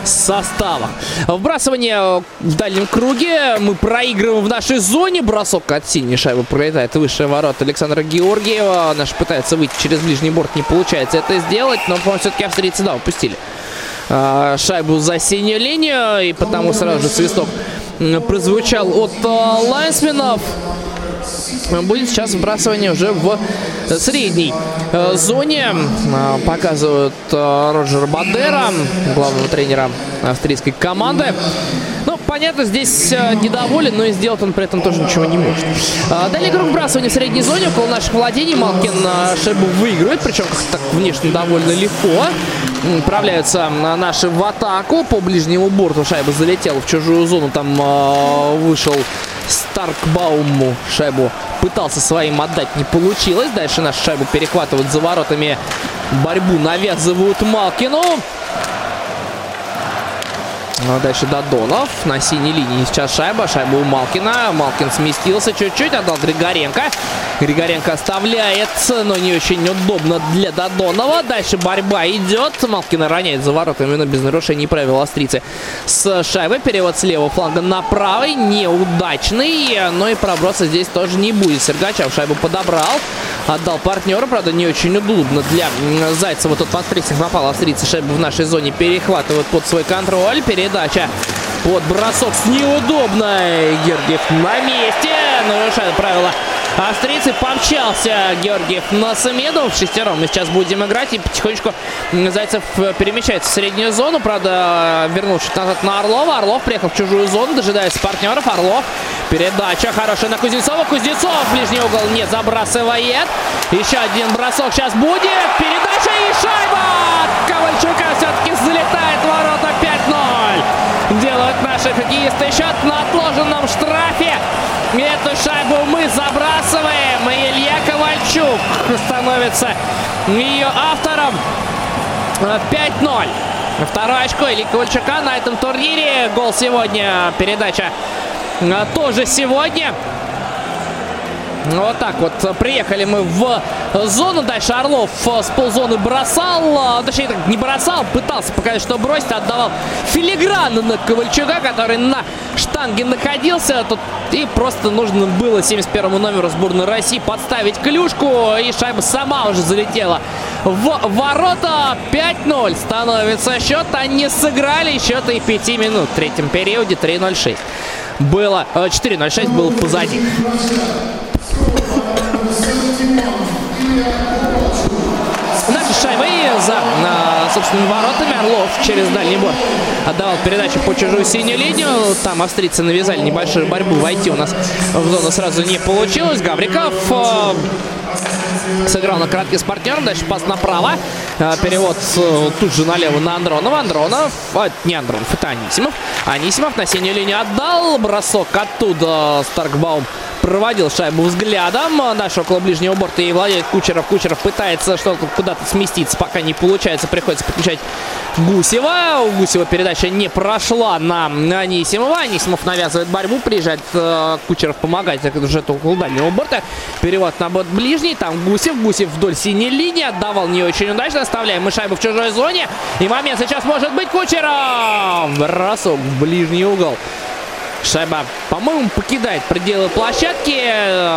Speaker 4: составах. Вбрасывание в дальнем круге. Мы проигрываем в нашей зоне. Бросок от синей шайбы пролетает высший ворот Александра Георгиева. Наш пытается выйти через ближний борт. Не получается это сделать, но, по-моему, все-таки австрийцы, да, упустили а, шайбу за синюю линию. И потому сразу же свисток прозвучал от а, лайнсменов. Будет сейчас вбрасывание уже в средней э, зоне. Э, показывают э, Роджер Бадера, главного тренера австрийской команды. Ну, понятно, здесь недоволен, но и сделать он при этом тоже ничего не может. Далее игрок вбрасывания в средней зоне около наших владений. Малкин шайбу выигрывает, причем как-то так внешне довольно легко. Отправляются наши в атаку. По ближнему борту шайба залетела в чужую зону. Там вышел Старкбауму шайбу пытался своим отдать, не получилось. Дальше нашу шайбу перехватывают за воротами. Борьбу навязывают Малкину. Ну, дальше Додонов на синей линии. Сейчас шайба. Шайба у Малкина. Малкин сместился чуть-чуть. Отдал Григоренко. Григоренко оставляет, но не очень удобно для Додонова. Дальше борьба идет. Малкина роняет за воротами, но без нарушений правил австрийцы. С шайбы перевод с левого фланга на правый. Неудачный. Но и проброса здесь тоже не будет. Сергачев шайбу подобрал. Отдал партнеру. Правда, не очень удобно для Зайцева. Тут под прессинг напал австрийцы. Шайбу в нашей зоне перехватывают под свой контроль. Перед передача. Под бросок с неудобной. Георгиев на месте. Нарушает правила Австрийцы помчался Георгиев на Самеду. В шестером мы сейчас будем играть. И потихонечку Зайцев перемещается в среднюю зону. Правда, вернул чуть назад на Орлова. Орлов приехал в чужую зону. Дожидается партнеров. Орлов. Передача хорошая на Кузнецова. Кузнецов ближний угол не забрасывает. Еще один бросок сейчас будет. Передача и шайба! Ковальчука все-таки залетает в ворота 5-0. Делают наши хоккеисты счет на отложенном штрафе. Эту шайбу мы забрасываем. И Илья Ковальчук становится ее автором. 5-0. Второе очко Ильи Ковальчука на этом турнире. Гол сегодня. Передача а, тоже сегодня. Вот так вот приехали мы в зону. Дальше Орлов с ползоны бросал. Точнее, не бросал, пытался показать, что бросить. Отдавал филигранно на Ковальчука, который на штанге находился. Тут и просто нужно было 71 номеру сборной России подставить клюшку. И шайба сама уже залетела в ворота. 5-0 становится счет. Они сыграли счет и 5 минут в третьем периоде. 3-0-6 было 4-0-6 было позади. Наши шайбы за собственными воротами. Орлов через дальний борт отдавал передачу по чужую синюю линию. Там австрийцы навязали небольшую борьбу. Войти у нас в зону сразу не получилось. Гавриков сыграл на краткий с партнером. Дальше пас направо. Перевод тут же налево на Андронова. Андронов, а, не Андронов, это Анисимов. Анисимов на синюю линию отдал. Бросок оттуда Старкбаум проводил шайбу взглядом. Наш около ближнего борта и владеет Кучеров. Кучеров пытается что-то куда-то сместиться, пока не получается. Приходится подключать Гусева. У Гусева передача не прошла на Анисимова. Анисимов навязывает борьбу, приезжает э, Кучеров помогать. Это уже около дальнего борта. Перевод на борт ближний. Там Гусев. Гусев вдоль синей линии. Отдавал не очень удачно. Оставляем мы шайбу в чужой зоне. И момент сейчас может быть Кучеров. Бросок в ближний угол. Шайба, по-моему, покидает пределы площадки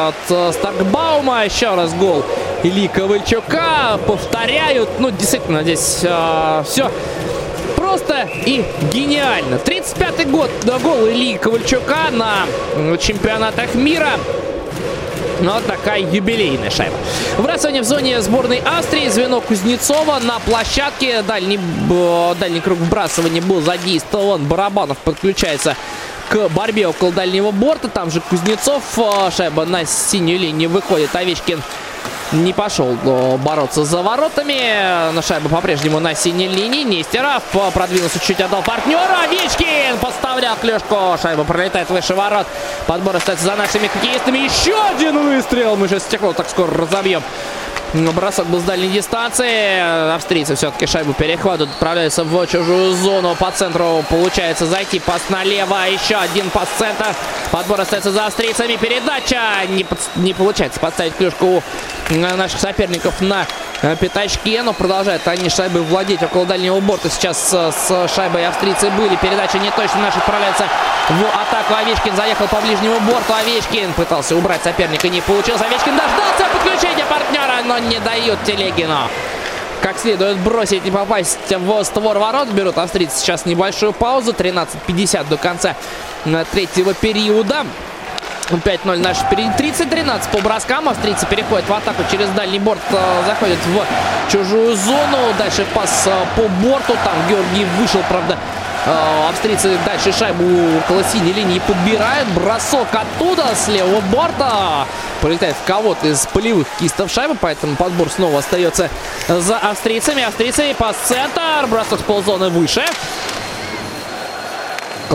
Speaker 4: от э, Старкбаума. Еще раз гол Ильи Ковальчука. Повторяют. Ну, действительно, здесь э, все просто и гениально. 35-й год до гол Ильи Ковальчука на чемпионатах мира. Ну, вот такая юбилейная шайба. Выбрасывание в зоне сборной Австрии. Звено Кузнецова на площадке. Дальний, дальний круг вбрасывания был задействован. Барабанов подключается к борьбе около дальнего борта. Там же Кузнецов. Э, шайба на синюю линию выходит. Овечкин не пошел э, бороться за воротами. На шайбу по-прежнему на синей линии. Нестеров продвинулся чуть отдал партнера. Овечкин подставлял клешку. Шайба пролетает выше ворот. Подбор остается за нашими хоккеистами. Еще один выстрел. Мы сейчас стекло так скоро разобьем. Бросок был с дальней дистанции. Австрийцы все-таки шайбу перехватывают. Отправляются в чужую зону. По центру получается зайти. Пас налево. Еще один пас центр. Подбор остается за австрийцами. Передача. Не, не получается подставить клюшку наших соперников на э, пятачке. Но продолжают они шайбы владеть около дальнего борта. Сейчас э, с шайбой австрийцы были. Передача не точно. Наши отправляются в атаку. Овечкин заехал по ближнему борту. Овечкин пытался убрать соперника. Не получилось. Овечкин дождался подключения партнера, но не дают Телегину как следует бросить и попасть в створ ворот. Берут австрийцы сейчас небольшую паузу. 13.50 до конца э, третьего периода. 5-0 наш впереди. 30-13 по броскам. Австрийцы переходят в атаку через дальний борт. Э, заходят в чужую зону. Дальше пас э, по борту. Там Георгий вышел, правда, Э, австрийцы дальше шайбу около синей линии подбирают. Бросок оттуда, с левого борта. Полетает в кого-то из полевых кистов шайбы, поэтому подбор снова остается за австрийцами. Австрийцы пас центр. Бросок с ползоны выше.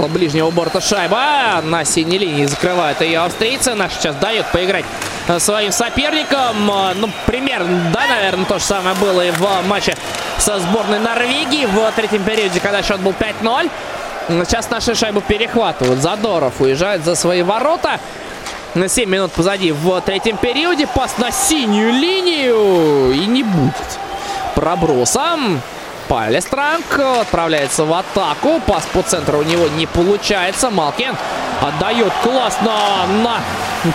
Speaker 4: Около ближнего борта шайба. На синей линии закрывают ее австрийцы. Наш сейчас дает поиграть своим соперникам. Ну, примерно, да, наверное, то же самое было и в матче со сборной Норвегии в третьем периоде, когда счет был 5-0. Сейчас наши шайбу перехватывают. Задоров уезжает за свои ворота. На 7 минут позади в третьем периоде. Пас на синюю линию. И не будет пробросом. Палестранг отправляется в атаку. Пас по центру у него не получается. Малкин отдает классно на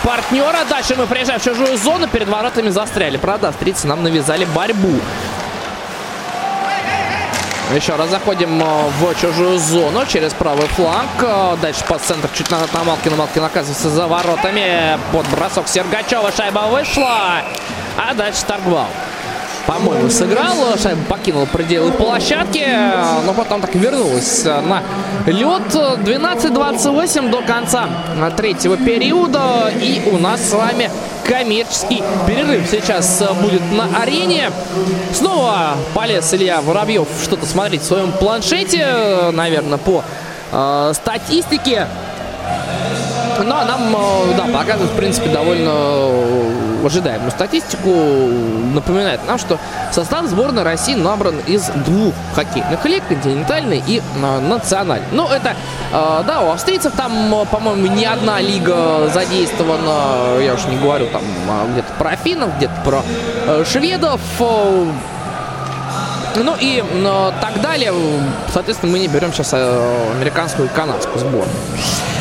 Speaker 4: партнера. Дальше мы приезжаем в чужую зону. Перед воротами застряли. Правда, австрийцы нам навязали борьбу. Еще раз заходим э, в чужую зону через правый фланг. Э, дальше по центр чуть назад на Малкина. Малкин оказывается за воротами. Под бросок Сергачева. Шайба вышла. А дальше Таргвал по-моему, сыграл. Шайба покинула пределы площадки, но потом так вернулась на лед. 12-28 до конца третьего периода. И у нас с вами коммерческий перерыв сейчас будет на арене. Снова полез Илья Воробьев что-то смотреть в своем планшете, наверное, по э, статистике. Но нам, э, да, показывает, в принципе, довольно э, ожидаемую статистику. Напоминает нам, что состав сборной России набран из двух хоккейных лиг, континентальной и э, национальной. Ну, это, да, у австрийцев там, по-моему, не одна лига задействована. Я уж не говорю там где-то про финнов, где-то про шведов. Ну и ну, так далее. Соответственно, мы не берем сейчас американскую и канадскую сборную.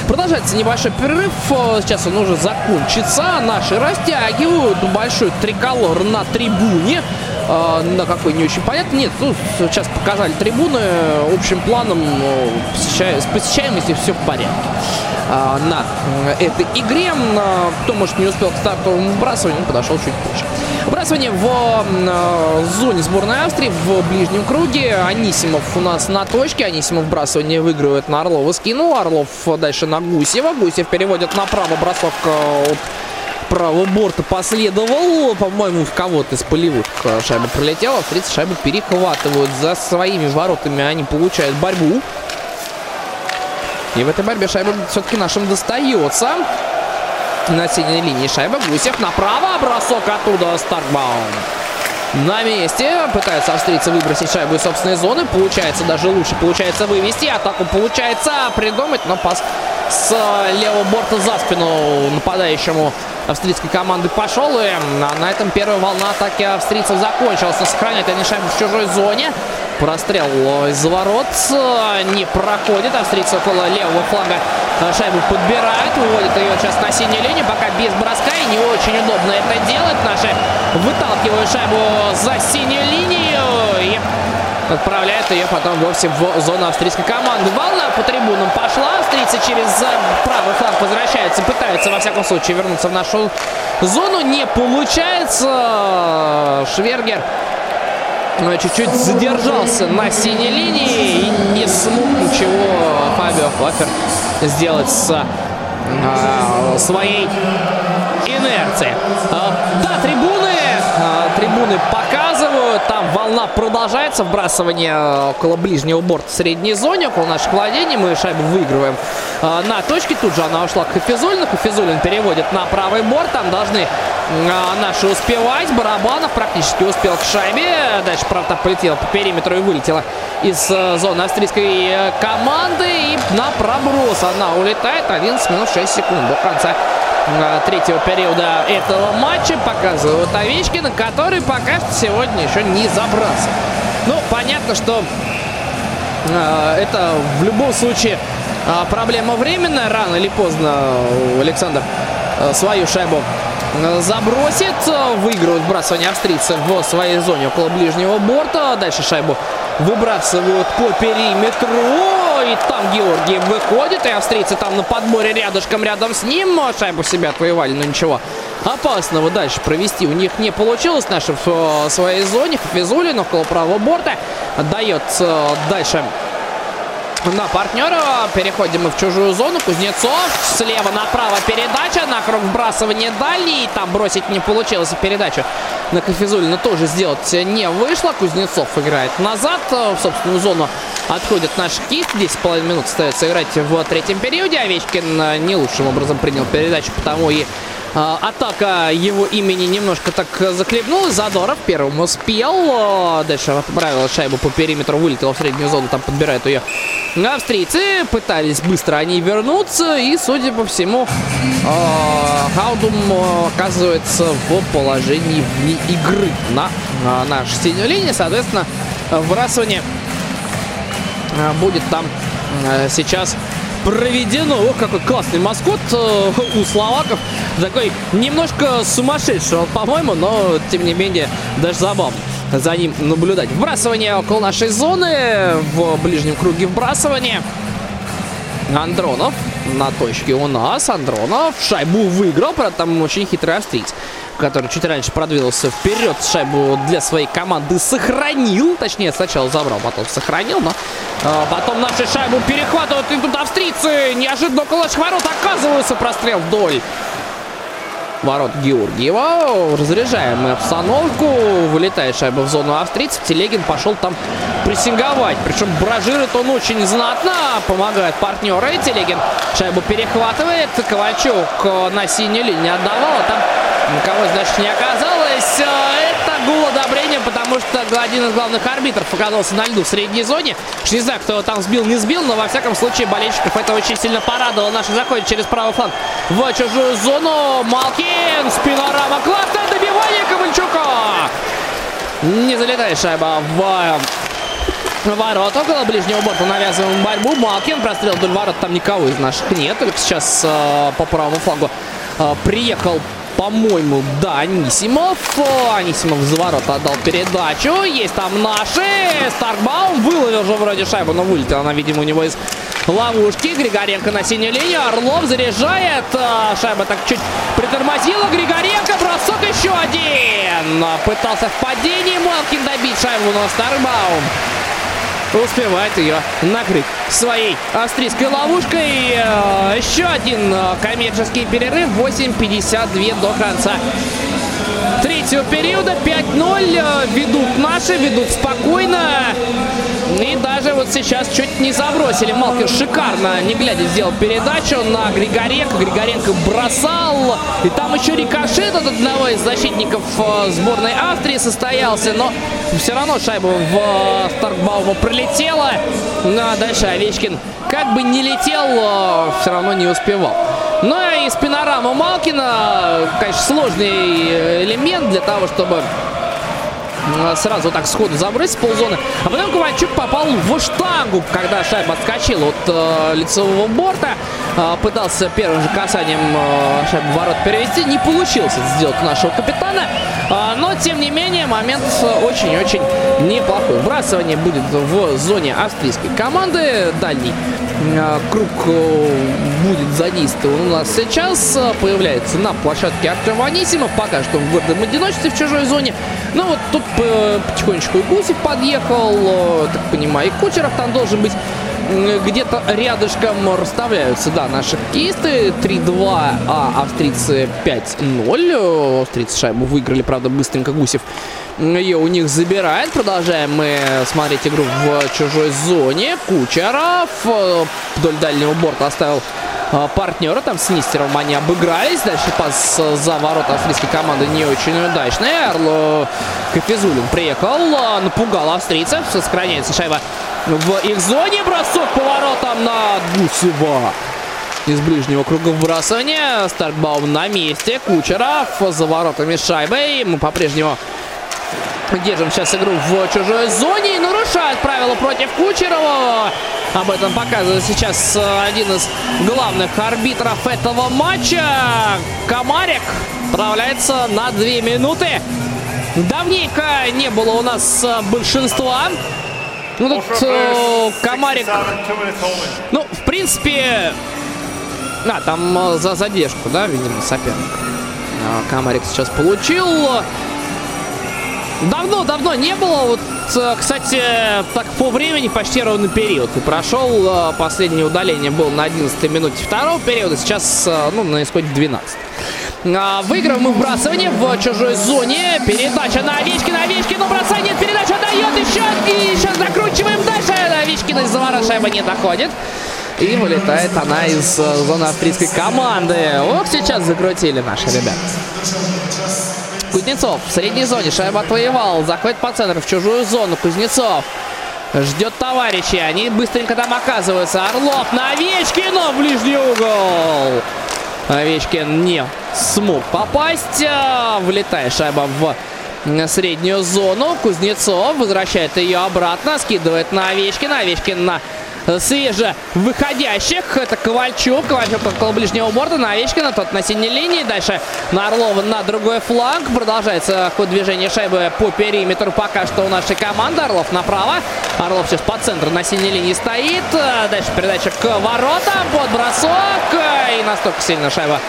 Speaker 4: Продолжается небольшой перерыв. Сейчас он уже закончится. Наши растягивают большой триколор на трибуне. Э, на какой не очень понятно. Нет, ну, сейчас показали трибуны. Общим планом с посещаемостью все в порядке э, на этой игре. Кто, может, не успел к стартовому выбрасыванию, подошел чуть позже. Выбрасывание в э, зоне сборной Австрии в ближнем круге. Анисимов у нас на точке. Анисимов вбрасывание выигрывает на Орлова. Скинул. Орлов дальше на Гусева. Гусев переводит направо. Бросок э, от правого борта последовал. По-моему, в кого-то из полевых шайба пролетела. Австрийцы шайбу перехватывают за своими воротами. Они получают борьбу. И в этой борьбе шайба все-таки нашим достается. На синей линии шайба. Гусев направо. Бросок оттуда. Старкбаум. На месте. Пытаются австрийцы выбросить шайбу из собственной зоны. Получается даже лучше. Получается вывести. Атаку получается придумать. Но пас с левого борта за спину нападающему австрийской команды пошел. И на этом первая волна атаки австрийцев закончилась. Сохраняют они шайбу в чужой зоне. Прострел из ворот не проходит. Австрийцы около левого фланга шайбу подбирают. Выводят ее сейчас на синюю линию. Пока без броска и не очень удобно это делать. Наши выталкивают шайбу за синюю линию. И отправляет ее потом вовсе в зону австрийской команды. Волна по трибунам пошла. Австрийцы через правый фланг возвращаются. Пытаются, во всяком случае, вернуться в нашу зону. Не получается. Швергер чуть-чуть задержался на синей линии и не смог ничего Фабио Хофер сделать с а, своей инерцией. А, да, трибуны, показывают, там волна продолжается, вбрасывание около ближнего борта в средней зоне, около наших владений, мы шайбу выигрываем а, на точке, тут же она ушла к Хафизулину, Хафизулин переводит на правый борт, там должны а, наши успевать. Барабанов практически успел к шайбе. Дальше, правда, полетела по периметру и вылетела из э, зоны австрийской э, команды. И на проброс она улетает. 11 минут 6 секунд до конца э, третьего периода этого матча. Показывают Овечкина, который пока что сегодня еще не забрался. Ну, понятно, что это в любом случае проблема временная. Рано или поздно Александр свою шайбу забросит. Выигрывают вбрасывание австрийцев в своей зоне около ближнего борта. Дальше шайбу выбрасывают по периметру. И там Георгий выходит. И австрийцы там на подборе рядышком рядом с ним. Шайбу себя отвоевали, но ничего опасного дальше провести у них не получилось. Наши в своей зоне. Физулин около правого борта. Отдает дальше на партнера. Переходим мы в чужую зону. Кузнецов слева направо передача. На круг вбрасывания дальний. Там бросить не получилось. Передачу на Кофизулина тоже сделать не вышло. Кузнецов играет назад. В собственную зону отходит наш кист. 10,5 минут остается играть в третьем периоде. Овечкин не лучшим образом принял передачу, потому и атака его имени немножко так захлебнулась. Задоров первым успел. Дальше отправила шайбу по периметру, вылетела в среднюю зону, там подбирают ее австрийцы. Пытались быстро они вернуться. И, судя по всему, а, Хаудум оказывается в положении вне игры на нашу синюю линию. Соответственно, выбрасывание будет там сейчас проведено. Ох, какой классный маскот э, у словаков. Такой немножко сумасшедший он, по-моему, но, тем не менее, даже забавно за ним наблюдать. Вбрасывание около нашей зоны. В ближнем круге вбрасывание. Андронов на точке у нас. Андронов шайбу выиграл. Правда, там очень хитрый австриец который чуть раньше продвинулся вперед, шайбу для своей команды сохранил. Точнее, сначала забрал, потом сохранил, но э, потом наши шайбу перехватывают. И тут австрийцы неожиданно около наших ворот оказываются. Прострел вдоль ворот Георгиева. Разряжаем мы обстановку. Вылетает шайба в зону австрийцев. Телегин пошел там прессинговать. Причем бражирует он очень знатно. Помогает партнеры. Телегин шайбу перехватывает. Ковальчук на синей линии отдавал. А там Никого, значит, не оказалось. Э, это гул одобрения, потому что один из главных арбитров оказался на льду в средней зоне. Не знаю, кто там сбил, не сбил, но во всяком случае болельщиков это очень сильно порадовало. Наши заходят через правый фланг в чужую зону. Малкин, спинорама, классное добивание Ковальчука. Не залетает шайба в ворот около ближнего борта навязываем борьбу. Малкин прострел вдоль ворот. Там никого из наших нет. Только сейчас э, по правому флангу э, приехал по-моему, да, Анисимов. Анисимов за ворота отдал передачу. Есть там наши. Старкбаум выловил же вроде шайбу, но вылетела она, видимо, у него из ловушки. Григоренко на синюю линию. Орлов заряжает. А, шайба так чуть притормозила. Григоренко. Бросок еще один. Пытался в падении Малкин добить шайбу, но Старбаум успевает ее накрыть своей австрийской ловушкой. Э, еще один э, коммерческий перерыв. 8.52 до конца третьего периода. 5-0. Э, ведут наши, ведут спокойно. Даже вот сейчас чуть не забросили. Малкин шикарно, не глядя, сделал передачу на Григоренко. Григоренко бросал. И там еще рикошет от одного из защитников э, сборной Австрии состоялся. Но все равно шайба в э, Старкбаума пролетела. Ну, а дальше Овечкин как бы не летел, э, все равно не успевал. Ну и спинорама Малкина, конечно, сложный элемент для того, чтобы сразу так сходу забросить ползоны. А потом Ковальчук попал в штангу, когда шайба отскочила от э, лицевого борта. Э, пытался первым же касанием э, шайбу ворот перевести. Не получилось сделать у нашего капитана. Э, но, тем не менее, момент очень-очень неплохой. Вбрасывание будет в зоне австрийской команды. Дальний э, круг э, будет задействован у нас сейчас. Появляется на площадке Артем Анисимов. Пока что в гордом одиночестве в чужой зоне. Но вот тут потихонечку и Гусев подъехал, так понимаю, и Кучеров там должен быть где-то рядышком расставляются, да, наши хоккеисты. 3-2, а австрийцы 5-0. Австрийцы шайбу выиграли, правда, быстренько Гусев ее у них забирает. Продолжаем мы смотреть игру в чужой зоне. Кучеров вдоль дальнего борта оставил партнера. Там с Нистером они обыгрались. Дальше пас за ворота австрийской команды не очень удачный. Эрл Кафизулин приехал, а, напугал австрийцев. Сохраняется шайба в их зоне. Бросок поворотом на Гусева. Из ближнего круга вбрасывания. Старкбаум на месте. Кучеров за воротами шайбы. Мы по-прежнему Держим сейчас игру в чужой зоне и нарушает правила против Кучерова. Об этом показывает сейчас э, один из главных арбитров этого матча. Комарик отправляется на две минуты. Давненько не было у нас э, большинства. Ну, тут э, Комарик... Ну, в принципе... А, там э, за задержку, да, видимо, соперник. Комарик сейчас получил. Давно-давно не было. Вот, э, кстати, так по времени почти ровный период и прошел. Э, последнее удаление было на 11 минуте второго периода. Сейчас, э, ну, на исходе 12. А, выиграем мы вбрасывание в чужой зоне. Передача на Овечкина. Овечкин, но бросание. Передача дает еще. И сейчас закручиваем дальше. Овечкина из завара шайба не доходит. И вылетает она из зоны австрийской команды. Ох, сейчас закрутили наши ребята. Кузнецов в средней зоне. Шайба отвоевал. Заходит по центру в чужую зону. Кузнецов ждет товарищей. Они быстренько там оказываются. Орлов на Овечкина в ближний угол. Овечкин не смог попасть. А, влетает шайба в среднюю зону. Кузнецов возвращает ее обратно. Скидывает на Овечкина. Овечкин на свеже выходящих. Это Ковальчук. Ковальчук около ближнего борта. На Овечкина. Тот на синей линии. Дальше на Орлова на другой фланг. Продолжается ход движения шайбы по периметру. Пока что у нашей команды. Орлов направо. Орлов сейчас по центру на синей линии стоит. Дальше передача к воротам. Под бросок. И настолько сильно шайба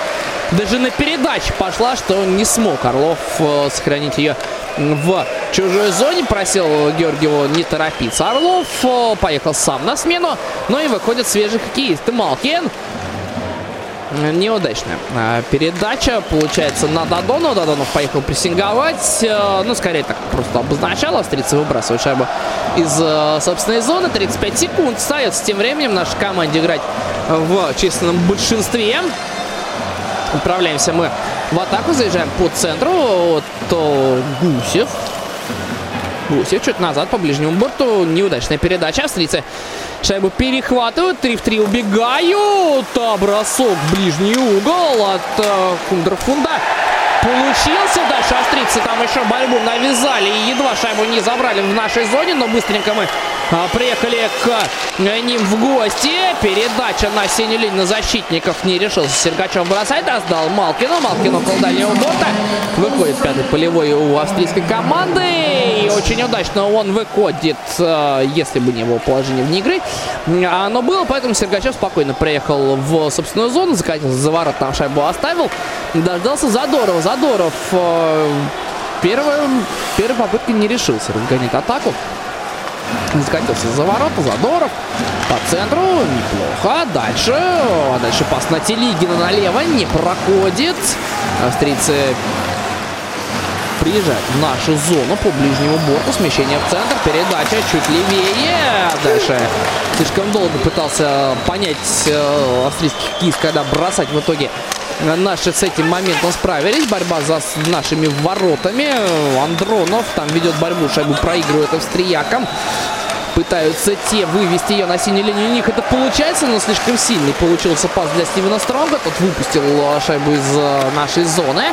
Speaker 4: даже на передаче пошла, что не смог Орлов э, сохранить ее в чужой зоне. Просил Георгиеву не торопиться. Орлов э, поехал сам на смену. Ну и выходит свежий хоккеист Малкин. Неудачная э, передача получается на Дадону. Дадонов поехал прессинговать. Ну, скорее так просто обозначал. Австрийцы выбрасывают шайбу из собственной зоны. 35 секунд остается тем временем нашей команде играть в численном большинстве. Отправляемся мы в атаку, заезжаем по центру. Вот то Гусев. Гусев чуть назад по ближнему борту. Неудачная передача. Австрийцы шайбу перехватывают. 3 в 3 убегают. А бросок в ближний угол от э, Кундерфунда получился. Дальше австрийцы там еще борьбу навязали и едва шайбу не забрали в нашей зоне, но быстренько мы приехали к ним в гости. Передача на синюю линию на защитников не решился. Сергачев бросает, а сдал Малкину. Малкин около дальнего борта. Выходит пятый полевой у австрийской команды. И очень удачно он выходит, э, если бы не было положения вне игры. А Оно было, поэтому Сергачев спокойно приехал в собственную зону, закатился за ворот, там шайбу оставил. Дождался Задорова. Задоров э, первая, первой попыткой не решился разгонять атаку. Закатился за ворота, Задоров по центру, неплохо. Дальше, дальше пас на Телигина налево, не проходит. Австрийцы приезжают в нашу зону по ближнему борту. Смещение в центр, передача чуть левее. Дальше слишком долго пытался понять э, австрийский киз, когда бросать в итоге Наши с этим моментом справились. Борьба за нашими воротами. Андронов там ведет борьбу. Шайбу проигрывает австриякам. Пытаются те вывести ее на синюю линию. У них это получается, но слишком сильный получился пас для Стивена Стронга. Тот выпустил шайбу из э, нашей зоны.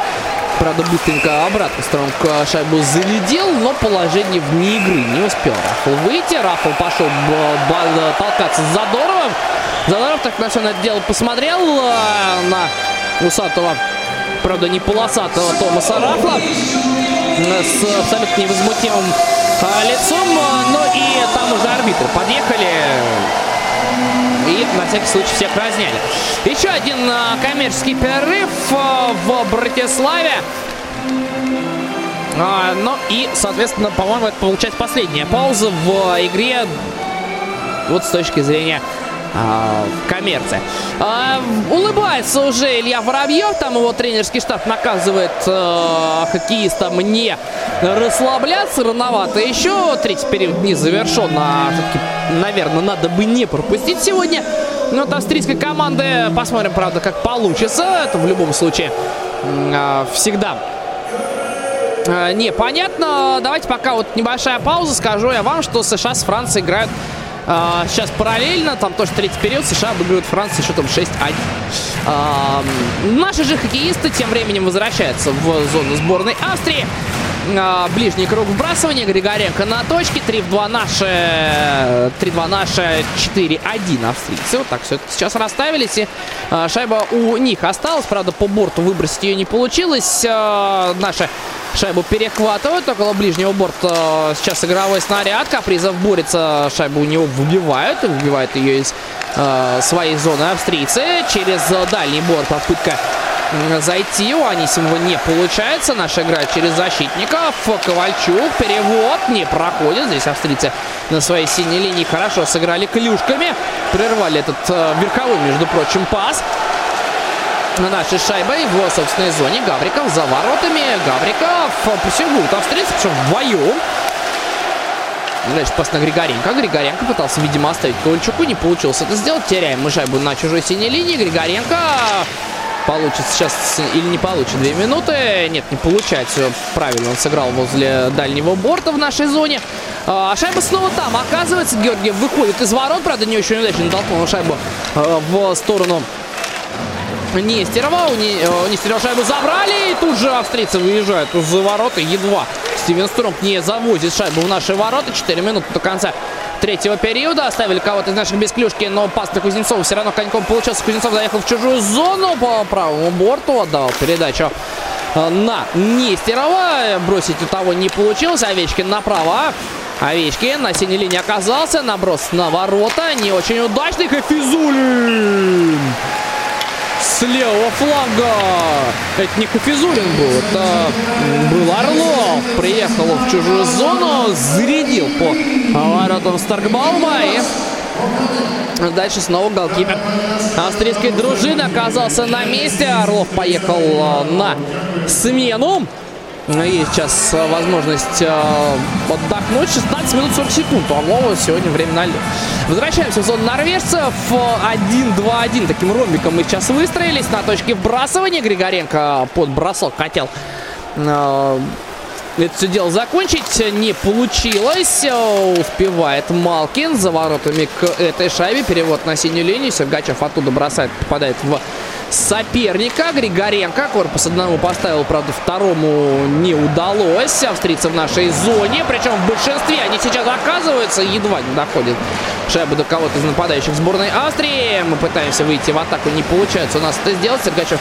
Speaker 4: Правда, быстренько обратно Стронг шайбу залетел, но положение вне игры не успел Рафл выйти. Рафл пошел толкаться с Задоровым. Задоров так на все это дело посмотрел э, на усатого, правда не полосатого Томаса Рафла с абсолютно невозмутимым а, лицом. Ну и там уже арбитры подъехали и на всякий случай всех разняли. Еще один а, коммерческий перерыв в Братиславе. А, ну и, соответственно, по-моему, это получается последняя пауза в игре. Вот с точки зрения а, коммерция. А, улыбается уже Илья Воробьев, там его тренерский штаб наказывает а, хоккеистам не расслабляться рановато. Еще третий период не завершен, а все-таки, наверное, надо бы не пропустить сегодня. Но от австрийской команды посмотрим, правда, как получится. Это в любом случае а, всегда непонятно. Давайте пока вот небольшая пауза. Скажу я вам, что США с Францией играют а, сейчас параллельно, там тоже третий период, США обыгрывают Францию счетом 6-1. А, наши же хоккеисты тем временем возвращаются в зону сборной Австрии. А, ближний круг вбрасывания. Григоренко на точке. 3 в 2 наши. 3-2 наши. 4-1 австрийцы. Вот так все это сейчас расставились. И а, шайба у них осталась. Правда, по борту выбросить ее не получилось. А, наши Шайбу перехватывают около ближнего борта. Сейчас игровой снаряд. Капризов борется. Шайбу у него выбивают. Выбивают ее из э, своей зоны австрийцы. Через дальний борт попытка зайти. У Анисимова не получается. Наша игра через защитников. Ковальчук. Перевод не проходит. Здесь австрийцы на своей синей линии хорошо сыграли клюшками. Прервали этот э, верховой, между прочим, пас нашей шайбой в собственной зоне. Гавриков за воротами. Гавриков посягут австрийцы, причем вдвоем. Дальше пас на Григоренко. Григоренко пытался, видимо, оставить Ковальчуку. Не получилось это сделать. Теряем мы шайбу на чужой синей линии. Григоренко получит сейчас или не получит две минуты. Нет, не получается. Правильно он сыграл возле дальнего борта в нашей зоне. А шайба снова там. Оказывается, Георгиев выходит из ворот. Правда, не очень удачно натолкнул шайбу э, в сторону Нестерова. У, не, у Нестерова шайбу забрали. И тут же австрийцы выезжают из ворота. Едва Стивен Стронг не завозит шайбу в наши ворота. 4 минуты до конца третьего периода. Оставили кого-то из наших без клюшки, но пас на Кузнецова все равно коньком получился. Кузнецов заехал в чужую зону по правому борту. Отдал передачу э, на Нестерова. Бросить у того не получилось. Овечкин направо. Овечкин на синей линии оказался. Наброс на ворота. Не очень удачный. Хафизулин с левого фланга. Это не Куфизулин был, это был Орлов. Приехал в чужую зону, зарядил по воротам Старкбаума и Дальше снова голкипер австрийской дружины оказался на месте. Орлов поехал э, на смену. Есть сейчас э, возможность э, отдохнуть. 16 минут 40 секунд. У Орлова сегодня время на лед. Возвращаемся в зону норвежцев. 1-2-1. Таким ромбиком мы сейчас выстроились на точке вбрасывания. Григоренко под бросок хотел э, это все дело закончить. Не получилось. Успевает Малкин за воротами к этой шайбе. Перевод на синюю линию. Сергачев оттуда бросает, попадает в соперника Григоренко. Корпус одному поставил, правда, второму не удалось. Австрийцы в нашей зоне, причем в большинстве они сейчас оказываются, едва не доходит шайба до кого-то из нападающих сборной Австрии. Мы пытаемся выйти в атаку, не получается у нас это сделать. Сергачев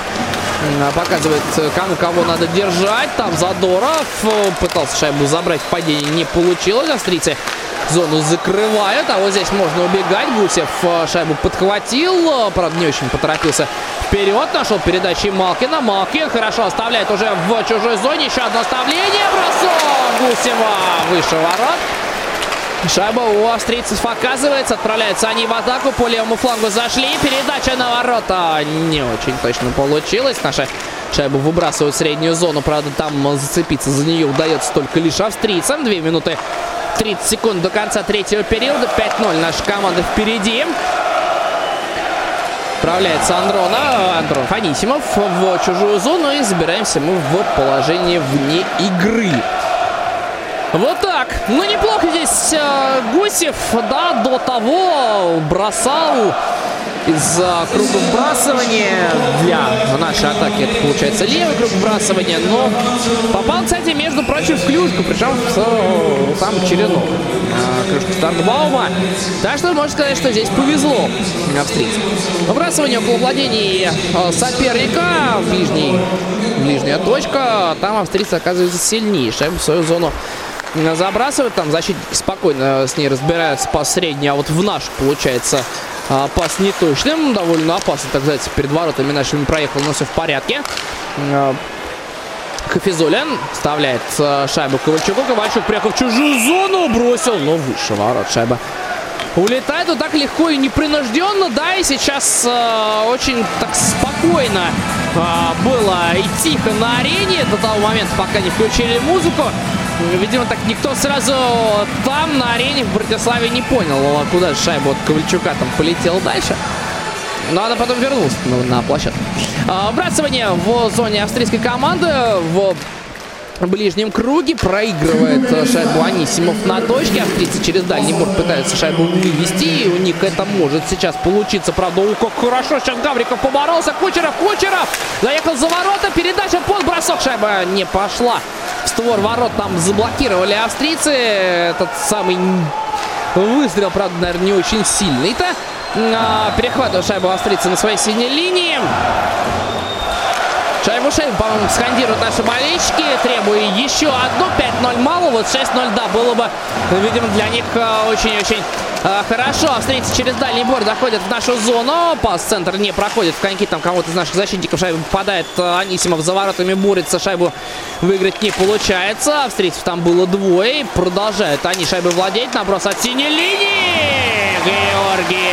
Speaker 4: показывает, кому кого надо держать. Там Задоров пытался шайбу забрать в падении, не получилось. Австрийцы зону закрывают, а вот здесь можно убегать. Гусев э, шайбу подхватил, правда не очень поторопился вперед, нашел передачи Малкина. Малкин хорошо оставляет уже в чужой зоне. Еще одно оставление, бросок Гусева выше ворот. Шайба у австрийцев оказывается. Отправляются они в атаку. По левому флангу зашли. Передача на ворота не очень точно получилась. Наша шайбу выбрасывают в среднюю зону. Правда, там зацепиться за нее удается только лишь австрийцам. Две минуты 30 секунд до конца третьего периода. 5-0 наша команда впереди. Отправляется Андрона, Андрон Фанисимов в чужую зону. И забираемся мы в положение вне игры. Вот так. Ну, неплохо здесь э, Гусев, да, до того бросал из э, круга вбрасывания для нашей атаки. Это получается левый круг вбрасывания, но попал, кстати, между прочим, в клюшку, причем в э, сам черенок э, клюшку Старкбаума. Так что можно сказать, что здесь повезло австрийцам. Выбрасывание около владений э, соперника, ближний, ближняя точка, там австрийцы оказываются сильнее. Шайбу в свою зону забрасывают. Там защитники спокойно с ней разбираются по средней. А вот в наш, получается, а, пас неточным. Довольно опасно, так сказать, перед воротами нашими проехал, но все в порядке. А, Хафизулин вставляет а, шайбу Ковальчуку. Ковальчук приехал в чужую зону, бросил, но выше ворот шайба. Улетает вот так легко и непринужденно, да, и сейчас э, очень так спокойно э, было и тихо на арене до того момента, пока не включили музыку. Видимо, так никто сразу там, на арене в Братиславе, не понял, а куда шайба от Ковальчука там полетела дальше. Но она потом вернулась на, на площадку. А, вбрасывание в зоне австрийской команды в ближнем круге. Проигрывает э, шайбу Анисимов на точке. Австрийцы через дальний борт пытаются шайбу вывести. И у них это может сейчас получиться. Правда, у как хорошо сейчас Гавриков поборолся. Кучеров, Кучеров заехал за ворота. Передача под бросок. Шайба не пошла. В створ ворот там заблокировали австрийцы. Этот самый выстрел, правда, наверное, не очень сильный-то. А, перехватывает шайбу австрийцы на своей синей линии. Шайбу шейбу, по-моему, скандируют наши болельщики, требуя еще одну. 5-0 мало, вот 6-0, да, было бы, видимо, для них э, очень-очень э, хорошо. Австрийцы через дальний борт заходят в нашу зону. Пас центр не проходит. В коньки там кого-то из наших защитников шайбу попадает. Э, Анисимов за воротами борется. Шайбу выиграть не получается. Австрийцев там было двое. Продолжают они шайбы владеть. Наброс от синей линии. Георгиев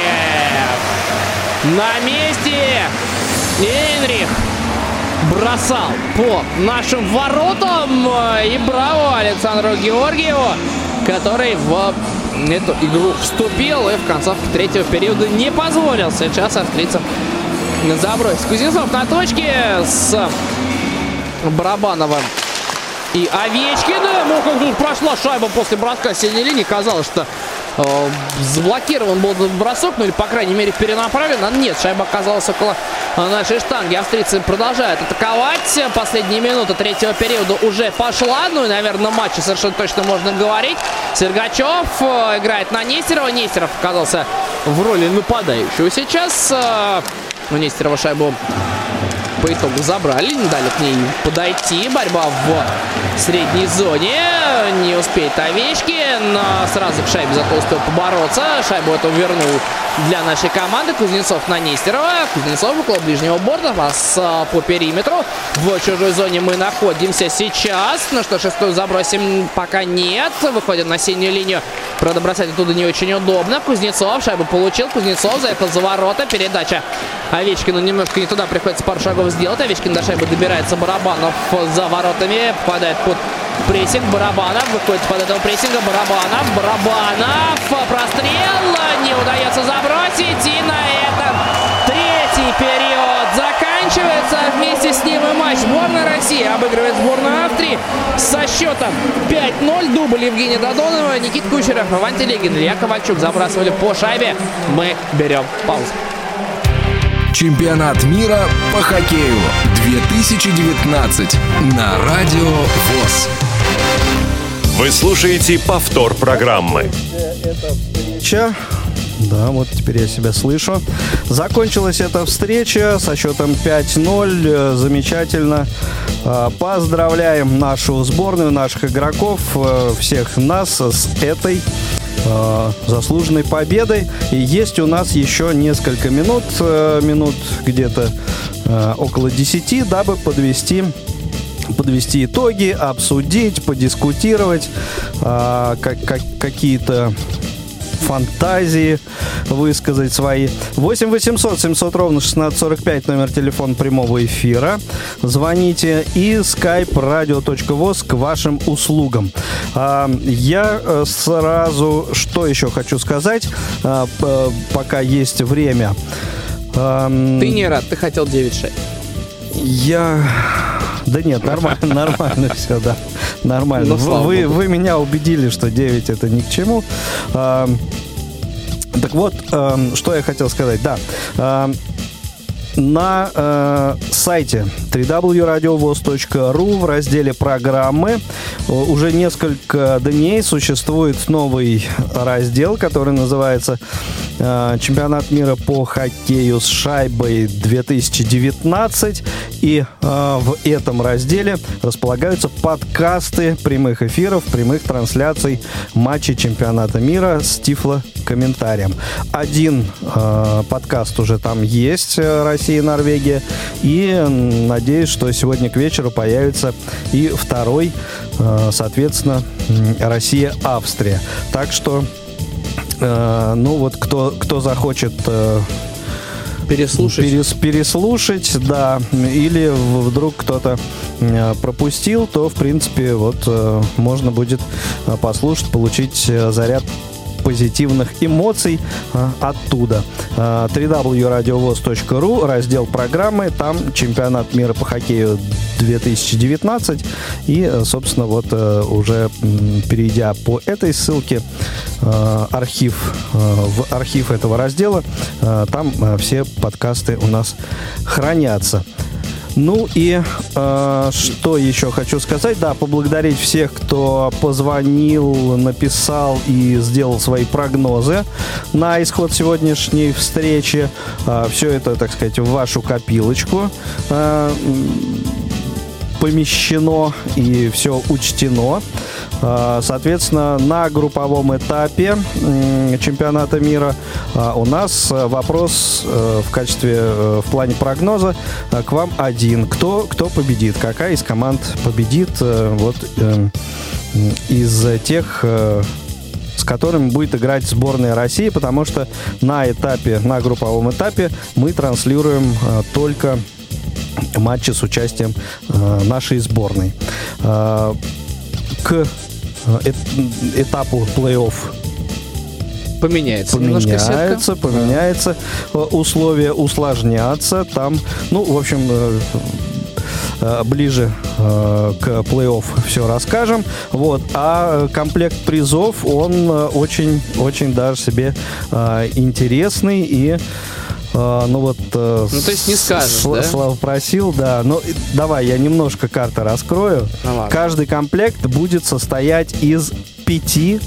Speaker 4: на месте. Энрих бросал по нашим воротам. И браво Александру Георгиеву, который в эту игру вступил и в концовке третьего периода не позволил сейчас австрийцам забросить. Кузнецов на точке с Барабановым и Овечкиным. Ну, как тут прошла шайба после броска синей линии. Казалось, что э, заблокирован был бросок, ну или, по крайней мере, перенаправлен. А нет, шайба оказалась около нашей штанги. Австрийцы продолжают атаковать. Последние минуты третьего периода уже пошла. Ну и, наверное, матче совершенно точно можно говорить. Сергачев э, играет на Нестерова. Нестеров оказался в роли нападающего сейчас. Э, у Нестерова шайбу по итогу забрали, не дали к ней подойти. Борьба в средней зоне. Не успеет Овечкин. Сразу к шайбе зато успел побороться. Шайбу эту вернул для нашей команды. Кузнецов на Нестерова. Кузнецов около ближнего борта. Пас а, по периметру. В чужой зоне мы находимся сейчас. Ну что, шестую забросим пока нет. Выходит на синюю линию. Правда, бросать оттуда не очень удобно. Кузнецов шайбу получил. Кузнецов заехал за ворота. Передача Овечкину немножко не туда. Приходится пару шагов сделать. Овечкин до шайбы добирается. Барабанов за воротами. Попадает под прессинг. Барабанов выходит под этого прессинга. Барабанов. Барабанов. Прострел. Не удается забросить. И на этом третий период заканчивается. Вместе с ним и матч. Сборная России обыгрывает сборную Австрии со счетом 5-0. Дубль Евгения Додонова, Никит Кучеров, Иван Телегин, Илья Ковальчук забрасывали по шайбе. Мы берем паузу.
Speaker 1: Чемпионат мира по хоккею 2019 на Радио ВОЗ.
Speaker 2: Вы слушаете повтор программы.
Speaker 3: Встреча. Да, вот теперь я себя слышу. Закончилась эта встреча со счетом 5-0. Э, Замечательно. Э, Поздравляем нашу сборную, наших игроков, э, всех нас с этой э, заслуженной победой. И есть у нас еще несколько минут, э, минут где-то э, около 10, дабы подвести подвести итоги, обсудить, подискутировать, а, как, как, какие-то фантазии высказать свои. 8 800 700 ровно 1645 номер телефона прямого эфира. Звоните и skype radio.voz к вашим услугам. А, я э, сразу что еще хочу сказать, а, пока есть время.
Speaker 4: Ты не рад, ты хотел 9-6.
Speaker 3: я... Да нет, нормально, [LAUGHS] нормально все, да. Нормально.
Speaker 4: Ну,
Speaker 3: вы, вы меня убедили, что 9 это ни к чему. Так вот, что я хотел сказать. Да, на э, сайте www.radiovoz.ru в разделе программы уже несколько дней существует новый раздел, который называется э, Чемпионат мира по хоккею с шайбой 2019. И э, в этом разделе располагаются подкасты прямых эфиров, прямых трансляций матчей чемпионата мира с Тифло комментарием. Один э, подкаст уже там есть, э, Россия и Норвегия. И надеюсь, что сегодня к вечеру появится и второй, э, соответственно, Россия-Австрия. Так что, э, ну вот, кто, кто захочет э,
Speaker 4: Переслушать.
Speaker 3: Перес- переслушать, да, или вдруг кто-то пропустил, то, в принципе, вот можно будет послушать, получить заряд позитивных эмоций э, оттуда. Э, www.radiovoz.ru, раздел программы, там чемпионат мира по хоккею 2019 и, собственно, вот э, уже перейдя по этой ссылке э, архив, э, в архив этого раздела, там все подкасты у нас хранятся. Ну и э, что еще хочу сказать? Да, поблагодарить всех, кто позвонил, написал и сделал свои прогнозы на исход сегодняшней встречи. все это, так сказать, в вашу копилочку э, помещено и все учтено. Соответственно, на групповом этапе чемпионата мира а, у нас э, вопрос э, в качестве, э, в плане прогноза к вам один. Кто, кто победит? Какая из команд победит вот из тех с которыми будет играть сборная России, потому что на этапе, на групповом этапе мы транслируем только матчи с участием нашей сборной. Э, к э, эт- этапу плей-офф
Speaker 4: Поменяется,
Speaker 3: поменяется, поменяется, э, условия усложнятся, там, ну, в общем, э, ближе э, к плей-офф все расскажем. Вот. А комплект призов, он э, очень, очень даже себе э, интересный и э, ну вот... э,
Speaker 4: Ну, то есть не скажешь,
Speaker 3: Сла-
Speaker 4: да?
Speaker 3: Слава просил, да. Ну, давай, я немножко карты раскрою.
Speaker 4: Ну, ладно.
Speaker 3: Каждый комплект будет состоять из пяти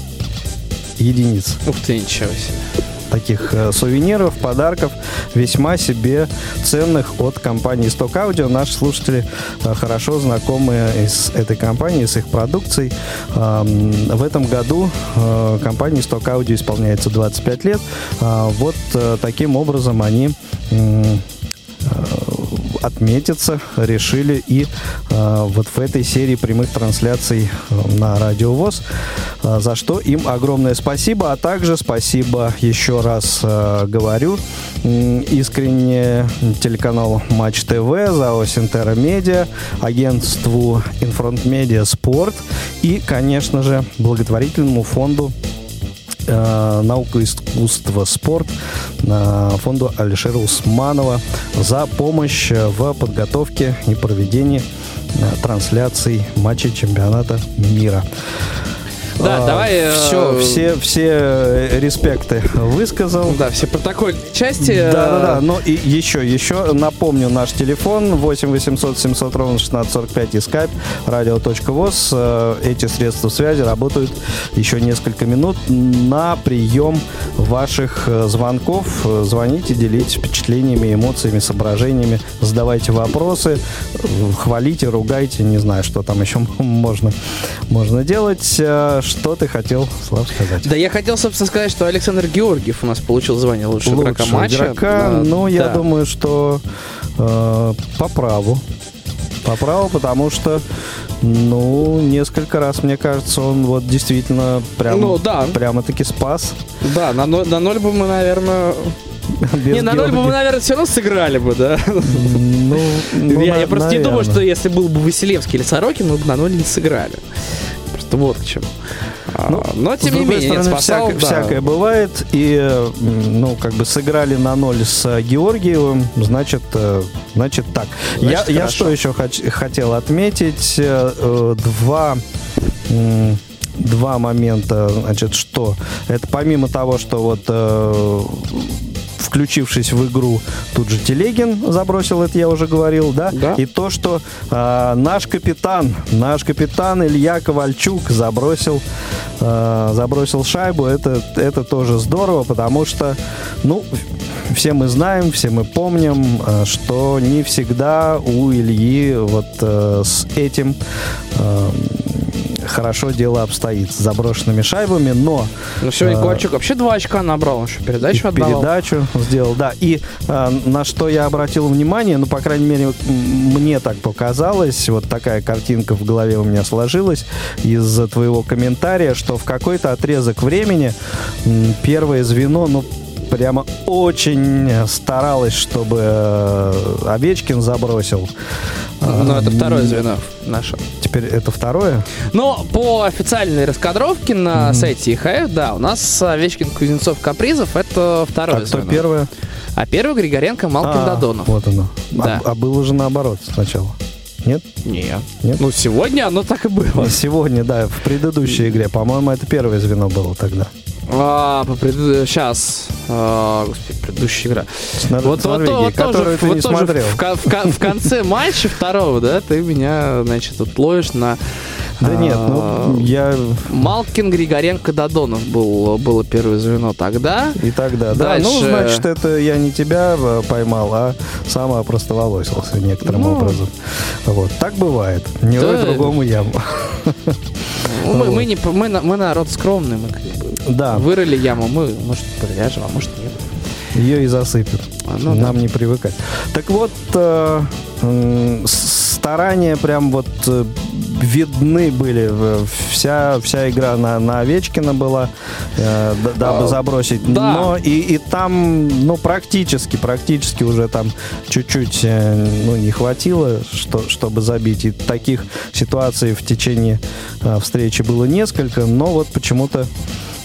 Speaker 3: единиц
Speaker 4: Ух ты, ничего себе.
Speaker 3: Таких э, сувениров, подарков, весьма себе ценных от компании Stock Audio. Наши слушатели э, хорошо знакомы с этой компанией, с их продукцией. В этом году э, компании Stock Audio исполняется 25 лет. А, Вот таким образом они отметиться решили и э, вот в этой серии прямых трансляций э, на Радио ВОЗ, э, за что им огромное спасибо, а также спасибо еще раз э, говорю искренне телеканалу Матч ТВ, ЗАО Синтера Медиа, агентству Инфронт Медиа Спорт и, конечно же, благотворительному фонду наука, искусство, спорт э, фонду Алишера Усманова за помощь э, в подготовке и проведении э, трансляций матчей чемпионата мира.
Speaker 7: Да, давай... э,
Speaker 3: Все, все, все э, респекты высказал.
Speaker 7: Да, все протокольные части. э,
Speaker 3: Да, да, да. Ну и еще, еще напомню наш телефон 8 800 700 ровно 1645 и skype radio.voz. Эти средства связи работают еще несколько минут на прием ваших звонков. Звоните, делитесь впечатлениями, эмоциями, соображениями, задавайте вопросы, хвалите, ругайте, не знаю, что там еще [LAUGHS] можно, можно делать. Что ты хотел, Слав, сказать?
Speaker 4: Да, я хотел, собственно, сказать, что Александр Георгиев у нас получил звание лучшего игрока
Speaker 3: лучшего
Speaker 4: матча.
Speaker 3: игрока.
Speaker 4: Да,
Speaker 3: Ну, я
Speaker 4: да.
Speaker 3: думаю, что э, по праву. По праву, потому что, ну, несколько раз, мне кажется, он вот действительно прям,
Speaker 4: Ну, да.
Speaker 3: прямо-таки спас.
Speaker 4: Да, на ноль, на ноль бы мы, наверное... [LAUGHS]
Speaker 3: Без
Speaker 4: не, на ноль бы мы, наверное, все равно сыграли бы, да.
Speaker 3: Ну, ну,
Speaker 4: я,
Speaker 3: на-
Speaker 4: я просто не думаю,
Speaker 3: наверное.
Speaker 4: что если был бы Василевский или Сорокин, мы бы на ноль не сыграли. Вот к чему. А,
Speaker 3: Ну,
Speaker 4: но, тем не менее, нет,
Speaker 3: стороны,
Speaker 4: спасал,
Speaker 3: всякое,
Speaker 4: да.
Speaker 3: всякое бывает. И, ну, как бы сыграли на ноль с э, Георгиевым, значит, э, значит так.
Speaker 4: Значит,
Speaker 3: я, я что еще хоч- хотел отметить? Э, Два... Два момента, значит, что? Это помимо того, что вот э, включившись в игру, тут же Телегин забросил, это я уже говорил, да?
Speaker 4: Да.
Speaker 3: И то, что э, наш капитан, наш капитан Илья Ковальчук забросил, э, забросил шайбу, это, это тоже здорово, потому что, ну, все мы знаем, все мы помним, э, что не всегда у Ильи вот э, с этим э, хорошо дело обстоит, с заброшенными шайбами, но
Speaker 4: Ну, сегодня
Speaker 3: А,
Speaker 4: Ковальчук вообще два очка набрал, он что, передачу
Speaker 3: и
Speaker 4: отдавал.
Speaker 3: передачу сделал, да. И э, на что я обратил внимание, ну, по крайней мере, мне так показалось, вот такая картинка в голове у меня сложилась из твоего комментария, что в какой-то отрезок времени первое звено, ну, прямо очень старалось, чтобы э, Овечкин забросил.
Speaker 4: Ну, это
Speaker 3: А,
Speaker 4: второе звено наше.
Speaker 3: Теперь это второе?
Speaker 4: Но по официальной раскадровке на сайте ИХФ, да, у нас Овечкин, Кузнецов, Капризов это второе
Speaker 3: А кто
Speaker 4: звено.
Speaker 3: первое?
Speaker 4: А первый Григоренко, Малкин,
Speaker 3: А,
Speaker 4: Додонов.
Speaker 3: Вот оно.
Speaker 4: Да.
Speaker 3: А, а было же наоборот сначала. Нет?
Speaker 4: Нет.
Speaker 3: Нет?
Speaker 4: Ну, сегодня оно так и было.
Speaker 3: Сегодня, да, в предыдущей игре, по-моему, это первое звено было тогда.
Speaker 4: А, по преду- Сейчас. А, господи, предыдущая игра.
Speaker 3: С Нор-
Speaker 4: Вот, вот, вот тоже,
Speaker 3: ты
Speaker 4: вот
Speaker 3: не
Speaker 4: тоже
Speaker 3: смотрел.
Speaker 4: В, в в конце матча второго, да, ты меня, значит, тут ловишь на...
Speaker 3: Да
Speaker 4: а,
Speaker 3: нет, ну, я
Speaker 4: Малкин, Григоренко, Додонов был, было первое звено тогда.
Speaker 3: и тогда, да. Ну,
Speaker 4: Дальше.
Speaker 3: значит, это я не тебя э, поймал, а сам опростоволосился некоторым
Speaker 4: Ну.
Speaker 3: образом. Вот, так бывает. Не
Speaker 4: Да.
Speaker 3: другому яму.
Speaker 4: Ну, Мы, мы, не, мы, на- мы народ скромный, мы как бы
Speaker 3: Да,
Speaker 4: вырыли яму, мы, может, приляжем, а может, нет.
Speaker 3: ее и засыпят.
Speaker 4: А, ну да.
Speaker 3: Нам не привыкать. Так вот, э, с- старания прям вот э, видны были. В- Вся, вся игра на, на Овечкина была, э, дабы
Speaker 4: А,
Speaker 3: забросить.
Speaker 4: да.
Speaker 3: Но и, и там, ну, практически, практически уже там чуть-чуть э, ну, не хватило, что, чтобы забить. И таких ситуаций в течение э, встречи было несколько, но вот почему-то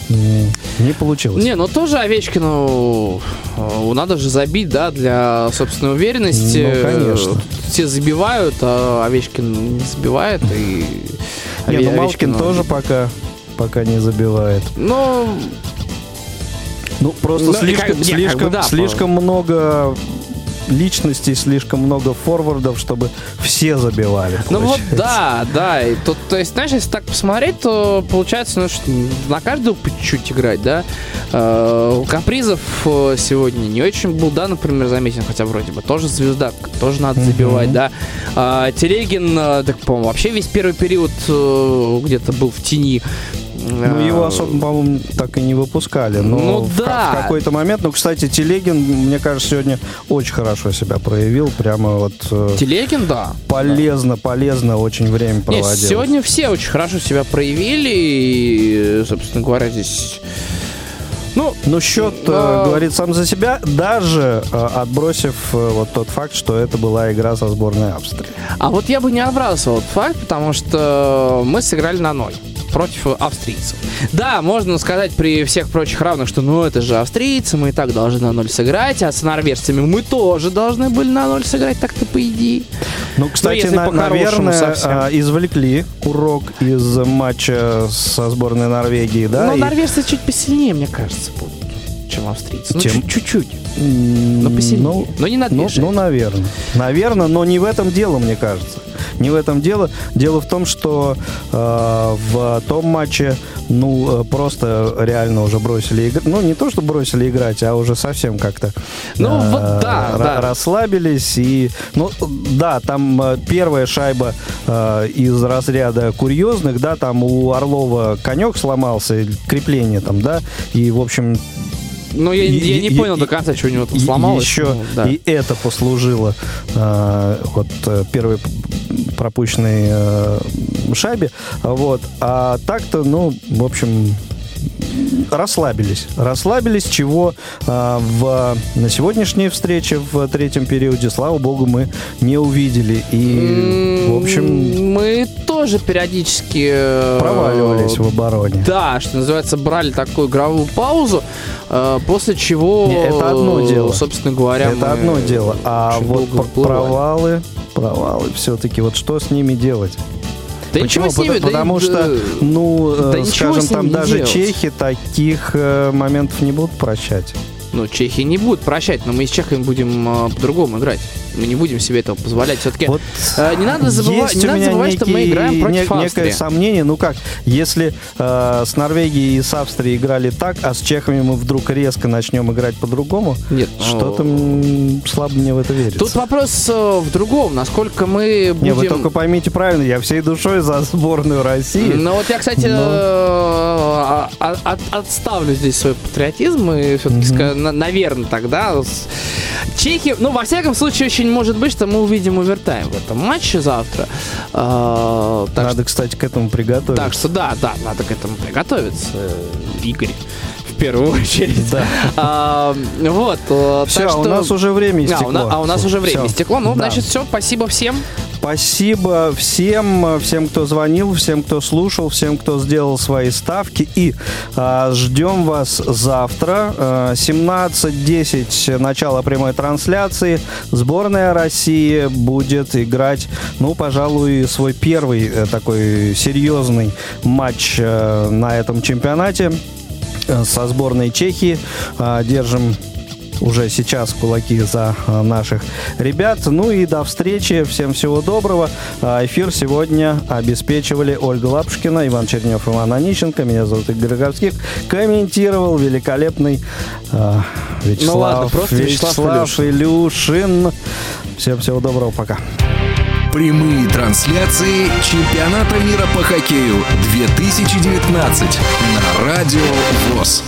Speaker 3: не получилось.
Speaker 4: Не, ну тоже Овечкину э, надо же забить, да, для собственной уверенности.
Speaker 3: Ну, конечно.
Speaker 4: Все забивают, а Овечкин не забивает. И
Speaker 3: Не, ну Малкин тоже пока, пока не забивает.
Speaker 4: Ну,
Speaker 3: Ну, просто
Speaker 4: Ну,
Speaker 3: слишком,
Speaker 4: как- не, как
Speaker 3: слишком,
Speaker 4: бы да,
Speaker 3: слишком много личностей, слишком много форвардов, чтобы все забивали.
Speaker 4: ну вот да, да. И тут, то есть, знаешь, если так посмотреть, то получается, ну, что на каждого по чуть-чуть играть, да. Э, Капризов э, сегодня не очень был, да, например, заметен, хотя вроде бы тоже звезда, тоже надо забивать, да. А, э, так, по-моему, вообще весь первый период э, где-то был в тени.
Speaker 3: Ну, его особо, по-моему, так и не выпускали. Но
Speaker 4: Ну,
Speaker 3: в,
Speaker 4: да.
Speaker 3: в какой-то момент. Ну, кстати, Телегин, мне кажется, сегодня очень хорошо себя проявил. Прямо вот э,
Speaker 4: Телегин, да.
Speaker 3: полезно, полезно очень время проводил.
Speaker 4: сегодня все очень хорошо себя проявили, и, собственно говоря, здесь... Ну,
Speaker 3: Ну, счет э, говорит сам за себя, даже э, отбросив э, вот тот факт, что это была игра со сборной Австрии.
Speaker 4: а вот я бы не отбрасывал этот факт, потому что мы сыграли на ноль. Против австрийцев. Да, можно сказать при всех прочих равных, что ну это же австрийцы, мы и так должны на ноль сыграть, а с норвежцами мы тоже должны были на ноль сыграть, так-то по идее.
Speaker 3: Ну, кстати,
Speaker 4: если
Speaker 3: на- наверное,
Speaker 4: совсем.
Speaker 3: а, извлекли урок из матча со сборной Норвегии, да?
Speaker 4: Но
Speaker 3: и-
Speaker 4: норвежцы чуть посильнее, мне кажется, будут, чем австрийцы. Ну,
Speaker 3: Чем?
Speaker 4: чуть- чуть-чуть. Но посильнее.
Speaker 3: Ну,
Speaker 4: Но не на две
Speaker 3: ну, ну, наверное. Наверное, но не в этом дело, мне кажется. Не в этом дело. Дело в том, что э, в том матче, ну, э, просто реально уже бросили играть. Ну, не то, что бросили играть, а уже совсем как-то
Speaker 4: Ну,
Speaker 3: э,
Speaker 4: вот да,
Speaker 3: ра-
Speaker 4: да.
Speaker 3: расслабились. И, ну, да, там э, первая шайба э, из разряда курьезных, да, там у Орлова конек сломался, крепление там, да, и, в общем,
Speaker 4: Ну, я,
Speaker 3: И-
Speaker 4: я не
Speaker 3: и-
Speaker 4: понял
Speaker 3: и-
Speaker 4: до конца, что у него там сломалось.
Speaker 3: Еще
Speaker 4: Ну, да.
Speaker 3: и это послужило э, вот э, первой пропущенной э, шайбе. Вот. А так-то, ну, в общем, расслабились. Расслабились, чего э, в, на сегодняшней встрече в третьем периоде, слава богу, мы не увидели. И, в общем,
Speaker 4: Мы тоже периодически... э,
Speaker 3: проваливались в обороне.
Speaker 4: Да, что называется, брали такую игровую паузу, э, после чего,
Speaker 3: Не, это одно дело.
Speaker 4: собственно говоря,
Speaker 3: Это одно дело. А вот провалы, провалы все-таки, вот что с ними делать?
Speaker 4: Да
Speaker 3: Почему?
Speaker 4: с ними,
Speaker 3: Потому,
Speaker 4: да
Speaker 3: что, ну,
Speaker 4: да
Speaker 3: скажем, там даже
Speaker 4: делать.
Speaker 3: чехи таких э, моментов не будут прощать.
Speaker 4: Ну, Чехия не будет прощать, но мы с чехами будем э, по-другому играть. Мы не будем себе этого позволять. Все-таки
Speaker 3: Вот
Speaker 4: Э, не надо забывать- не надо забывать, что мы
Speaker 3: некий-
Speaker 4: играем против
Speaker 3: не-
Speaker 4: Австрии.
Speaker 3: Некое сомнение, ну как, если э, с Норвегией и с Австрией играли так, а с чехами мы вдруг резко начнем играть по-другому,
Speaker 4: Нет,
Speaker 3: что-то
Speaker 4: ну,
Speaker 3: слабо мне в это верится.
Speaker 4: Тут вопрос э, в другом, насколько мы
Speaker 3: Не, вы
Speaker 4: будем...
Speaker 3: только поймите правильно, я всей душой за сборную России.
Speaker 4: Ну вот я, кстати,
Speaker 3: Но-
Speaker 4: э, от- от- отставлю здесь свой патриотизм и все-таки, наверное, тогда Чехия, ну, во всяком случае, очень может быть, что мы увидим овертайм в этом матче завтра. Э, так,
Speaker 3: Надо, кстати, к этому
Speaker 4: что,
Speaker 3: приготовиться.
Speaker 4: так что да, да, надо к этому приготовиться, э, Игорь, в первую [LAUGHS] очередь.
Speaker 3: Да.
Speaker 4: А, вот. э,
Speaker 3: Все,
Speaker 4: так
Speaker 3: у
Speaker 4: что-
Speaker 3: нас уже время
Speaker 4: А,
Speaker 3: истекло.
Speaker 4: у на- а у нас уже время
Speaker 3: Всё.
Speaker 4: истекло. Ну,
Speaker 3: Да.
Speaker 4: значит, все, спасибо всем.
Speaker 3: Спасибо всем, всем, кто звонил, всем, кто слушал, всем, кто сделал свои ставки. И а, ждем вас завтра. А, 17.10 начало прямой трансляции. Сборная России будет играть, ну, пожалуй, свой первый э, такой серьезный матч э, на этом чемпионате э, со сборной Чехии. А, Держим уже сейчас кулаки за а, наших ребят. Ну и до встречи. Всем всего доброго. А, Эфир сегодня обеспечивали Ольга Лапушкина, Иван Чернев, Иван Онищенко. Меня зовут Игорь Роговских. Комментировал великолепный Вячеслав,
Speaker 4: Ну ладно, просто Вячеслав
Speaker 3: Илюшин. Всем всего доброго. Пока.
Speaker 1: Прямые трансляции чемпионата мира по хоккею 2019 на Радио ВОЗ.